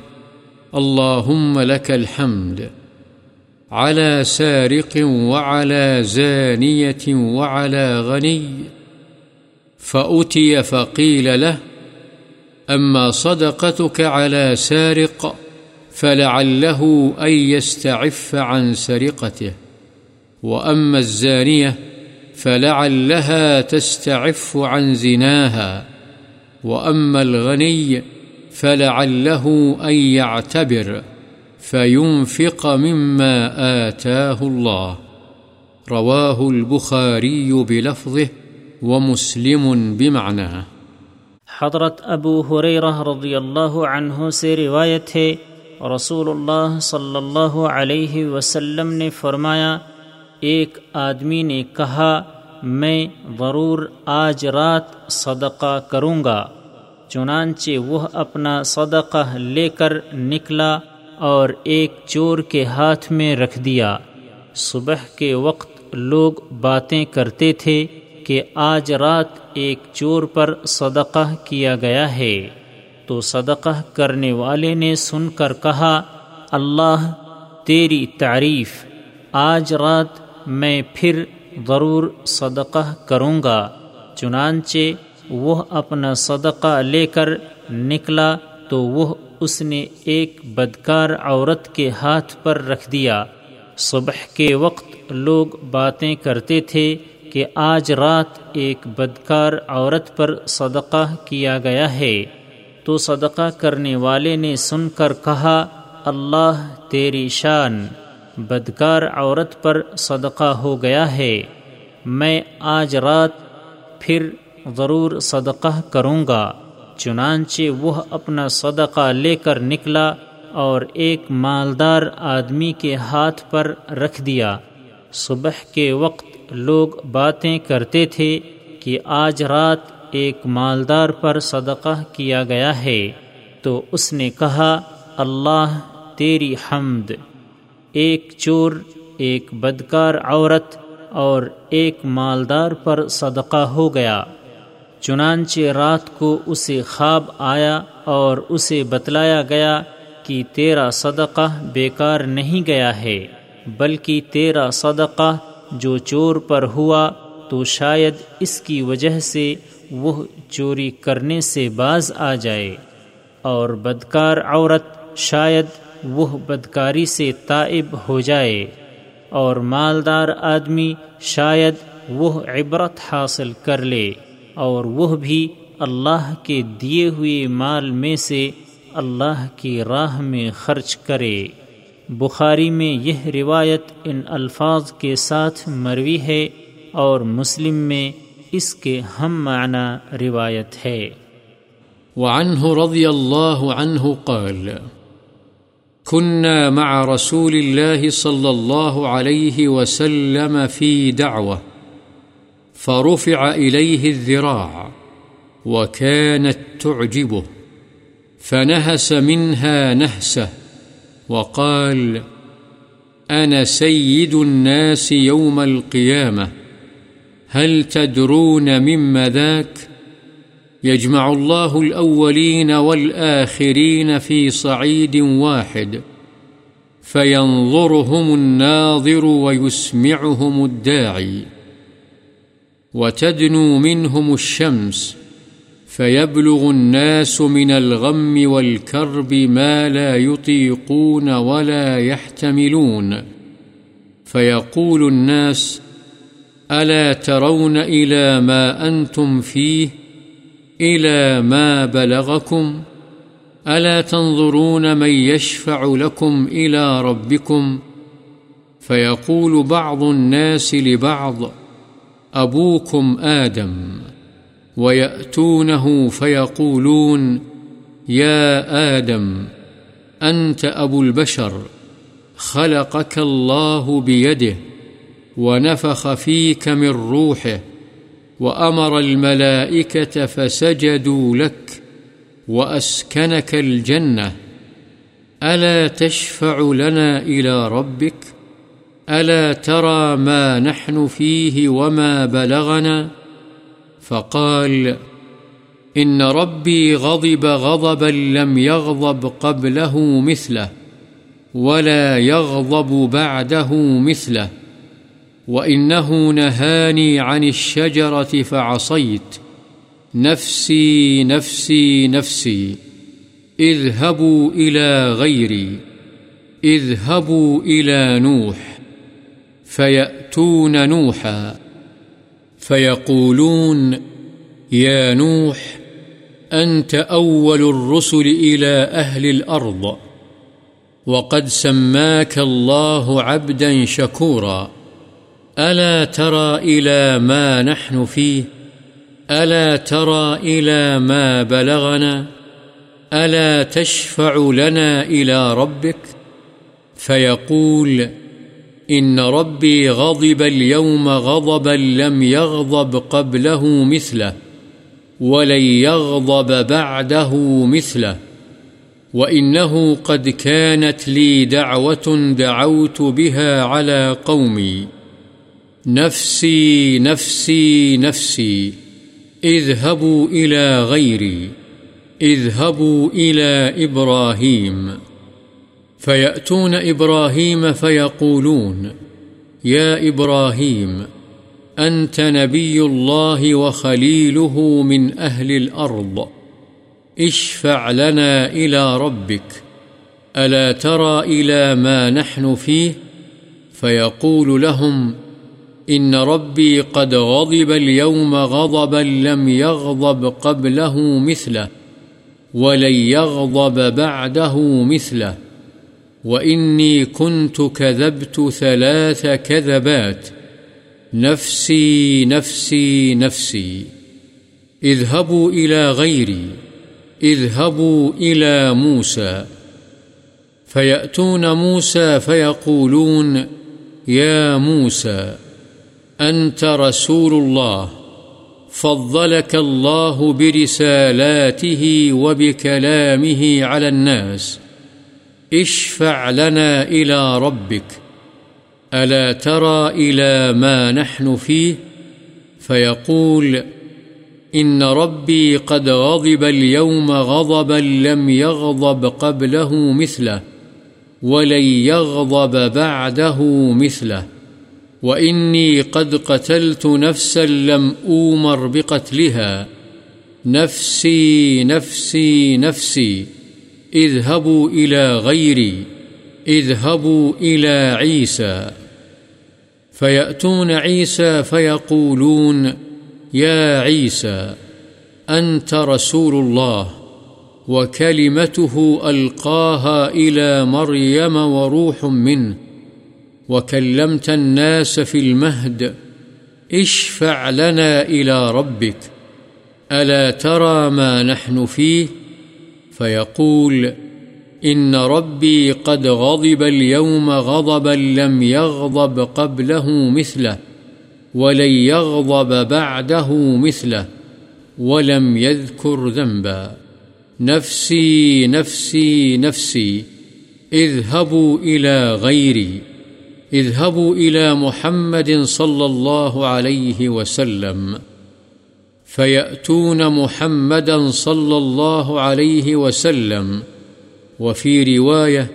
اللهم لك الحمد على سارق وعلى زانية وعلى غني، فأتي فقيل له أما صدقتك على سارق فلعله أن يستعف عن سرقته. وأما الزانية فلعلها تستعف عن زناها. وأما الغني فلعله أن يعتبر فينفق مما آتاه الله. رواه البخاري بلفظه ومسلم بمعناه. حضرت ابو حریرہ رضی اللہ عنہ سے روایت ہے رسول اللہ صلی اللہ علیہ وسلم نے فرمایا، ایک آدمی نے کہا، میں ضرور آج رات صدقہ کروں گا چنانچہ وہ اپنا صدقہ لے کر نکلا اور ایک چور کے ہاتھ میں رکھ دیا۔ صبح کے وقت لوگ باتیں کرتے تھے کہ آج رات ایک چور پر صدقہ کیا گیا ہے۔ تو صدقہ کرنے والے نے سن کر کہا، اللہ تیری تعریف، آج رات میں پھر ضرور صدقہ کروں گا، چنانچہ وہ اپنا صدقہ لے کر نکلا تو وہ اس نے ایک بدکار عورت کے ہاتھ پر رکھ دیا۔ صبح کے وقت لوگ باتیں کرتے تھے کہ آج رات ایک بدکار عورت پر صدقہ کیا گیا ہے۔ تو صدقہ کرنے والے نے سن کر کہا، اللہ تیری شان، بدکار عورت پر صدقہ ہو گیا ہے۔ میں آج رات پھر ضرور صدقہ کروں گا، چنانچہ وہ اپنا صدقہ لے کر نکلا اور ایک مالدار آدمی کے ہاتھ پر رکھ دیا۔ صبح کے وقت لوگ باتیں کرتے تھے کہ آج رات ایک مالدار پر صدقہ کیا گیا ہے، تو اس نے کہا، اللہ تیری حمد، ایک چور، ایک بدکار عورت اور ایک مالدار پر صدقہ ہو گیا۔ چنانچہ رات کو اسے خواب آیا اور اسے بتلایا گیا کہ تیرا صدقہ بیکار نہیں گیا ہے، بلکہ تیرا صدقہ جو چور پر ہوا تو شاید اس کی وجہ سے وہ چوری کرنے سے باز آ جائے اور بدکار عورت شاید وہ بدکاری سے تائب ہو جائے اور مالدار آدمی شاید وہ عبرت حاصل کر لے اور وہ بھی اللہ کے دیے ہوئے مال میں سے اللہ کی راہ میں خرچ کرے۔ بخاری میں یہ روایت ان الفاظ کے ساتھ مروی ہے اور مسلم میں اس کے ہم معنی روایت ہے۔ وعنه رضي الله عنه قال كنا مع رسول الله صلى الله عليه وسلم في دعوة، فرفع إليه الذراع وكانت تعجبه فنهس منها نهسه وقال أنا سيد الناس يوم القيامة هل تدرون مما ذاك يجمع الله الأولين والآخرين في صعيد واحد، فينظرهم الناظر ويسمعهم الداعي، وتدنو منهم الشمس، فيبلغ الناس من الغم والكرب ما لا يطيقون ولا يحتملون، فيقول الناس ألا ترون إلى ما أنتم فيه، إلى ما بلغكم، ألا تنظرون من يشفع لكم إلى ربكم؟ فيقول بعض الناس لبعض، أبوكم آدم، ويأتونه فيقولون، يا آدم، أنت أبو البشر، خلقك الله بيده. ونفخ فيك من روحه وأمر الملائكة فسجدوا لك وأسكنك الجنة. ألا تشفع لنا إلى ربك؟ ألا ترى ما نحن فيه وما بلغنا؟ فقال، إن ربي غضب غضبا لم يغضب قبله مثله ولا يغضب بعده مثله. وإنه نهاني عن الشجرة فعصيت نفسي نفسي نفسي اذهبوا إلى غيري اذهبوا إلى نوح فيأتون نوحا فيقولون يا نوح أنت أول الرسل إلى أهل الأرض وقد سماك الله عبدا شكورا ألا ترى إلى ما نحن فيه؟ ألا ترى إلى ما بلغنا؟ ألا تشفع لنا إلى ربك؟ فيقول، إن ربي غضب اليوم غضبا لم يغضب قبله مثله، ولن يغضب بعده مثله، وإنه قد كانت لي دعوة دعوت بها على قومي. نفسي نفسي نفسي اذهبوا إلى غيري، اذهبوا إلى إبراهيم، فيأتون إبراهيم فيقولون، يا إبراهيم، أنت نبي الله وخليله من أهل الأرض، اشفع لنا إلى ربك، ألا ترى إلى ما نحن فيه؟ فيقول لهم إن ربي قد غضب اليوم غضبا لم يغضب قبله مثله ولن يغضب بعده مثله وإني كنت كذبت ثلاث كذبات نفسي نفسي نفسي اذهبوا إلى غيري اذهبوا إلى موسى فيأتون موسى فيقولون يا موسى أنت رسول الله، فضلك الله برسالاته وبكلامه على الناس. اشفع لنا إلى ربك. ألا ترى إلى ما نحن فيه؟ فيقول، إن ربي قد غضب اليوم غضبا لم يغضب قبله مثله، ولن يغضب بعده مثله. وإني قد قتلت نفسا لم أومر بقتلها نفسي نفسي نفسي اذهبوا إلى غيري اذهبوا إلى عيسى فيأتون عيسى فيقولون يا عيسى أنت رسول الله وكلمته ألقاها إلى مريم وروح منه وكلمت الناس في المهد اشفع لنا إلى ربك ألا ترى ما نحن فيه فيقول إن ربي قد غضب اليوم غضبا لم يغضب قبله مثله ولن يغضب بعده مثله ولم يذكر ذنبا نفسي نفسي نفسي اذهبوا إلى غيري اذهبوا إلى محمد صلى الله عليه وسلم فيأتون محمدا صلى الله عليه وسلم وفي رواية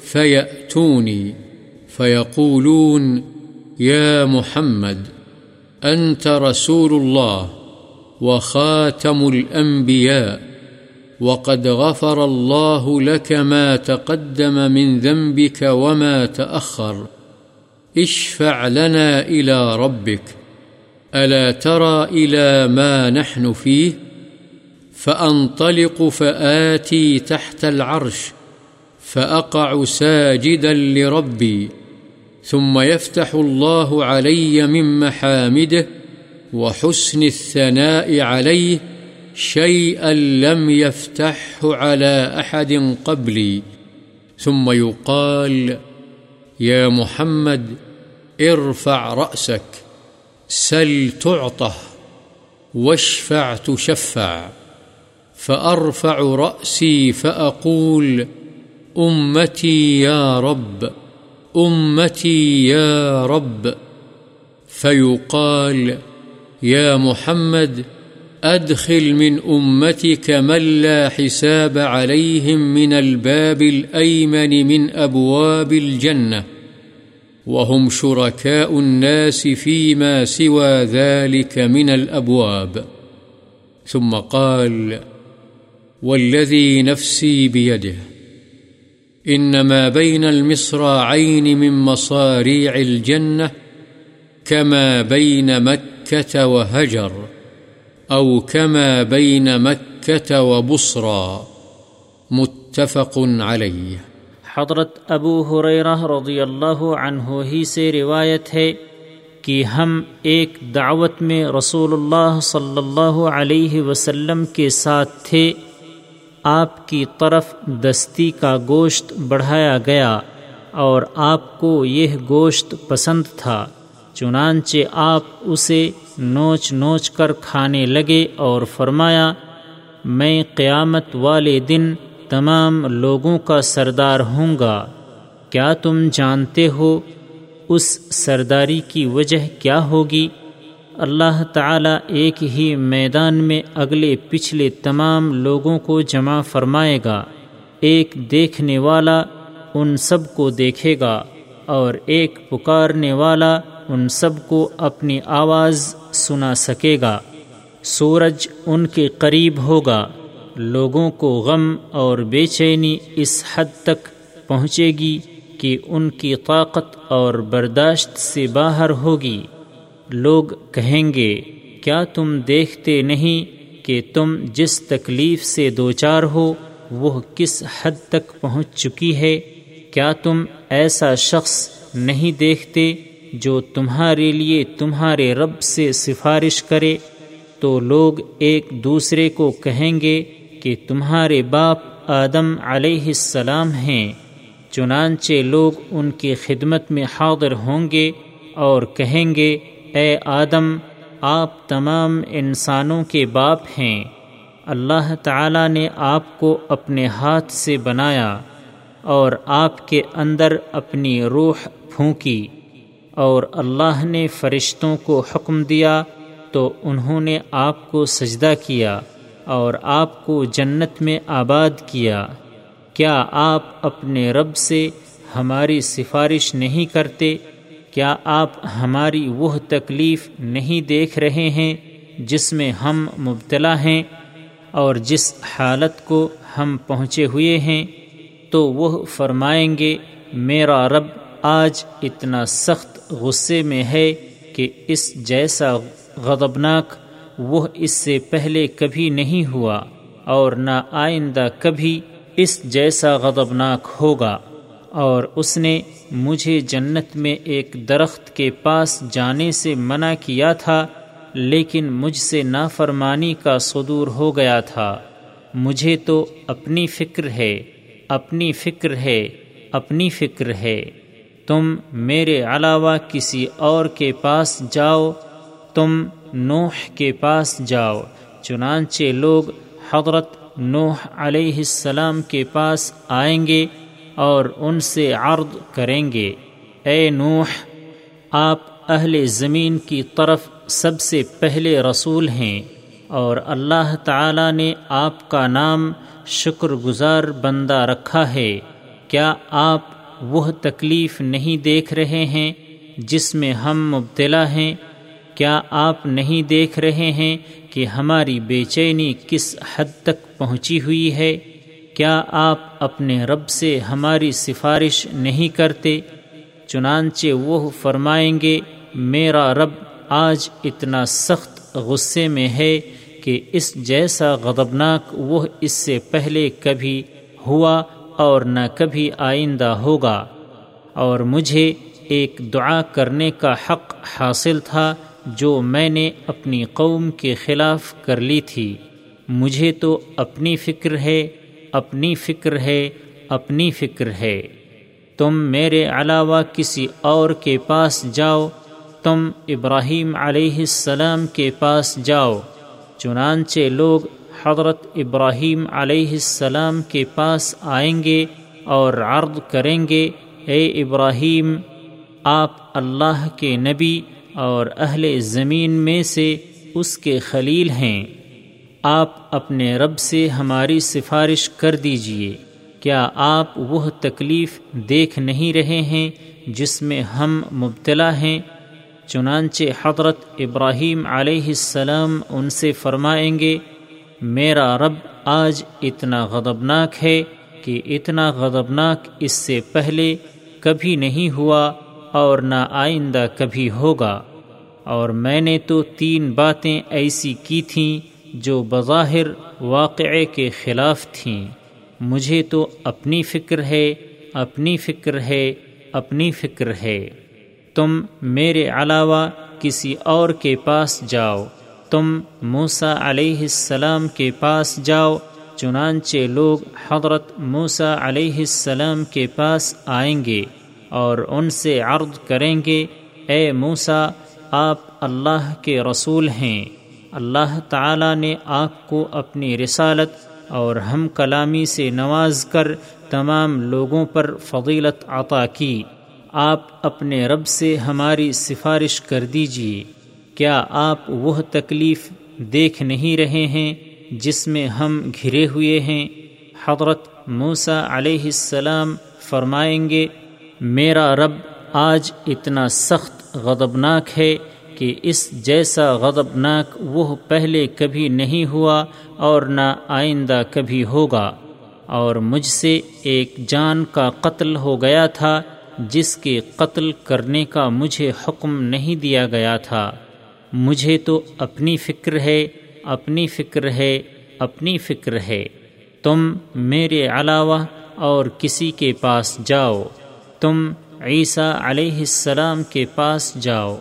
فيأتوني فيقولون يا محمد أنت رسول الله وخاتم الأنبياء وقد غفر الله لك ما تقدم من ذنبك وما تأخر اشفع لنا إلى ربك، ألا ترى إلى ما نحن فيه؟ فأنطلق فآتي تحت العرش، فأقع ساجدا لربي، ثم يفتح الله علي من محامده، وحسن الثناء عليه شيئا لم يفتحه على أحد قبلي، ثم يقال يا محمد ارفع رأسك، سل تعطه واشفع تشفع. فأرفع رأسي فأقول، أمتي يا رب، أمتي يا رب. فيقال، يا محمد أدخل من أمتك من لا حساب عليهم من الباب الأيمن من أبواب الجنة، وهم شركاء الناس فيما سوى ذلك من الأبواب. ثم قال والذي نفسي بيده، إنما بين المصراعين من مصاريع الجنة، كما بين مكة وهجر. أو كما بين مكة وبصرى متفق عليه. حضرت ابو حریرہ رضی اللہ عنہ ہی سے روایت ہے کہ ہم ایک دعوت میں رسول اللہ صلی اللہ علیہ وسلم کے ساتھ تھے، آپ کی طرف دستی کا گوشت بڑھایا گیا اور آپ کو یہ گوشت پسند تھا۔ چنانچہ آپ اسے نوچ نوچ کر کھانے لگے اور فرمایا، میں قیامت والے دن تمام لوگوں کا سردار ہوں گا۔ کیا تم جانتے ہو اس سرداری کی وجہ کیا ہوگی؟ اللہ تعالیٰ ایک ہی میدان میں اگلے پچھلے تمام لوگوں کو جمع فرمائے گا۔ ایک دیکھنے والا ان سب کو دیکھے گا اور ایک پکارنے والا ان سب کو اپنی آواز سنا سکے گا۔ سورج ان کے قریب ہوگا۔ لوگوں کو غم اور بے چینی اس حد تک پہنچے گی کہ ان کی طاقت اور برداشت سے باہر ہوگی۔ لوگ کہیں گے، کیا تم دیکھتے نہیں کہ تم جس تکلیف سے دوچار ہو، وہ کس حد تک پہنچ چکی ہے؟ کیا تم ایسا شخص نہیں دیکھتے جو تمہارے لیے تمہارے رب سے سفارش کرے، تو لوگ ایک دوسرے کو کہیں گے کہ تمہارے باپ آدم علیہ السلام ہیں، چنانچہ لوگ ان کی خدمت میں حاضر ہوں گے اور کہیں گے، اے آدم، آپ تمام انسانوں کے باپ ہیں۔ اللہ تعالی نے آپ کو اپنے ہاتھ سے بنایا اور آپ کے اندر اپنی روح پھونکی۔ اور اللہ نے فرشتوں کو حکم دیا تو انہوں نے آپ کو سجدہ کیا اور آپ کو جنت میں آباد کیا۔ کیا آپ اپنے رب سے ہماری سفارش نہیں کرتے؟ کیا آپ ہماری وہ تکلیف نہیں دیکھ رہے ہیں جس میں ہم مبتلا ہیں اور جس حالت کو ہم پہنچے ہوئے ہیں؟ تو وہ فرمائیں گے، میرا رب آج اتنا سخت غصے میں ہے کہ اس جیسا غضبناک وہ اس سے پہلے کبھی نہیں ہوا اور نہ آئندہ کبھی اس جیسا غضبناک ہوگا اور اس نے مجھے جنت میں ایک درخت کے پاس جانے سے منع کیا تھا، لیکن مجھ سے نافرمانی کا صدور ہو گیا تھا۔ مجھے تو اپنی فکر ہے، اپنی فکر ہے، اپنی فکر ہے۔ تم میرے علاوہ کسی اور کے پاس جاؤ، تم نوح کے پاس جاؤ۔ چنانچہ لوگ حضرت نوح علیہ السلام کے پاس آئیں گے اور ان سے عرض کریں گے، اے نوح، آپ اہل زمین کی طرف سب سے پہلے رسول ہیں اور اللہ تعالی نے آپ کا نام شکر گزار بندہ رکھا ہے۔ کیا آپ وہ تکلیف نہیں دیکھ رہے ہیں جس میں ہم مبتلا ہیں۔ کیا آپ نہیں دیکھ رہے ہیں کہ ہماری بے چینی کس حد تک پہنچی ہوئی ہے؟ کیا آپ اپنے رب سے ہماری سفارش نہیں کرتے؟ چنانچہ وہ فرمائیں گے، میرا رب آج اتنا سخت غصے میں ہے کہ اس جیسا غضبناک وہ اس سے پہلے کبھی ہوا اور نہ کبھی آئندہ ہوگا۔ اور مجھے ایک دعا کرنے کا حق حاصل تھا جو میں نے اپنی قوم کے خلاف کر لی تھی۔ مجھے تو اپنی فکر ہے، اپنی فکر ہے، اپنی فکر ہے۔ تم میرے علاوہ کسی اور کے پاس جاؤ۔ تم ابراہیم علیہ السلام کے پاس جاؤ۔ چنانچہ لوگ حضرت ابراہیم علیہ السلام کے پاس آئیں گے اور عرض کریں گے، اے ابراہیم، آپ اللہ کے نبی اور اہل زمین میں سے اس کے خلیل ہیں۔ آپ اپنے رب سے ہماری سفارش کر دیجیے۔ کیا آپ وہ تکلیف دیکھ نہیں رہے ہیں جس میں ہم مبتلا ہیں؟ چنانچہ حضرت ابراہیم علیہ السلام ان سے فرمائیں گے میرا رب آج اتنا غضبناک ہے کہ اتنا غضبناک اس سے پہلے کبھی نہیں ہوا اور نہ آئندہ کبھی ہوگا۔ اور میں نے تو تین باتیں ایسی کی تھیں جو بظاہر واقعے کے خلاف تھیں۔ مجھے تو اپنی فکر ہے، اپنی فکر ہے، اپنی فکر ہے۔ تم میرے علاوہ کسی اور کے پاس جاؤ۔ تم موسا علیہ السلام کے پاس جاؤ، چنانچہ لوگ حضرت موسا علیہ السلام کے پاس آئیں گے اور ان سے عرض کریں گے، اے موسا آپ اللہ کے رسول ہیں۔ اللہ تعالی نے آپ کو اپنی رسالت اور ہم کلامی سے نواز کر تمام لوگوں پر فضیلت عطا کی۔ آپ اپنے رب سے ہماری سفارش کر دیجیے۔ کیا آپ وہ تکلیف دیکھ نہیں رہے ہیں جس میں ہم گھرے ہوئے ہیں؟ حضرت موسا علیہ السلام فرمائیں گے، میرا رب آج اتنا سخت غضبناک ہے کہ اس جیسا غضبناک وہ پہلے کبھی نہیں ہوا اور نہ آئندہ کبھی ہوگا۔ اور مجھ سے ایک جان کا قتل ہو گیا تھا، جس کے قتل کرنے کا مجھے حکم نہیں دیا گیا تھا۔ مجھے تو اپنی فکر ہے، اپنی فکر ہے، اپنی فکر ہے۔ تم میرے علاوہ اور کسی کے پاس جاؤ۔ تم عیسیٰ علیہ السلام کے پاس جاؤ۔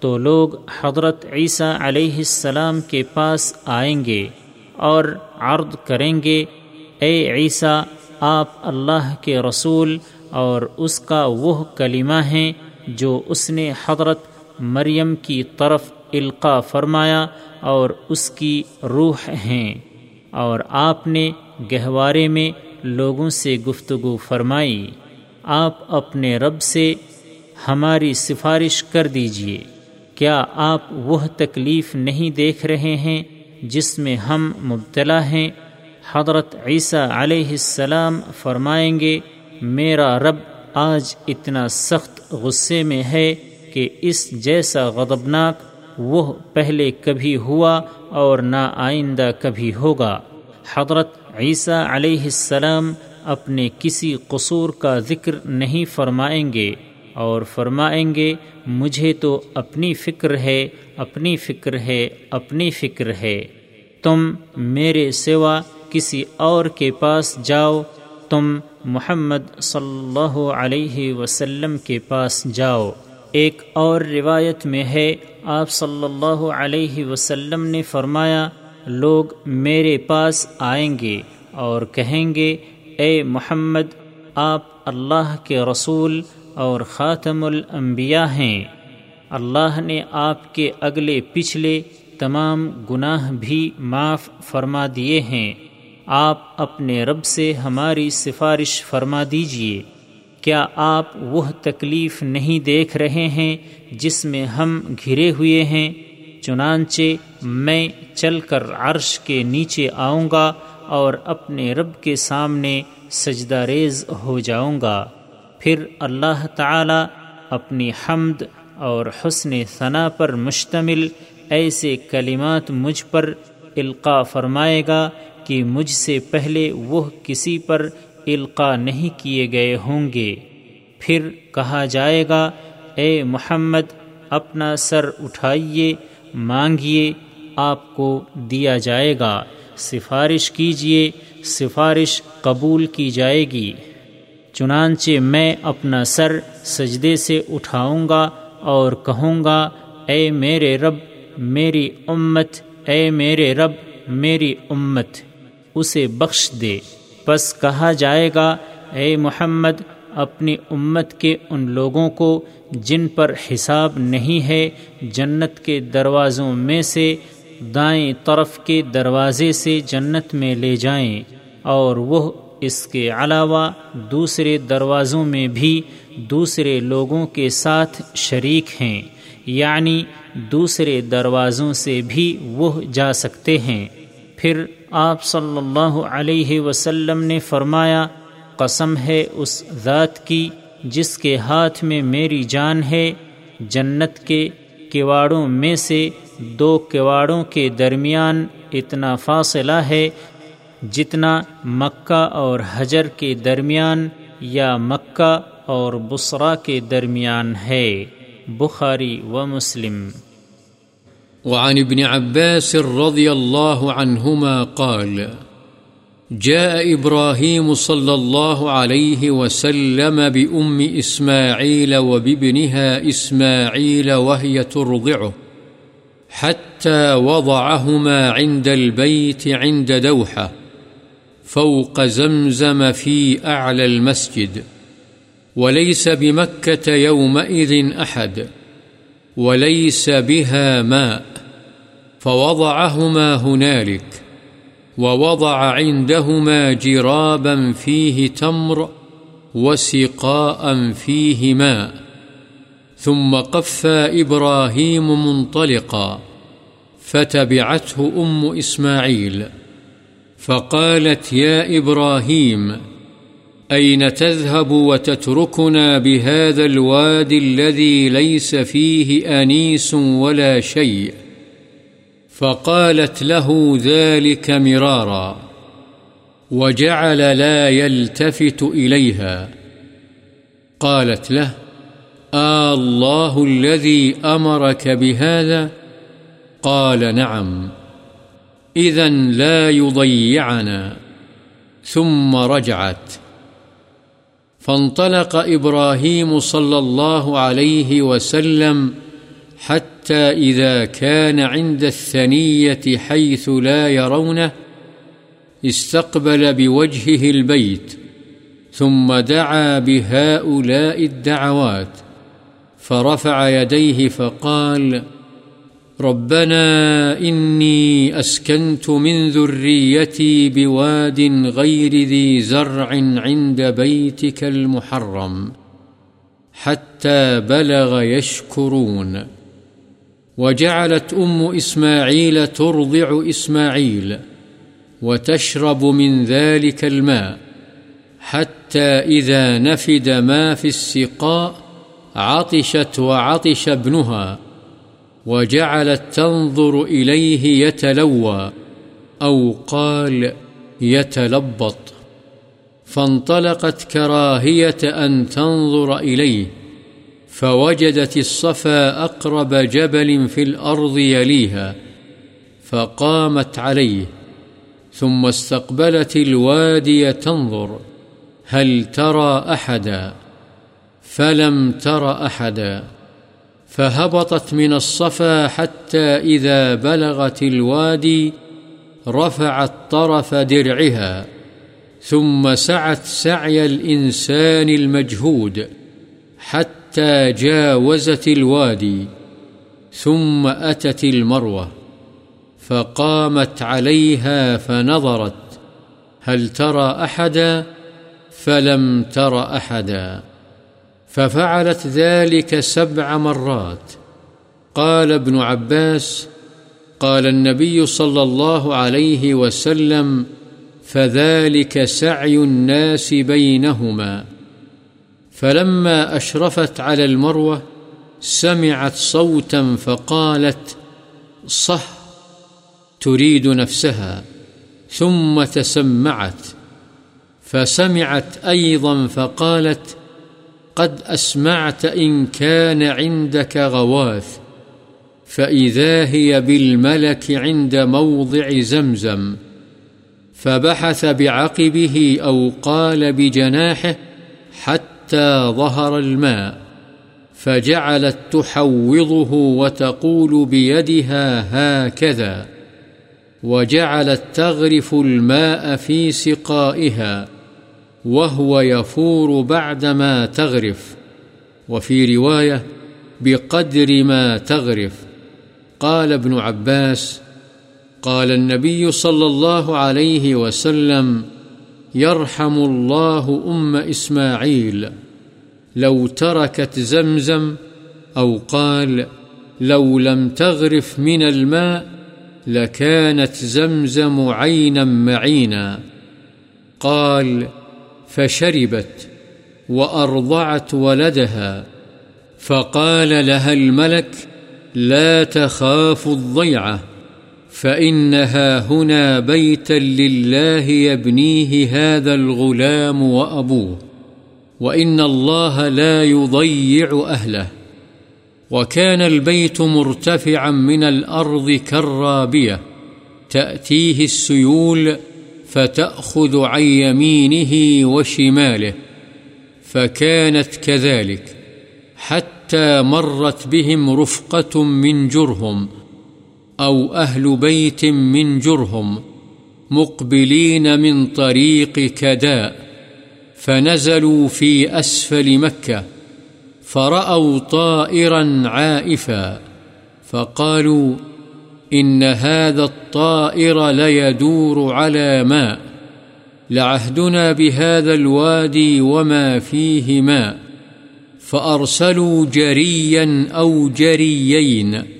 تو لوگ حضرت عیسیٰ علیہ السلام کے پاس آئیں گے اور عرض کریں گے، اے عیسیٰ، آپ اللہ کے رسول اور اس کا وہ کلمہ ہیں جو اس نے حضرت مریم کی طرف القا فرمایا اور اس کی روح ہیں اور آپ نے گہوارے میں لوگوں سے گفتگو فرمائی، آپ اپنے رب سے ہماری سفارش کر دیجیے۔ کیا آپ وہ تکلیف نہیں دیکھ رہے ہیں جس میں ہم مبتلا ہیں؟ حضرت عیسیٰ علیہ السلام فرمائیں گے، میرا رب آج اتنا سخت غصے میں ہے کہ اس جیسا غضبناک وہ پہلے کبھی ہوا اور نہ آئندہ کبھی ہوگا۔ حضرت عیسیٰ علیہ السلام اپنے کسی قصور کا ذکر نہیں فرمائیں گے اور فرمائیں گے، مجھے تو اپنی فکر ہے، اپنی فکر ہے، اپنی فکر ہے۔ تم میرے سوا کسی اور کے پاس جاؤ، تم محمد صلی اللہ علیہ وسلم کے پاس جاؤ۔ ایک اور روایت میں ہے، آپ صلی اللہ علیہ وسلم نے فرمایا، لوگ میرے پاس آئیں گے اور کہیں گے، اے محمد، آپ اللہ کے رسول اور خاتم الانبیاء ہیں۔ اللہ نے آپ کے اگلے پچھلے تمام گناہ بھی معاف فرما دیے ہیں۔ آپ اپنے رب سے ہماری سفارش فرما دیجیے۔ کیا آپ وہ تکلیف نہیں دیکھ رہے ہیں جس میں ہم گھرے ہوئے ہیں؟ چنانچہ میں چل کر عرش کے نیچے آؤں گا اور اپنے رب کے سامنے سجدہ ریز ہو جاؤں گا۔ پھر اللہ تعالی اپنی حمد اور حسن ثنا پر مشتمل ایسے کلمات مجھ پر القاع فرمائے گا کہ مجھ سے پہلے وہ کسی پر القاع نہیں کیے گئے ہوں گے۔ پھر کہا جائے گا، اے محمد، اپنا سر اٹھائیے، مانگیے، آپ کو دیا جائے گا۔ سفارش کیجیے، سفارش قبول کی جائے گی۔ چنانچہ میں اپنا سر سجدے سے اٹھاؤں گا اور کہوں گا، اے میرے رب، میری امت، اے میرے رب، میری امت، اسے بخش دے۔ بس کہا جائے گا، اے محمد، اپنی امت کے ان لوگوں کو جن پر حساب نہیں ہے، جنت کے دروازوں میں سے دائیں طرف کے دروازے سے جنت میں لے جائیں، اور وہ اس کے علاوہ دوسرے دروازوں میں بھی دوسرے لوگوں کے ساتھ شریک ہیں یعنی دوسرے دروازوں سے بھی وہ جا سکتے ہیں، پھر آپ صلی اللہ علیہ وسلم نے فرمایا، قسم ہے اس ذات کی جس کے ہاتھ میں میری جان ہے، جنت کے کواڑوں میں سے دو کواڑوں کے درمیان اتنا فاصلہ ہے جتنا مکہ اور حجر کے درمیان یا مکہ اور بسرا کے درمیان ہے۔ بخاری و مسلم۔ وعن ابن عباس رضي الله عنهما قال، جاء إبراهيم صلى الله عليه وسلم بأم إسماعيل وبابنها إسماعيل وهي ترضعه حتى وضعهما عند البيت عند دوحة فوق زمزم في أعلى المسجد وليس بمكة يومئذ أحد وليس بها ماء فوضعهما هنالك، ووضع عندهما جرابا فيه تمر وسقاء فيه ماء، ثم قفى إبراهيم منطلقا، فتبعته أم إسماعيل، فقالت يا إبراهيم، أين تذهب وتتركنا بهذا الوادي الذي ليس فيه أنيس ولا شيء؟ فقالت له ذلك مرارا وجعل لا يلتفت إليها. قالت له، آه الله الذي أمرك بهذا؟ قال، نعم. إذن لا يضيعنا. ثم رجعت. فانطلق إبراهيم صلى الله عليه وسلم حتى حتى إذا كان عند الثنية حيث لا يرونه، استقبل بوجهه البيت، ثم دعا بهؤلاء الدعوات، فرفع يديه فقال ربنا إني أسكنت من ذريتي بواد غير ذي زرع عند بيتك المحرم، حتى بلغ يشكرون. وجعلت أم إسماعيل ترضع إسماعيل وتشرب من ذلك الماء حتى إذا نفد ما في السقاء عطشت وعطش ابنها وجعلت تنظر إليه يتلوى أو قال يتلبط فانطلقت كراهية أن تنظر إليه فوجدت الصفا أقرب جبل في الأرض يليها، فقامت عليه، ثم استقبلت الوادي تنظر، هل ترى أحدا؟ فلم تر أحدا، فهبطت من الصفا حتى إذا بلغت الوادي رفعت طرف درعها، ثم سعت سعي الإنسان المجهود حتى حتى جاوزت الوادي، ثم أتت المروة، فقامت عليها فنظرت، هل ترى أحدا؟ فلم تر أحدا. ففعلت ذلك سبع مرات. قال ابن عباس قال النبي صلى الله عليه وسلم فذلك سعي الناس بينهما. فلما أشرفت على المروة سمعت صوتا فقالت، صح، تريد نفسها. ثم تسمعت، فسمعت أيضا فقالت، قد أسمعت إن كان عندك غواث، فإذا هي بالملك عند موضع زمزم. فبحث بعقبه أو قال بجناحه حتى حتى ظهر الماء، فجعلت تحوضه وتقول بيدها هكذا، وجعلت تغرف الماء في سقائها، وهو يفور بعدما تغرف، وفي رواية بقدر ما تغرف. قال ابن عباس قال النبي صلى الله عليه وسلم يرحم الله أم إسماعيل. لو تركت زمزم أو قال لو لم تغرف من الماء لكانت زمزم عينا معينا. قال فشربت وأرضعت ولدها. فقال لها الملك لا تخاف الضيعة. فإنها هنا بيتا لله يبنيه هذا الغلام وأبوه وإن الله لا يضيع أهله وكان البيت مرتفعا من الأرض كالرابية تأتيه السيول فتأخذ عن يمينه وشماله فكانت كذلك حتى مرت بهم رفقة من جرهم أو أهل بيت من جرهم مقبلين من طريق كداء فنزلوا في أسفل مكة فرأوا طائرا عائفا فقالوا إن هذا الطائر ليدور على ماء لعهدنا بهذا الوادي وما فيه ماء فأرسلوا جريا أو جريين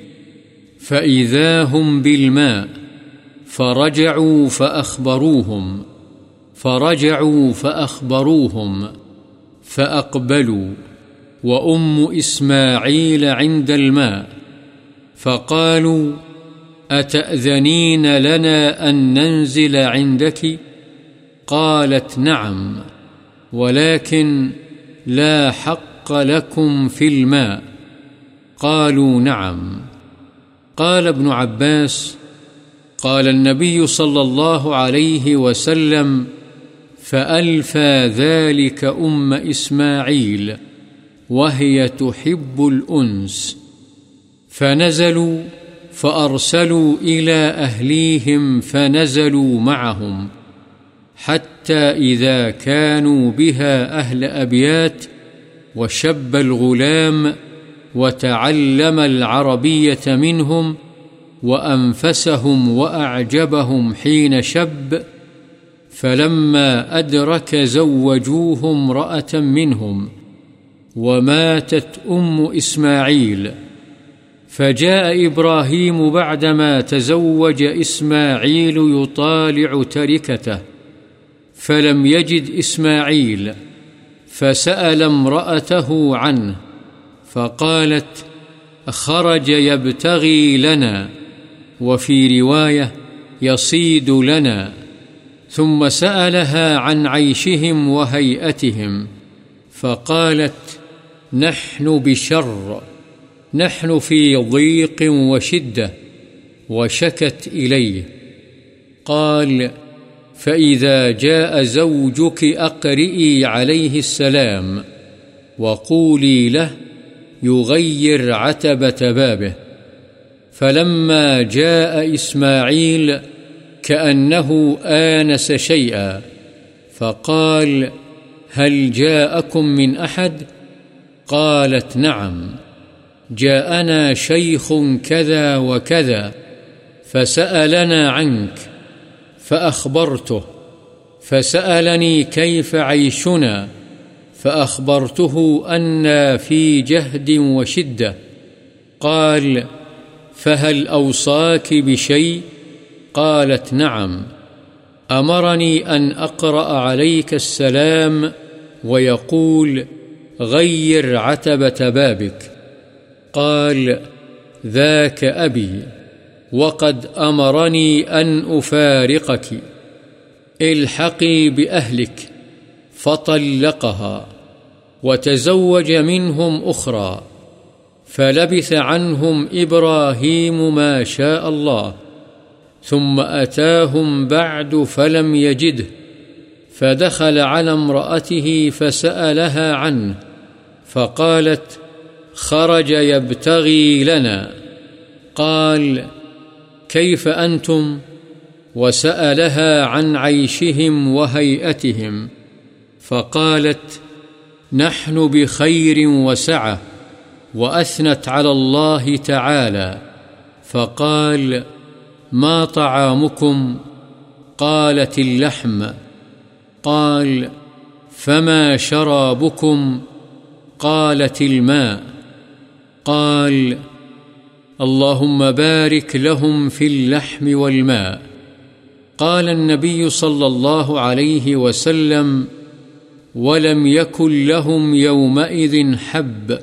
فإذا هم بالماء فرجعوا فأخبروهم فرجعوا فأخبروهم فأقبلوا وأم إسماعيل عند الماء فقالوا أتأذنين لنا أن ننزل عندك قالت نعم ولكن لا حق لكم في الماء قالوا نعم قال ابن عباس، قال النبي صلى الله عليه وسلم، فألفى ذلك أم إسماعيل، وهي تحب الأنس. فنزلوا، فأرسلوا إلى أهليهم فنزلوا معهم، حتى إذا كانوا بها أهل أبيات، وشب الغلام وتعلم العربية منهم وأنفسهم وأعجبهم حين شب، فلما أدرك زوجوه امرأة منهم وماتت أم إسماعيل. فجاء إبراهيم بعدما تزوج إسماعيل يطالع تركته، فلم يجد إسماعيل، فسأل امرأته عنه فقالت خرج يبتغي لنا، وفي رواية يصيد لنا. ثم سألها عن عيشهم وهيئتهم، فقالت، نحن بشر، نحن في ضيق وشدة، وشكت إليه. قال، فإذا جاء زوجك أقرئي عليه السلام، وقولي له يغير عتبة بابه فلما جاء إسماعيل كأنه آنس شيئا، فقال هل جاءكم من أحد؟ قالت نعم، جاءنا شيخ كذا وكذا، فسألنا عنك، فأخبرته، فسألني كيف عيشنا فأخبرته أنا في جهد وشدة. قال، فهل أوصاك بشيء؟ قالت، نعم. أمرني أن أقرأ عليك السلام ويقول، غير عتبة بابك. قال، ذاك أبي. وقد أمرني أن أفارقك. الحقي بأهلك. فطلقها وتزوج منهم أخرى فلبث عنهم إبراهيم ما شاء الله ثم أتاهم بعد فلم يجده فدخل على امرأته فسألها عنه فقالت خرج يبتغي لنا قال كيف أنتم؟ وسألها عن عيشهم وهيئتهم فقالت، نحن بخير وسعة وأثنت على الله تعالى. فقال، ما طعامكم؟ قالت اللحم. قال، فما شرابكم؟ قالت الماء. قال، اللهم بارك لهم في اللحم والماء. قال النبي صلى الله عليه وسلم ولم يكن لهم يومئذ حب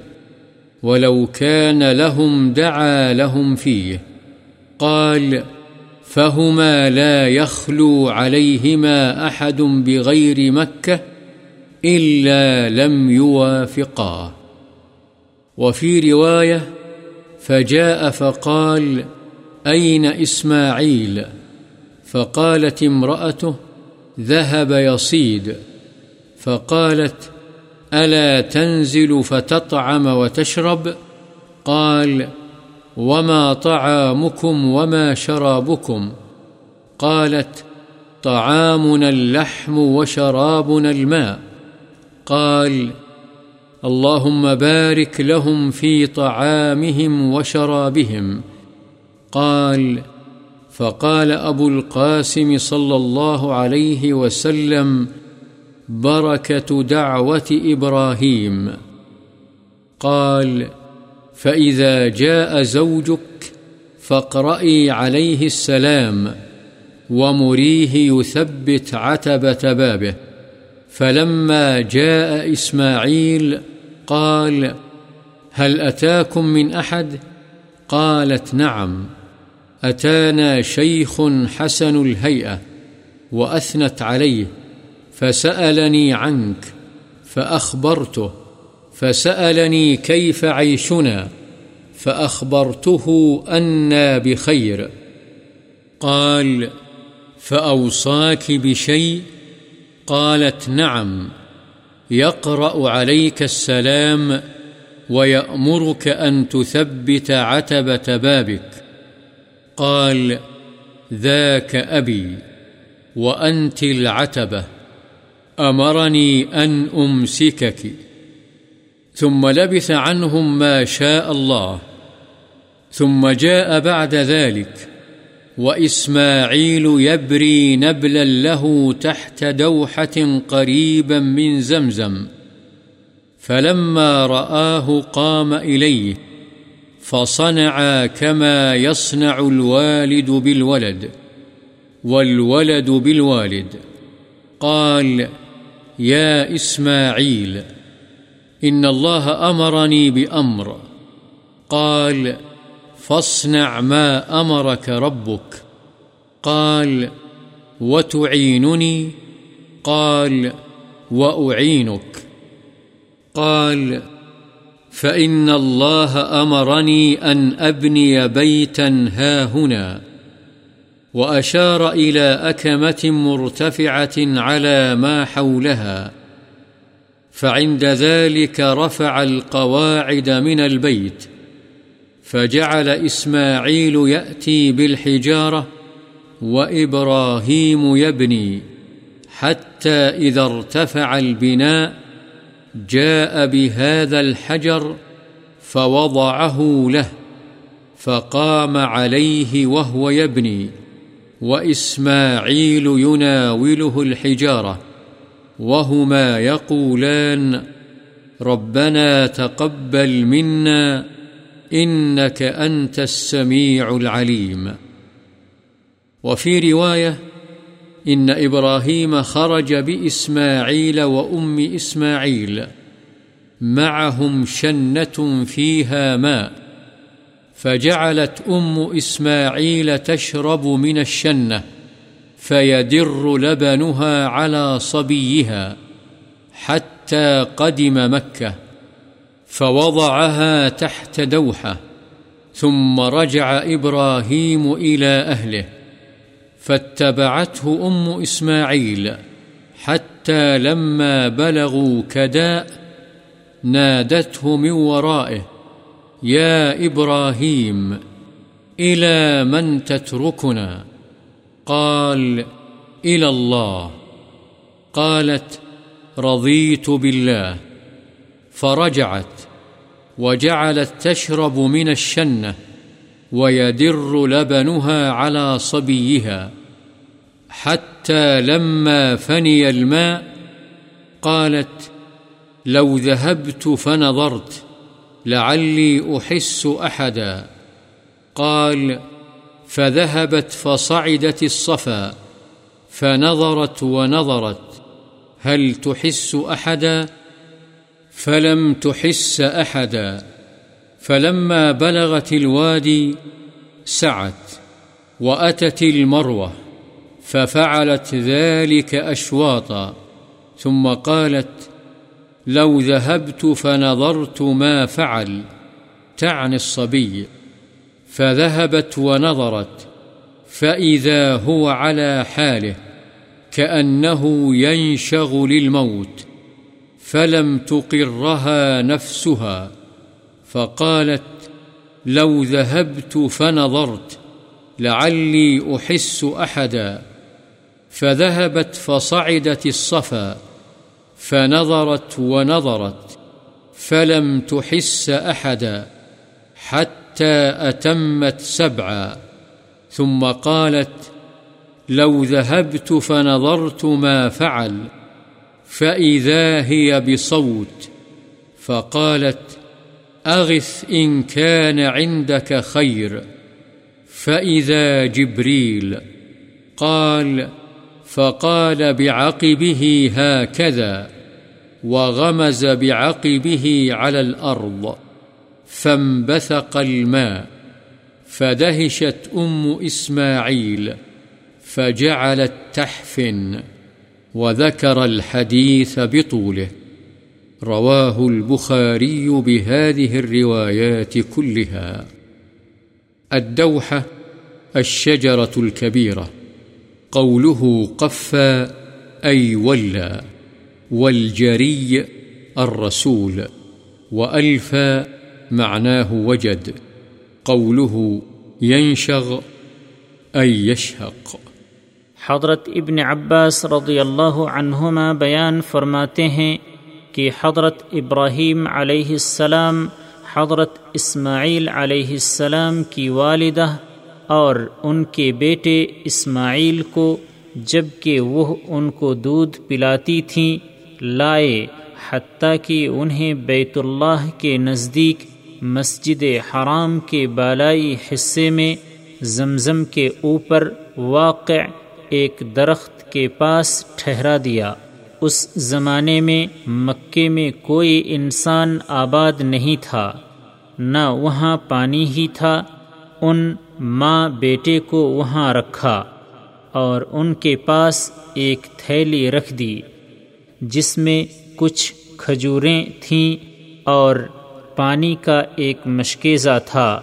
ولو كان لهم دعا لهم فيه. قال، فهما لا يخلو عليهما أحد بغير مكة إلا لم يوافقاه وفي رواية، فجاء فقال، أين إسماعيل؟ فقالت امرأته، ذهب يصيد. فقالت، ألا تنزل فتطعم وتشرب؟ قال، وما طعامكم وما شرابكم. قالت، طعامنا اللحم وشرابنا الماء. قال، اللهم بارك لهم في طعامهم وشرابهم. قال، فقال أبو القاسم صلى الله عليه وسلم بركة دعوة إبراهيم قال فإذا جاء زوجك فاقرئي عليه السلام ومريه يثبت عتبة بابه فلما جاء إسماعيل قال هل أتاكم من أحد؟ قالت نعم أتانا شيخ حسن الهيئة وأثنت عليه فسألني عنك، فأخبرته، فسألني كيف عيشنا، فأخبرته أنا بخير. قال فأوصاك بشيء؟ قالت نعم، يقرأ عليك السلام ويأمرك أن تثبت عتبة بابك. قال ذاك أبي وأنت العتبة. أمرني أن أمسكك. ثم لبث عنهم ما شاء الله. ثم جاء بعد ذلك. وإسماعيل يبري نبلا له تحت دوحة قريبا من زمزم. فلما رآه قام إليه. فصنع كما يصنع الوالد بالولد. والولد بالوالد. قال يا إسماعيل، إن الله أمرني بأمر. قال، فاصنع ما أمرك ربك. قال، وتعينني. قال، وأعينك. قال، فإن الله أمرني أن أبني بيتا هاهنا وأشار إلى أكمة مرتفعة على ما حولها، فعند ذلك رفع القواعد من البيت، فجعل إسماعيل يأتي بالحجارة وإبراهيم يبني، حتى إذا ارتفع البناء جاء بهذا الحجر فوضعه له، فقام عليه وهو يبني. وإسماعيل يناوله الحجارة وهما يقولان ربنا تقبل منا إنك أنت السميع العليم. وفي رواية إن إبراهيم خرج بإسماعيل وأم إسماعيل معهم شنة فيها ماء فجعلت أم إسماعيل تشرب من الشنة فيدر لبنها على صبيها حتى قدم مكة فوضعها تحت دوحة ثم رجع إبراهيم إلى أهله فاتبعته أم إسماعيل حتى لما بلغوا كداء نادته من ورائه يا إبراهيم، إلى من تتركنا؟ قال، إلى الله. قالت، رضيت بالله. فرجعت، وجعلت تشرب من الشنة، ويدر لبنها على صبيها. حتى لما فني الماء، قالت، لو ذهبت فنظرت. لعلي أحس أحدا قال، فذهبت فصعدت الصفا، فنظرت ونظرت، هل تحس أحدا فلم تحس أحدا فلما بلغت الوادي سعت وأتت المروة، ففعلت ذلك أشواطا ثم قالت لو ذهبت فنظرت ما فعل، تعني الصبي. فذهبت ونظرت، فإذا هو على حاله، كأنه ينشغ للموت، فلم تقرها نفسها. فقالت، لو ذهبت فنظرت، لعلي أحس أحدا. فذهبت فصعدت الصفا. فنظرت ونظرت، فلم تحس أحدا حتى أتمت سبعا. ثم قالت، لو ذهبت فنظرت ما فعل، فإذا هي بصوت. فقالت، أغث إن كان عندك خير، فإذا جبريل. قال فقال بعقبه هكذا وغمز بعقبه على الأرض فانبثق الماء فدهشت أم إسماعيل فجعلت تحفن وذكر الحديث بطوله رواه البخاري بهذه الروايات كلها الدوحة الشجرة الكبيرة قوله قفى أي ولى والجري، الرسول وألفى معناه وجد. قوله ينشغ، أي يشهق. حضرت ابن عباس رضی اللہ عنہما بیان فرماتے ہیں کہ حضرت ابراہیم علیہ السلام، حضرت اسماعیل علیہ السلام کی والدہ اور ان کے بیٹے اسماعیل کو جبکہ وہ ان کو دودھ پلاتی تھیں، لائے حتیٰ کہ انہیں بیت اللہ کے نزدیک مسجد حرام کے بالائی حصے میں زمزم کے اوپر واقع ایک درخت کے پاس ٹھہرا دیا۔ اس زمانے میں مکے میں کوئی انسان آباد نہیں تھا، نہ وہاں پانی ہی تھا، ان ماں بیٹے کو وہاں رکھا اور ان کے پاس ایک تھیلی رکھ دی، جس میں کچھ کھجوریں تھیں اور پانی کا ایک مشکیزہ تھا۔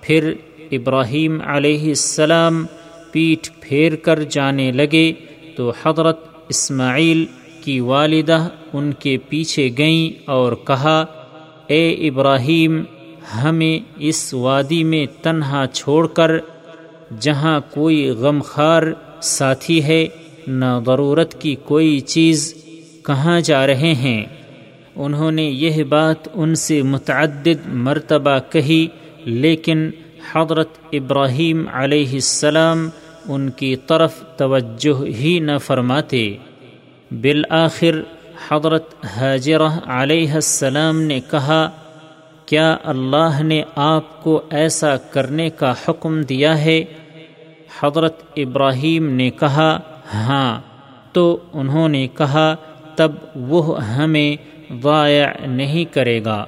پھر ابراہیم علیہ السلام پیٹھ پھیر کر جانے لگے تو حضرت اسماعیل کی والدہ ان کے پیچھے گئیں اور کہا، اے ابراہیم ہمیں اس وادی میں تنہا چھوڑ کر جہاں کوئی غمخوار ساتھی ہے، نہ ضرورت کی کوئی چیز، کہاں جا رہے ہیں؟ انہوں نے یہ بات ان سے متعدد مرتبہ کہی، لیکن حضرت ابراہیم علیہ السلام ان کی طرف توجہ ہی نہ فرماتے۔ بالآخر حضرت حاجرہ علیہ السلام نے کہا کیا اللہ نے آپ کو ایسا کرنے کا حکم دیا ہے؟ حضرت ابراہیم نے کہا ہاں۔ تو انہوں نے کہا، تب وہ ہمیں ضائع نہیں کرے گا۔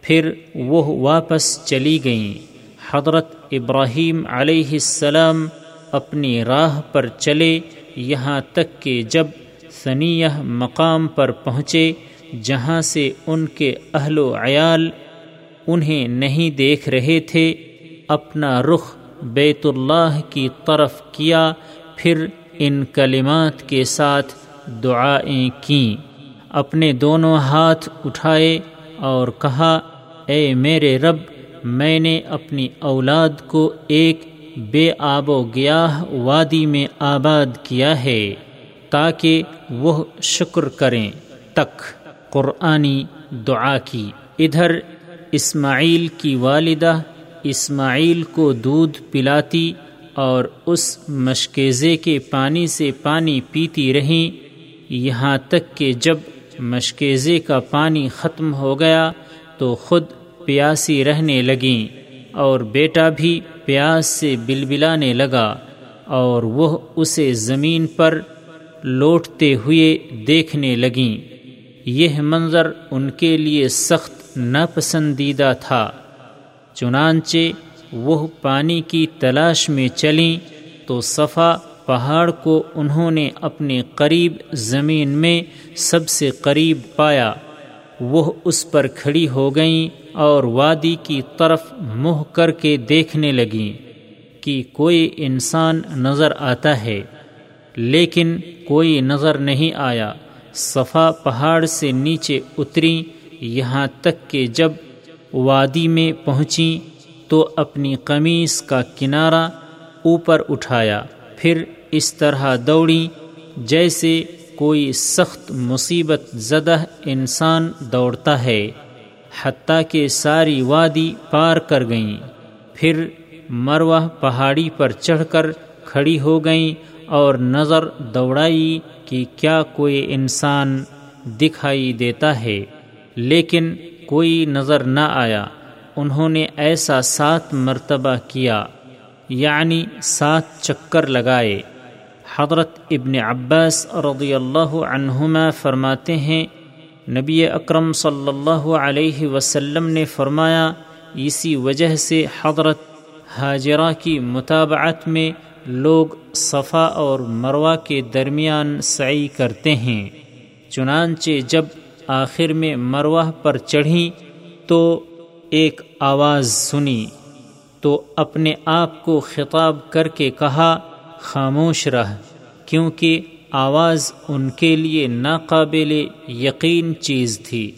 پھر وہ واپس چلی گئیں۔ حضرت ابراہیم علیہ السلام اپنی راہ پر چلے، یہاں تک کہ جب ثنیہ مقام پر پہنچے، جہاں سے ان کے اہل و عیال انہیں نہیں دیکھ رہے تھے، اپنا رخ بیت اللہ کی طرف کیا، پھر ان کلمات کے ساتھ دعائیں کیں۔ اپنے دونوں ہاتھ اٹھائے اور کہا، اے میرے رب، میں نے اپنی اولاد کو ایک بے آب و گیاہ وادی میں آباد کیا ہے، تاکہ وہ شکر کریں۔ تک، قرآنی دعا کی۔ ادھر اسماعیل کی والدہ اسماعیل کو دودھ پلاتی اور اس مشکیزے کے پانی سے پانی پیتی رہیں یہاں تک کہ جب مشکیزے کا پانی ختم ہو گیا تو خود پیاسی رہنے لگیں اور بیٹا بھی پیاس سے بلبلانے لگا اور وہ اسے زمین پر لوٹتے ہوئے دیکھنے لگیں۔ یہ منظر ان کے لیے سخت ناپسندیدہ تھا۔ چنانچہ وہ پانی کی تلاش میں چلیں تو صفا پہاڑ کو انہوں نے اپنے قریب زمین میں سب سے قریب پایا۔ وہ اس پر کھڑی ہو گئیں اور وادی کی طرف منہ کر کے دیکھنے لگیں کہ کوئی انسان نظر آتا ہے۔ لیکن کوئی نظر نہیں آیا۔ صفا پہاڑ سے نیچے اتریں یہاں تک کہ جب وادی میں پہنچیں تو اپنی قمیص کا کنارہ اوپر اٹھایا، پھر اس طرح دوڑیں جیسے کوئی سخت مصیبت زدہ انسان دوڑتا ہے، حتیٰ کہ ساری وادی پار کر گئیں۔ پھر مروہ پہاڑی پر چڑھ کر کھڑی ہو گئیں اور نظر دوڑائی کہ کیا کوئی انسان دکھائی دیتا ہے۔ لیکن کوئی نظر نہ آیا۔ انہوں نے ایسا سات مرتبہ کیا یعنی سات چکر لگائے۔ حضرت ابن عباس رضی اللہ عنہما فرماتے ہیں، نبی اکرم صلی اللہ علیہ وسلم نے فرمایا، اسی وجہ سے حضرت حاجرہ کی مطابعت میں لوگ صفا اور مروہ کے درمیان سعی کرتے ہیں۔ چنانچہ جب آخر میں مروہ پر چڑھیں تو ایک آواز سنی، تو اپنے آپ کو خطاب کر کے کہا، خاموش رہ، کیونکہ آواز ان کے لیے ناقابل یقین چیز تھی۔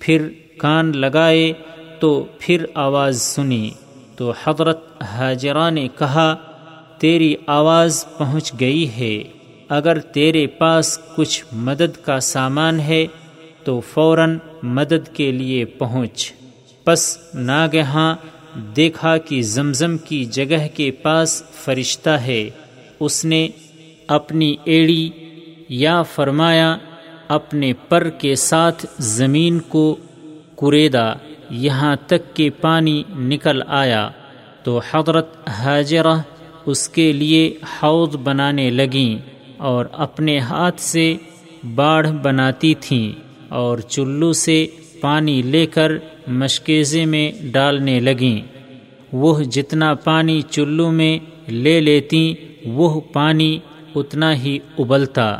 پھر کان لگائے تو پھر آواز سنی، تو حضرت حاجرہ نے کہا، تیری آواز پہنچ گئی ہے، اگر تیرے پاس کچھ مدد کا سامان ہے تو فوراً مدد کے لیے پہنچ۔ پس ناگہاں دیکھا کہ زمزم کی جگہ کے پاس فرشتہ ہے۔ اس نے اپنی ایڑی یا فرمایا، اپنے پر کے ساتھ زمین کو کریدا یہاں تک کہ پانی نکل آیا۔ تو حضرت حاجرہ اس کے لیے حوض بنانے لگیں اور اپنے ہاتھ سے باڑھ بناتی تھیں۔ اور چلو سے پانی لے کر مشکیزے میں ڈالنے لگیں۔ وہ جتنا پانی چلو میں لے لیتی وہ پانی اتنا ہی ابلتا۔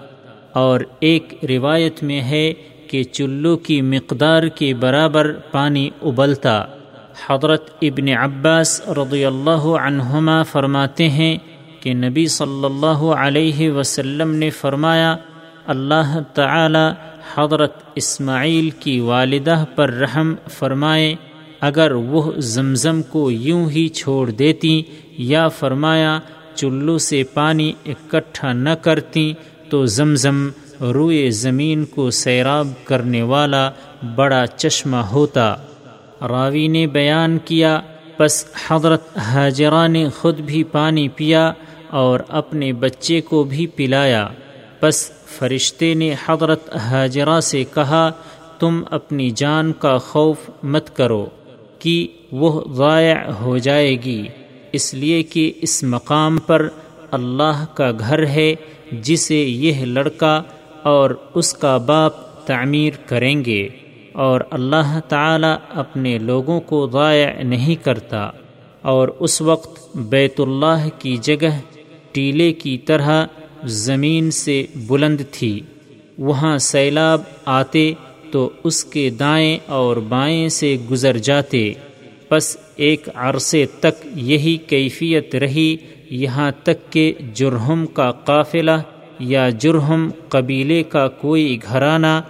اور ایک روایت میں ہے کہ چلو کی مقدار کے برابر پانی ابلتا۔ حضرت ابن عباس رضی اللہ عنہما فرماتے ہیں کہ نبی صلی اللہ علیہ وسلم نے فرمایا، اللہ تعالی حضرت اسماعیل کی والدہ پر رحم فرمائے، اگر وہ زمزم کو یوں ہی چھوڑ دیتی یا فرمایا، چلو سے پانی اکٹھا نہ کرتی، تو زمزم روئے زمین کو سیراب کرنے والا بڑا چشمہ ہوتا۔ راوی نے بیان کیا، پس حضرت حاجرہ نے خود بھی پانی پیا اور اپنے بچے کو بھی پلایا۔ پس فرشتے نے حضرت حاجرہ سے کہا، تم اپنی جان کا خوف مت کرو کہ وہ ضائع ہو جائے گی۔ اس لیے کہ اس مقام پر اللہ کا گھر ہے، جسے یہ لڑکا اور اس کا باپ تعمیر کریں گے۔ اور اللہ تعالی اپنے لوگوں کو ضائع نہیں کرتا۔ اور اس وقت بیت اللہ کی جگہ ٹیلے کی طرح زمین سے بلند تھی۔ وہاں سیلاب آتے تو اس کے دائیں اور بائیں سے گزر جاتے۔ پس ایک عرصے تک یہی کیفیت رہی، یہاں تک کہ جرہم کا قافلہ یا جرہم قبیلے کا کوئی گھرانہ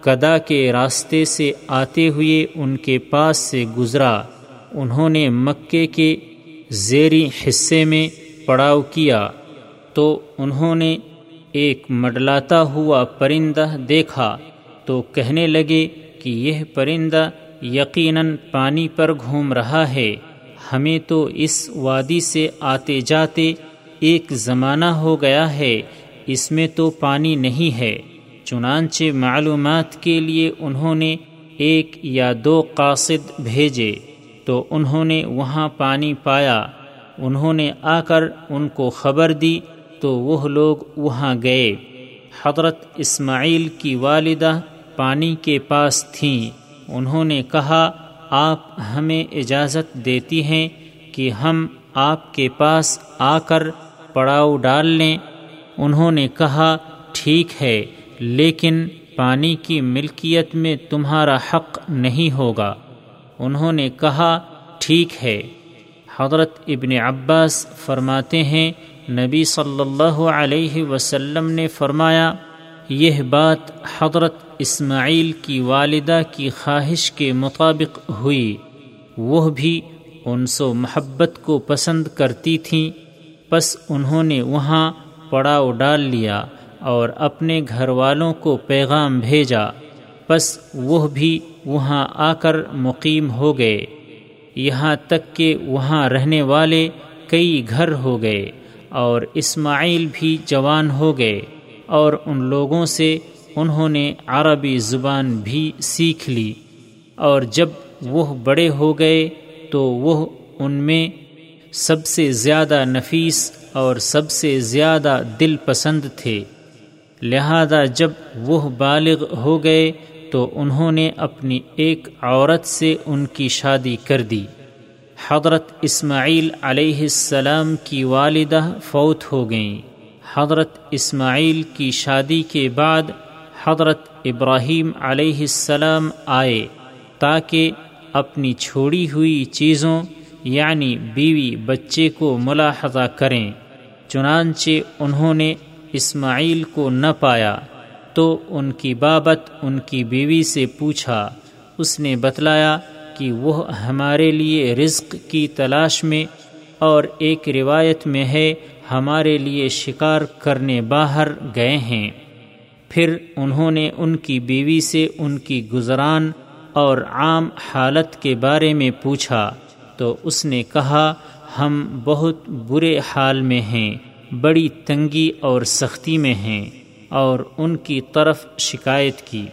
کدا کے راستے سے آتے ہوئے ان کے پاس سے گزرا۔ انہوں نے مکے کے زیری حصے میں پڑاؤ کیا۔ تو انہوں نے ایک مڈلاتا ہوا پرندہ دیکھا تو کہنے لگے کہ یہ پرندہ یقیناً پانی پر گھوم رہا ہے۔ ہمیں تو اس وادی سے آتے جاتے ایک زمانہ ہو گیا ہے، اس میں تو پانی نہیں ہے۔ چنانچہ معلومات کے لیے انہوں نے ایک یا دو قاصد بھیجے، تو انہوں نے وہاں پانی پایا۔ انہوں نے آ کر ان کو خبر دی تو وہ لوگ وہاں گئے۔ حضرت اسماعیل کی والدہ پانی کے پاس تھیں۔ انہوں نے کہا، آپ ہمیں اجازت دیتی ہیں کہ ہم آپ کے پاس آ کر پڑاؤ ڈال لیں۔ انہوں نے کہا، ٹھیک ہے، لیکن پانی کی ملکیت میں تمہارا حق نہیں ہوگا۔ انہوں نے کہا، ٹھیک ہے۔ حضرت ابن عباس فرماتے ہیں نبی صلی اللہ علیہ وسلم نے فرمایا، یہ بات حضرت اسماعیل کی والدہ کی خواہش کے مطابق ہوئی۔ وہ بھی ان سو محبت کو پسند کرتی تھیں۔ پس انہوں نے وہاں پڑاؤ ڈال لیا اور اپنے گھر والوں کو پیغام بھیجا۔ پس وہ بھی وہاں آ کر مقیم ہو گئے۔ یہاں تک کہ وہاں رہنے والے کئی گھر ہو گئے۔ اور اسماعیل بھی جوان ہو گئے اور ان لوگوں سے انہوں نے عربی زبان بھی سیکھ لی۔ اور جب وہ بڑے ہو گئے تو وہ ان میں سب سے زیادہ نفیس اور سب سے زیادہ دل پسند تھے۔ لہذا جب وہ بالغ ہو گئے تو انہوں نے اپنی ایک عورت سے ان کی شادی کر دی۔ حضرت اسماعیل علیہ السلام کی والدہ فوت ہو گئیں۔ حضرت اسماعیل کی شادی کے بعد حضرت ابراہیم علیہ السلام آئے تاکہ اپنی چھوڑی ہوئی چیزوں یعنی بیوی بچے کو ملاحظہ کریں۔ چنانچہ انہوں نے اسماعیل کو نہ پایا، تو ان کی بابت ان کی بیوی سے پوچھا۔ اس نے بتلایا کہ وہ ہمارے لیے رزق کی تلاش میں اور ایک روایت میں ہے، ہمارے لیے شکار کرنے باہر گئے ہیں۔ پھر انہوں نے ان کی بیوی سے ان کی گزران اور عام حالت کے بارے میں پوچھا۔ تو اس نے کہا، ہم بہت برے حال میں ہیں، بڑی تنگی اور سختی میں ہیں۔ اور ان کی طرف شکایت کی۔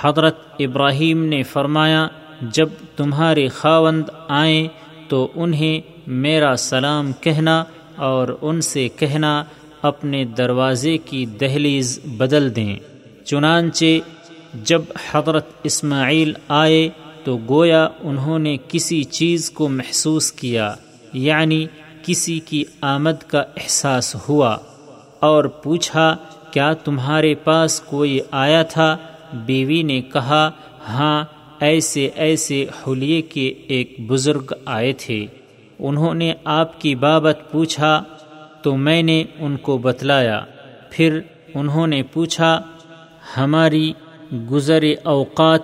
حضرت ابراہیم نے فرمایا جب تمہارے خاوند آئیں تو انہیں میرا سلام کہنا اور ان سے کہنا، اپنے دروازے کی دہلیز بدل دیں۔ چنانچہ جب حضرت اسماعیل آئے تو گویا انہوں نے کسی چیز کو محسوس کیا یعنی کسی کی آمد کا احساس ہوا اور پوچھا، کیا تمہارے پاس کوئی آیا تھا؟ بیوی نے کہا ہاں ایسے ایسے حلیے کے ایک بزرگ آئے تھے۔ انہوں نے آپ کی بابت پوچھا، تو میں نے ان کو بتلایا۔ پھر انہوں نے پوچھا، ہماری گزر اوقات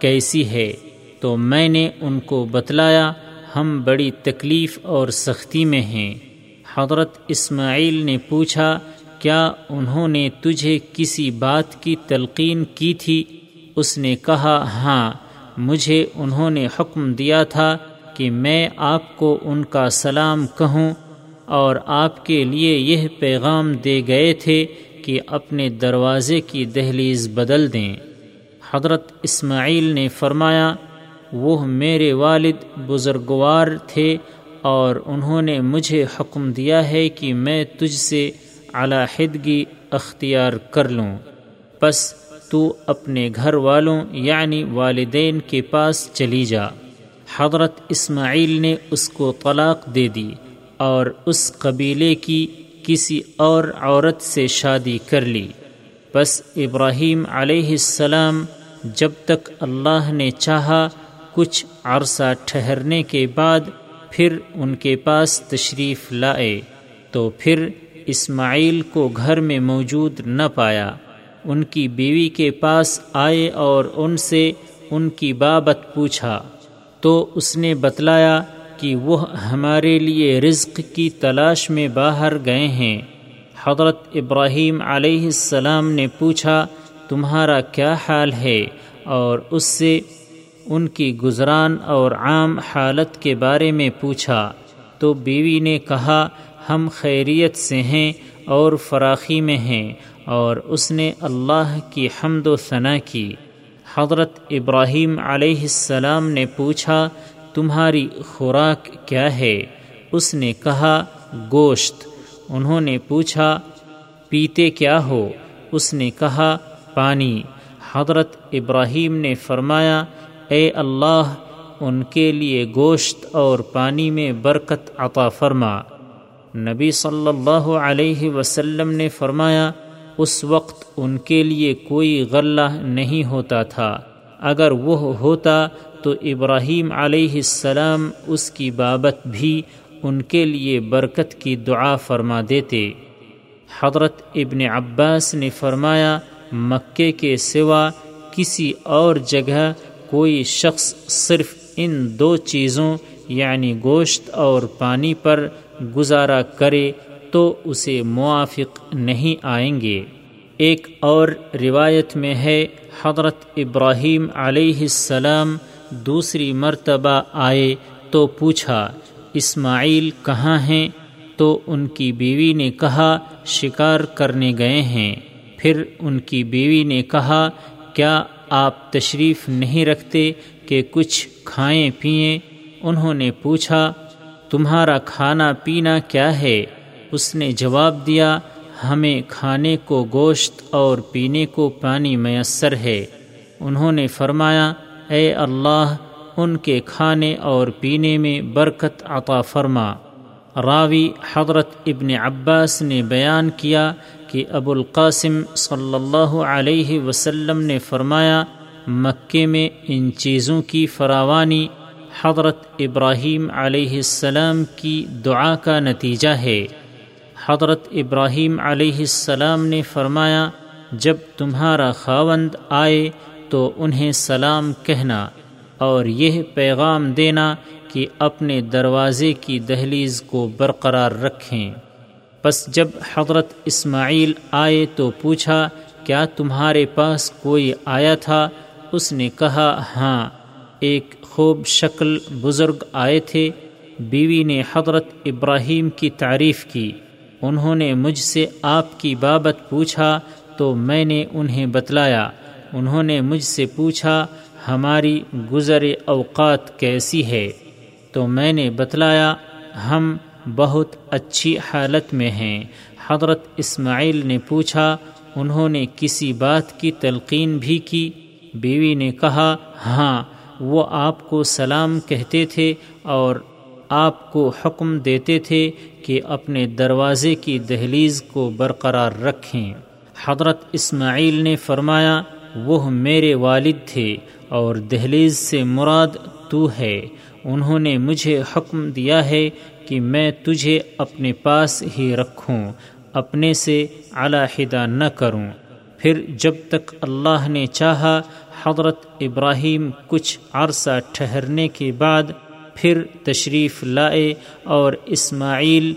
کیسی ہے؟ تو میں نے ان کو بتلایا، ہم بڑی تکلیف اور سختی میں ہیں۔ حضرت اسماعیل نے پوچھا، کیا انہوں نے تجھے کسی بات کی تلقین کی تھی؟ اس نے کہا ہاں۔ مجھے انہوں نے حکم دیا تھا کہ میں آپ کو ان کا سلام کہوں اور آپ کے لیے یہ پیغام دے گئے تھے کہ اپنے دروازے کی دہلیز بدل دیں۔ حضرت اسماعیل نے فرمایا، وہ میرے والد بزرگوار تھے اور انہوں نے مجھے حکم دیا ہے کہ میں تجھ سے علاحدگی اختیار کر لوں۔ پس تو اپنے گھر والوں یعنی والدین کے پاس چلی جا۔ حضرت اسماعیل نے اس کو طلاق دے دی اور اس قبیلے کی کسی اور عورت سے شادی کر لی۔ بس ابراہیم علیہ السلام جب تک اللہ نے چاہا کچھ عرصہ ٹھہرنے کے بعد پھر ان کے پاس تشریف لائے تو پھر اسماعیل کو گھر میں موجود نہ پایا۔ ان کی بیوی کے پاس آئے اور ان سے ان کی بابت پوچھا، تو اس نے بتلایا کہ وہ ہمارے لیے رزق کی تلاش میں باہر گئے ہیں۔ حضرت ابراہیم علیہ السلام نے پوچھا، تمہارا کیا حال ہے؟ اور اس سے ان کی گزران اور عام حالت کے بارے میں پوچھا۔ تو بیوی نے کہا، ہم خیریت سے ہیں اور فراخی میں ہیں۔ اور اس نے اللہ کی حمد و ثنا کی۔ حضرت ابراہیم علیہ السلام نے پوچھا، تمہاری خوراک کیا ہے؟ اس نے کہا، گوشت۔ انہوں نے پوچھا، پیتے کیا ہو؟ اس نے کہا، پانی۔ حضرت ابراہیم نے فرمایا، اے اللہ، ان کے لیے گوشت اور پانی میں برکت عطا فرما۔ نبی صلی اللہ علیہ وسلم نے فرمایا اس وقت ان کے لیے کوئی غلہ نہیں ہوتا تھا۔ اگر وہ ہوتا تو ابراہیم علیہ السلام اس کی بابت بھی ان کے لیے برکت کی دعا فرما دیتے۔ حضرت ابن عباس نے فرمایا، مکے کے سوا کسی اور جگہ کوئی شخص صرف ان دو چیزوں یعنی گوشت اور پانی پر گزارا کرے تو اسے موافق نہیں آئیں گے۔ ایک اور روایت میں ہے، حضرت ابراہیم علیہ السلام دوسری مرتبہ آئے تو پوچھا، اسماعیل کہاں ہیں؟ تو ان کی بیوی نے کہا، شکار کرنے گئے ہیں۔ پھر ان کی بیوی نے کہا، کیا آپ تشریف نہیں رکھتے کہ کچھ کھائیں پئیں؟ انہوں نے پوچھا، تمہارا کھانا پینا کیا ہے؟ اس نے جواب دیا، ہمیں کھانے کو گوشت اور پینے کو پانی میسر ہے۔ انہوں نے فرمایا، اے اللہ، ان کے کھانے اور پینے میں برکت عطا فرما۔ راوی حضرت ابن عباس نے بیان کیا کہ ابو القاسم صلی اللہ علیہ وسلم نے فرمایا، مکے میں ان چیزوں کی فراوانی حضرت ابراہیم علیہ السلام کی دعا کا نتیجہ ہے۔ حضرت ابراہیم علیہ السلام نے فرمایا، جب تمہارا خاوند آئے تو انہیں سلام کہنا اور یہ پیغام دینا کہ اپنے دروازے کی دہلیز کو برقرار رکھیں۔ پس جب حضرت اسماعیل آئے تو پوچھا، کیا تمہارے پاس کوئی آیا تھا؟ اس نے کہا ہاں ایک خوب شکل بزرگ آئے تھے۔ بیوی نے حضرت ابراہیم کی تعریف کی۔ انہوں نے مجھ سے آپ کی بابت پوچھا تو میں نے انہیں بتلایا۔ انہوں نے مجھ سے پوچھا، ہماری گزر اوقات کیسی ہے؟ تو میں نے بتلایا، ہم بہت اچھی حالت میں ہیں۔ حضرت اسماعیل نے پوچھا، انہوں نے کسی بات کی تلقین بھی کی؟ بیوی نے کہا ہاں وہ آپ کو سلام کہتے تھے اور آپ کو حکم دیتے تھے کہ اپنے دروازے کی دہلیز کو برقرار رکھیں۔ حضرت اسماعیل نے فرمایا، وہ میرے والد تھے اور دہلیز سے مراد تو ہے۔ انہوں نے مجھے حکم دیا ہے کہ میں تجھے اپنے پاس ہی رکھوں، اپنے سے علیحدہ نہ کروں۔ پھر جب تک اللہ نے چاہا، حضرت ابراہیم کچھ عرصہ ٹھہرنے کے بعد پھر تشریف لائے اور اسماعیل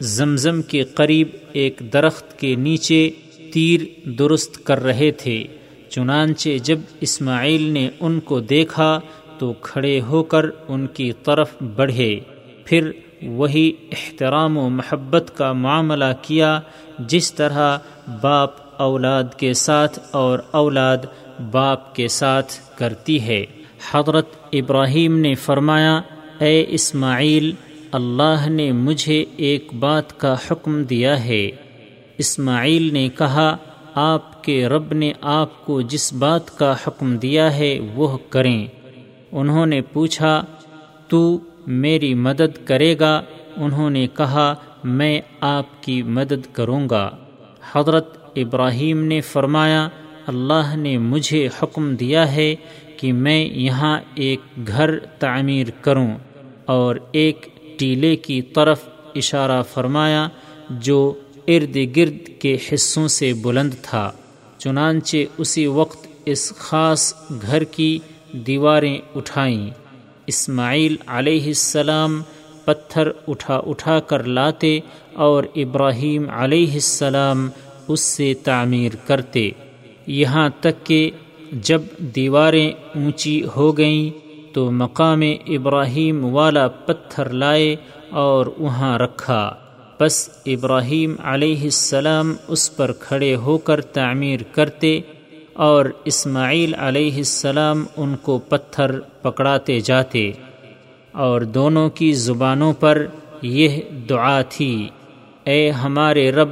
زمزم کے قریب ایک درخت کے نیچے تیر درست کر رہے تھے۔ چنانچہ جب اسماعیل نے ان کو دیکھا تو کھڑے ہو کر ان کی طرف بڑھے۔ پھر وہی احترام و محبت کا معاملہ کیا جس طرح باپ اولاد کے ساتھ اور اولاد باپ کے ساتھ کرتی ہے۔ حضرت ابراہیم نے فرمایا، اے اسماعیل، اللہ نے مجھے ایک بات کا حکم دیا ہے۔ اسماعیل نے کہا، آپ کے رب نے آپ کو جس بات کا حکم دیا ہے وہ کریں۔ انہوں نے پوچھا، تو میری مدد کرے گا؟ انہوں نے کہا، میں آپ کی مدد کروں گا۔ حضرت ابراہیم نے فرمایا، اللہ نے مجھے حکم دیا ہے کہ میں یہاں ایک گھر تعمیر کروں اور ایک ٹیلے کی طرف اشارہ فرمایا جو ارد گرد کے حصوں سے بلند تھا، چنانچہ اسی وقت اس خاص گھر کی دیواریں اٹھائیں۔ اسماعیل علیہ السلام پتھر اٹھا اٹھا کر لاتے اور ابراہیم علیہ السلام اس سے تعمیر کرتے۔ یہاں تک کہ جب دیواریں اونچی ہو گئیں تو مقام ابراہیم والا پتھر لائے اور وہاں رکھا۔ بس ابراہیم علیہ السلام اس پر کھڑے ہو کر تعمیر کرتے اور اسماعیل علیہ السلام ان کو پتھر پکڑاتے جاتے اور دونوں کی زبانوں پر یہ دعا تھی، اے ہمارے رب،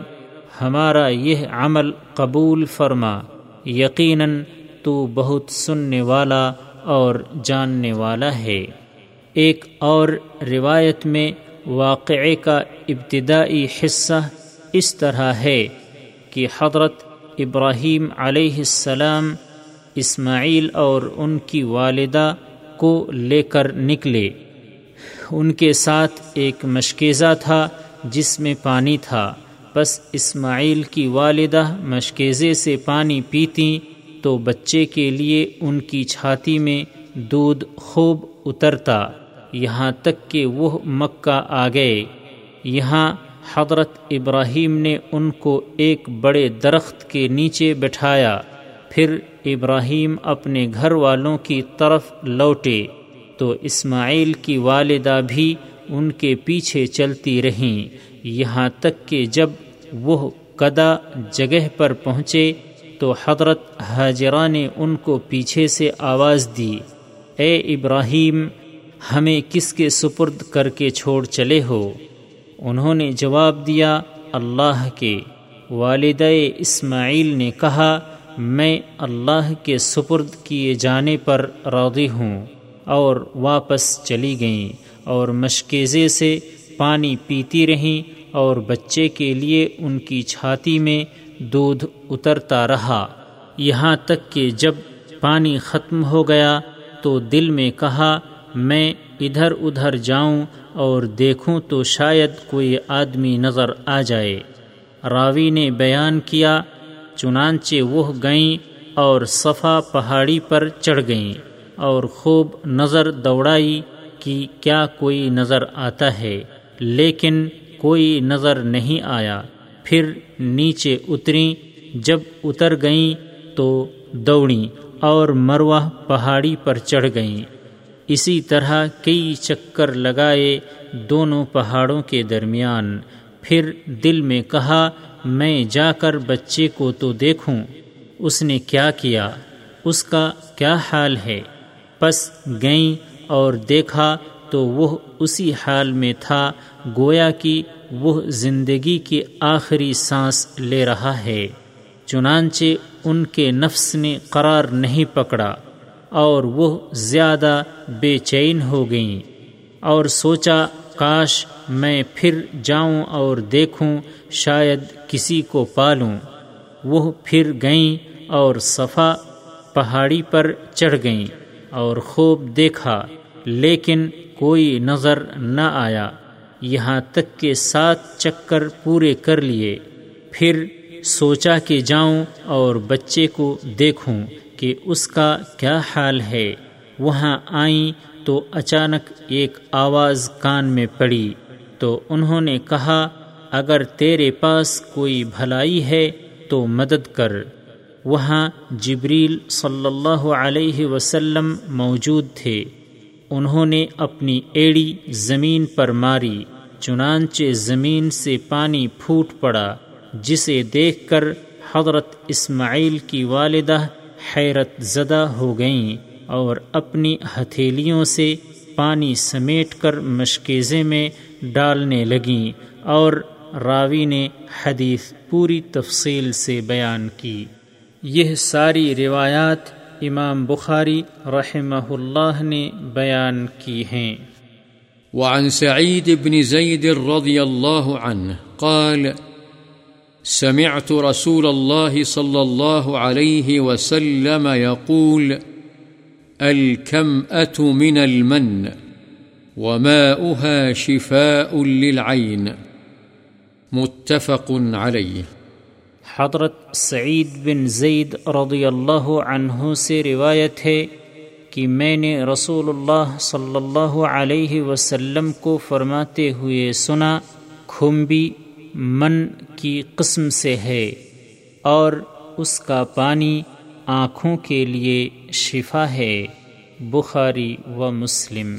ہمارا یہ عمل قبول فرما، یقیناً تو بہت سننے والا اور جاننے والا ہے۔ ایک اور روایت میں واقعے کا ابتدائی حصہ اس طرح ہے کہ حضرت ابراہیم علیہ السلام اسماعیل اور ان کی والدہ کو لے کر نکلے۔ ان کے ساتھ ایک مشکیزہ تھا جس میں پانی تھا۔ بس اسماعیل کی والدہ مشکیزے سے پانی پیتی تو بچے کے لیے ان کی چھاتی میں دودھ خوب اترتا، یہاں تک کہ وہ مکہ آ گئے۔ یہاں حضرت ابراہیم نے ان کو ایک بڑے درخت کے نیچے بٹھایا، پھر ابراہیم اپنے گھر والوں کی طرف لوٹے۔ تو اسماعیل کی والدہ بھی ان کے پیچھے چلتی رہیں۔ یہاں تک کہ جب وہ کدا جگہ پر پہنچے تو حضرت حاجرہ نے ان کو پیچھے سے آواز دی، اے ابراہیم، ہمیں کس کے سپرد کر کے چھوڑ چلے ہو؟ انہوں نے جواب دیا، اللہ کے۔ والد اسماعیل نے کہا، میں اللہ کے سپرد کیے جانے پر راضی ہوں اور واپس چلی گئیں اور مشکیزے سے پانی پیتی رہیں اور بچے کے لیے ان کی چھاتی میں دودھ اترتا رہا۔ یہاں تک کہ جب پانی ختم ہو گیا تو دل میں کہا، میں ادھر ادھر جاؤں اور دیکھوں تو شاید کوئی آدمی نظر آ جائے۔ راوی نے بیان کیا، چنانچہ وہ گئیں اور صفا پہاڑی پر چڑھ گئیں اور خوب نظر دوڑائی کہ کیا کوئی نظر آتا ہے، لیکن کوئی نظر نہیں آیا۔ پھر نیچے اتریں۔ جب اتر گئیں تو دوڑیں اور مروہ پہاڑی پر چڑھ گئیں۔ اسی طرح کئی چکر لگائے دونوں پہاڑوں کے درمیان۔ پھر دل میں کہا، میں جا کر بچے کو تو دیکھوں، اس نے کیا کیا؟ اس کا کیا حال ہے؟ پس گئیں اور دیکھا تو وہ اسی حال میں تھا، گویا کہ وہ زندگی کی آخری سانس لے رہا ہے، چنانچہ ان کے نفس نے قرار نہیں پکڑا اور وہ زیادہ بے چین ہو گئیں اور سوچا، کاش میں پھر جاؤں اور دیکھوں، شاید کسی کو پالوں۔ وہ پھر گئیں اور صفا پہاڑی پر چڑھ گئیں اور خوب دیکھا، لیکن کوئی نظر نہ آیا۔ یہاں تک کہ سات چکر پورے کر لیے، پھر سوچا کہ جاؤں اور بچے کو دیکھوں کہ اس کا کیا حال ہے۔ وہاں آئیں تو اچانک ایک آواز کان میں پڑی، تو انہوں نے کہا، اگر تیرے پاس کوئی بھلائی ہے تو مدد کر۔ وہاں جبریل صلی اللہ علیہ وسلم موجود تھے۔ انہوں نے اپنی ایڑی زمین پر ماری۔ چنانچہ زمین سے پانی پھوٹ پڑا، جسے دیکھ کر حضرت اسماعیل کی والدہ حیرت زدہ ہو گئیں اور اپنی ہتھیلیوں سے پانی سمیٹ کر مشکیزے میں ڈالنے لگیں اور راوی نے حدیث پوری تفصیل سے بیان کی۔ یہ ساری روایات امام بخاری رحمہ اللہ نے بیان کی ہیں۔ وعن سعيد بن زيد رضي الله عنه قال، سمعت رسول الله صلى الله عليه وسلم يقول، الكمأة من المن وماؤها شفاء للعين. متفق عليه. حضرت سعید بن زید رضی اللہ عنہ سے روایت ہے کہ میں نے رسول اللہ صلی اللہ علیہ وسلم کو فرماتے ہوئے سنا، کھمبی من کی قسم سے ہے اور اس کا پانی آنکھوں کے لیے شفا ہے، بخاری و مسلم۔